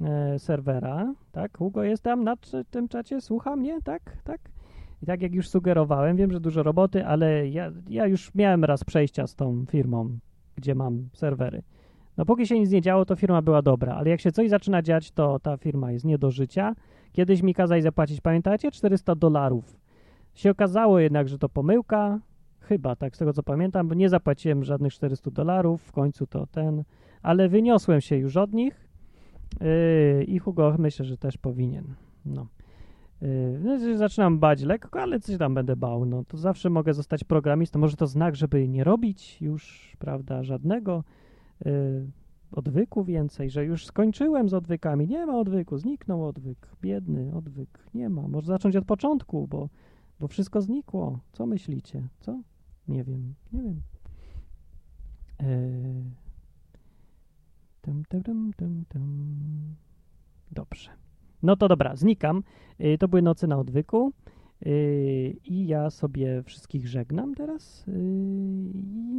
e, serwera. Tak, Hugo jest tam na tym czacie, słucha mnie, tak, tak. I tak jak już sugerowałem, wiem, że dużo roboty, ale ja, ja już miałem raz przejścia z tą firmą, gdzie mam serwery. No póki się nic nie działo, to firma była dobra, ale jak się coś zaczyna dziać, to ta firma jest nie do życia. Kiedyś mi kazali zapłacić, pamiętacie, 400 dolarów. Się okazało jednak, że to pomyłka, chyba, tak z tego co pamiętam, bo nie zapłaciłem żadnych 400 dolarów, w końcu to ten, ale wyniosłem się już od nich yy, i Hugo myślę, że też powinien. No. Yy, no, zaczynam bać lekko, ale coś tam będę bał. No to zawsze mogę zostać programistą. Może to znak, żeby nie robić już, prawda, żadnego yy, odwyku więcej, że już skończyłem z odwykami. Nie ma odwyku, zniknął odwyk. Biedny odwyk. Nie ma. Może zacząć od początku, bo, bo wszystko znikło. Co myślicie? Co? Nie wiem, nie wiem. Tum. Dobrze. No to dobra, znikam. Yy, to były noce na odwyku. Yy, I ja sobie wszystkich żegnam teraz yy,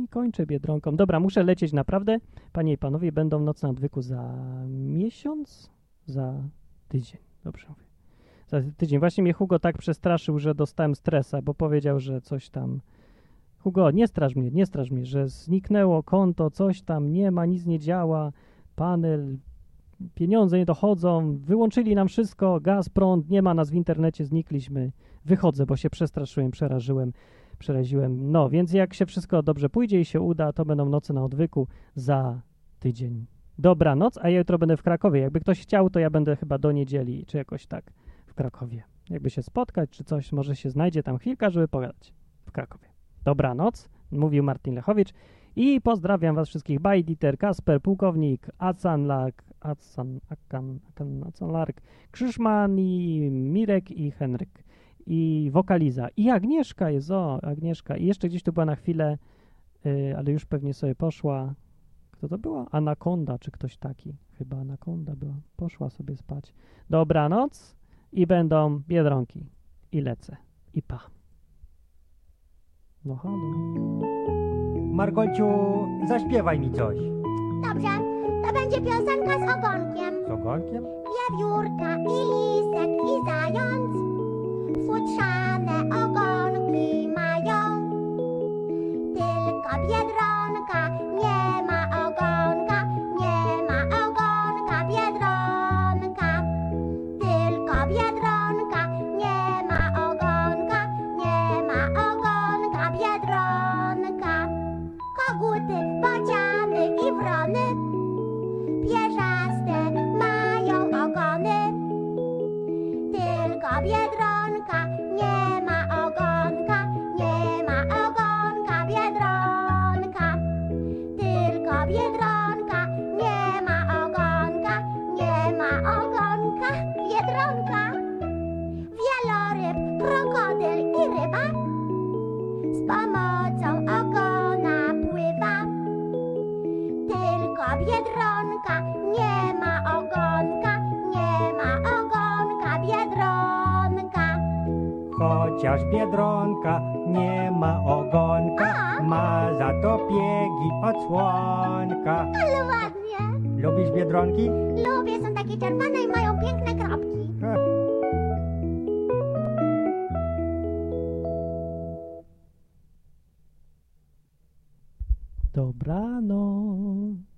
i kończę biedronką. Dobra, muszę lecieć naprawdę. Panie i panowie, będą noce na odwyku za miesiąc, za tydzień. Dobrze mówię. Za tydzień. Właśnie mnie Hugo tak przestraszył, że dostałem stresa, bo powiedział, że coś tam. Hugo, nie straż mnie, nie straż mnie, że zniknęło konto, coś tam, nie ma, nic nie działa, panel, pieniądze nie dochodzą, wyłączyli nam wszystko, gaz, prąd, nie ma nas w internecie, znikliśmy. Wychodzę, bo się przestraszyłem, przerażyłem, przeraziłem. No, więc jak się wszystko dobrze pójdzie i się uda, to będą noce na odwyku za tydzień. Dobranoc, a ja jutro będę w Krakowie. Jakby ktoś chciał, to ja będę chyba do niedzieli, czy jakoś tak w Krakowie. Jakby się spotkać, czy coś, może się znajdzie tam chwilka, żeby pogadać w Krakowie. Dobranoc, mówił Martin Lechowicz i pozdrawiam was wszystkich. Bye, Dieter, Kasper, Pułkownik, Acan Lark, Acan, Akan, Akan, Acan Lark, Krzyszman i Mirek i Henryk i wokaliza. I Agnieszka jest, o, Agnieszka. I jeszcze gdzieś tu była na chwilę, yy, ale już pewnie sobie poszła. Kto to była? Anakonda, czy ktoś taki? Chyba Anakonda była. Poszła sobie spać. Dobranoc i będą biedronki. I lecę. I pa. No halo. Margolciu, zaśpiewaj mi coś. Dobrze, to będzie piosenka z ogonkiem. Z ogonkiem? Wiewiórka i lisek i zając for time that all gone. Pomocą ogona pływa. Tylko biedronka nie ma ogonka, nie ma ogonka biedronka. Chociaż biedronka nie ma ogonka, ma za to piegi od słonka. Ale ładnie. Lubisz biedronki? Lubię, są takie czerwone i mają piękne Dobranoc.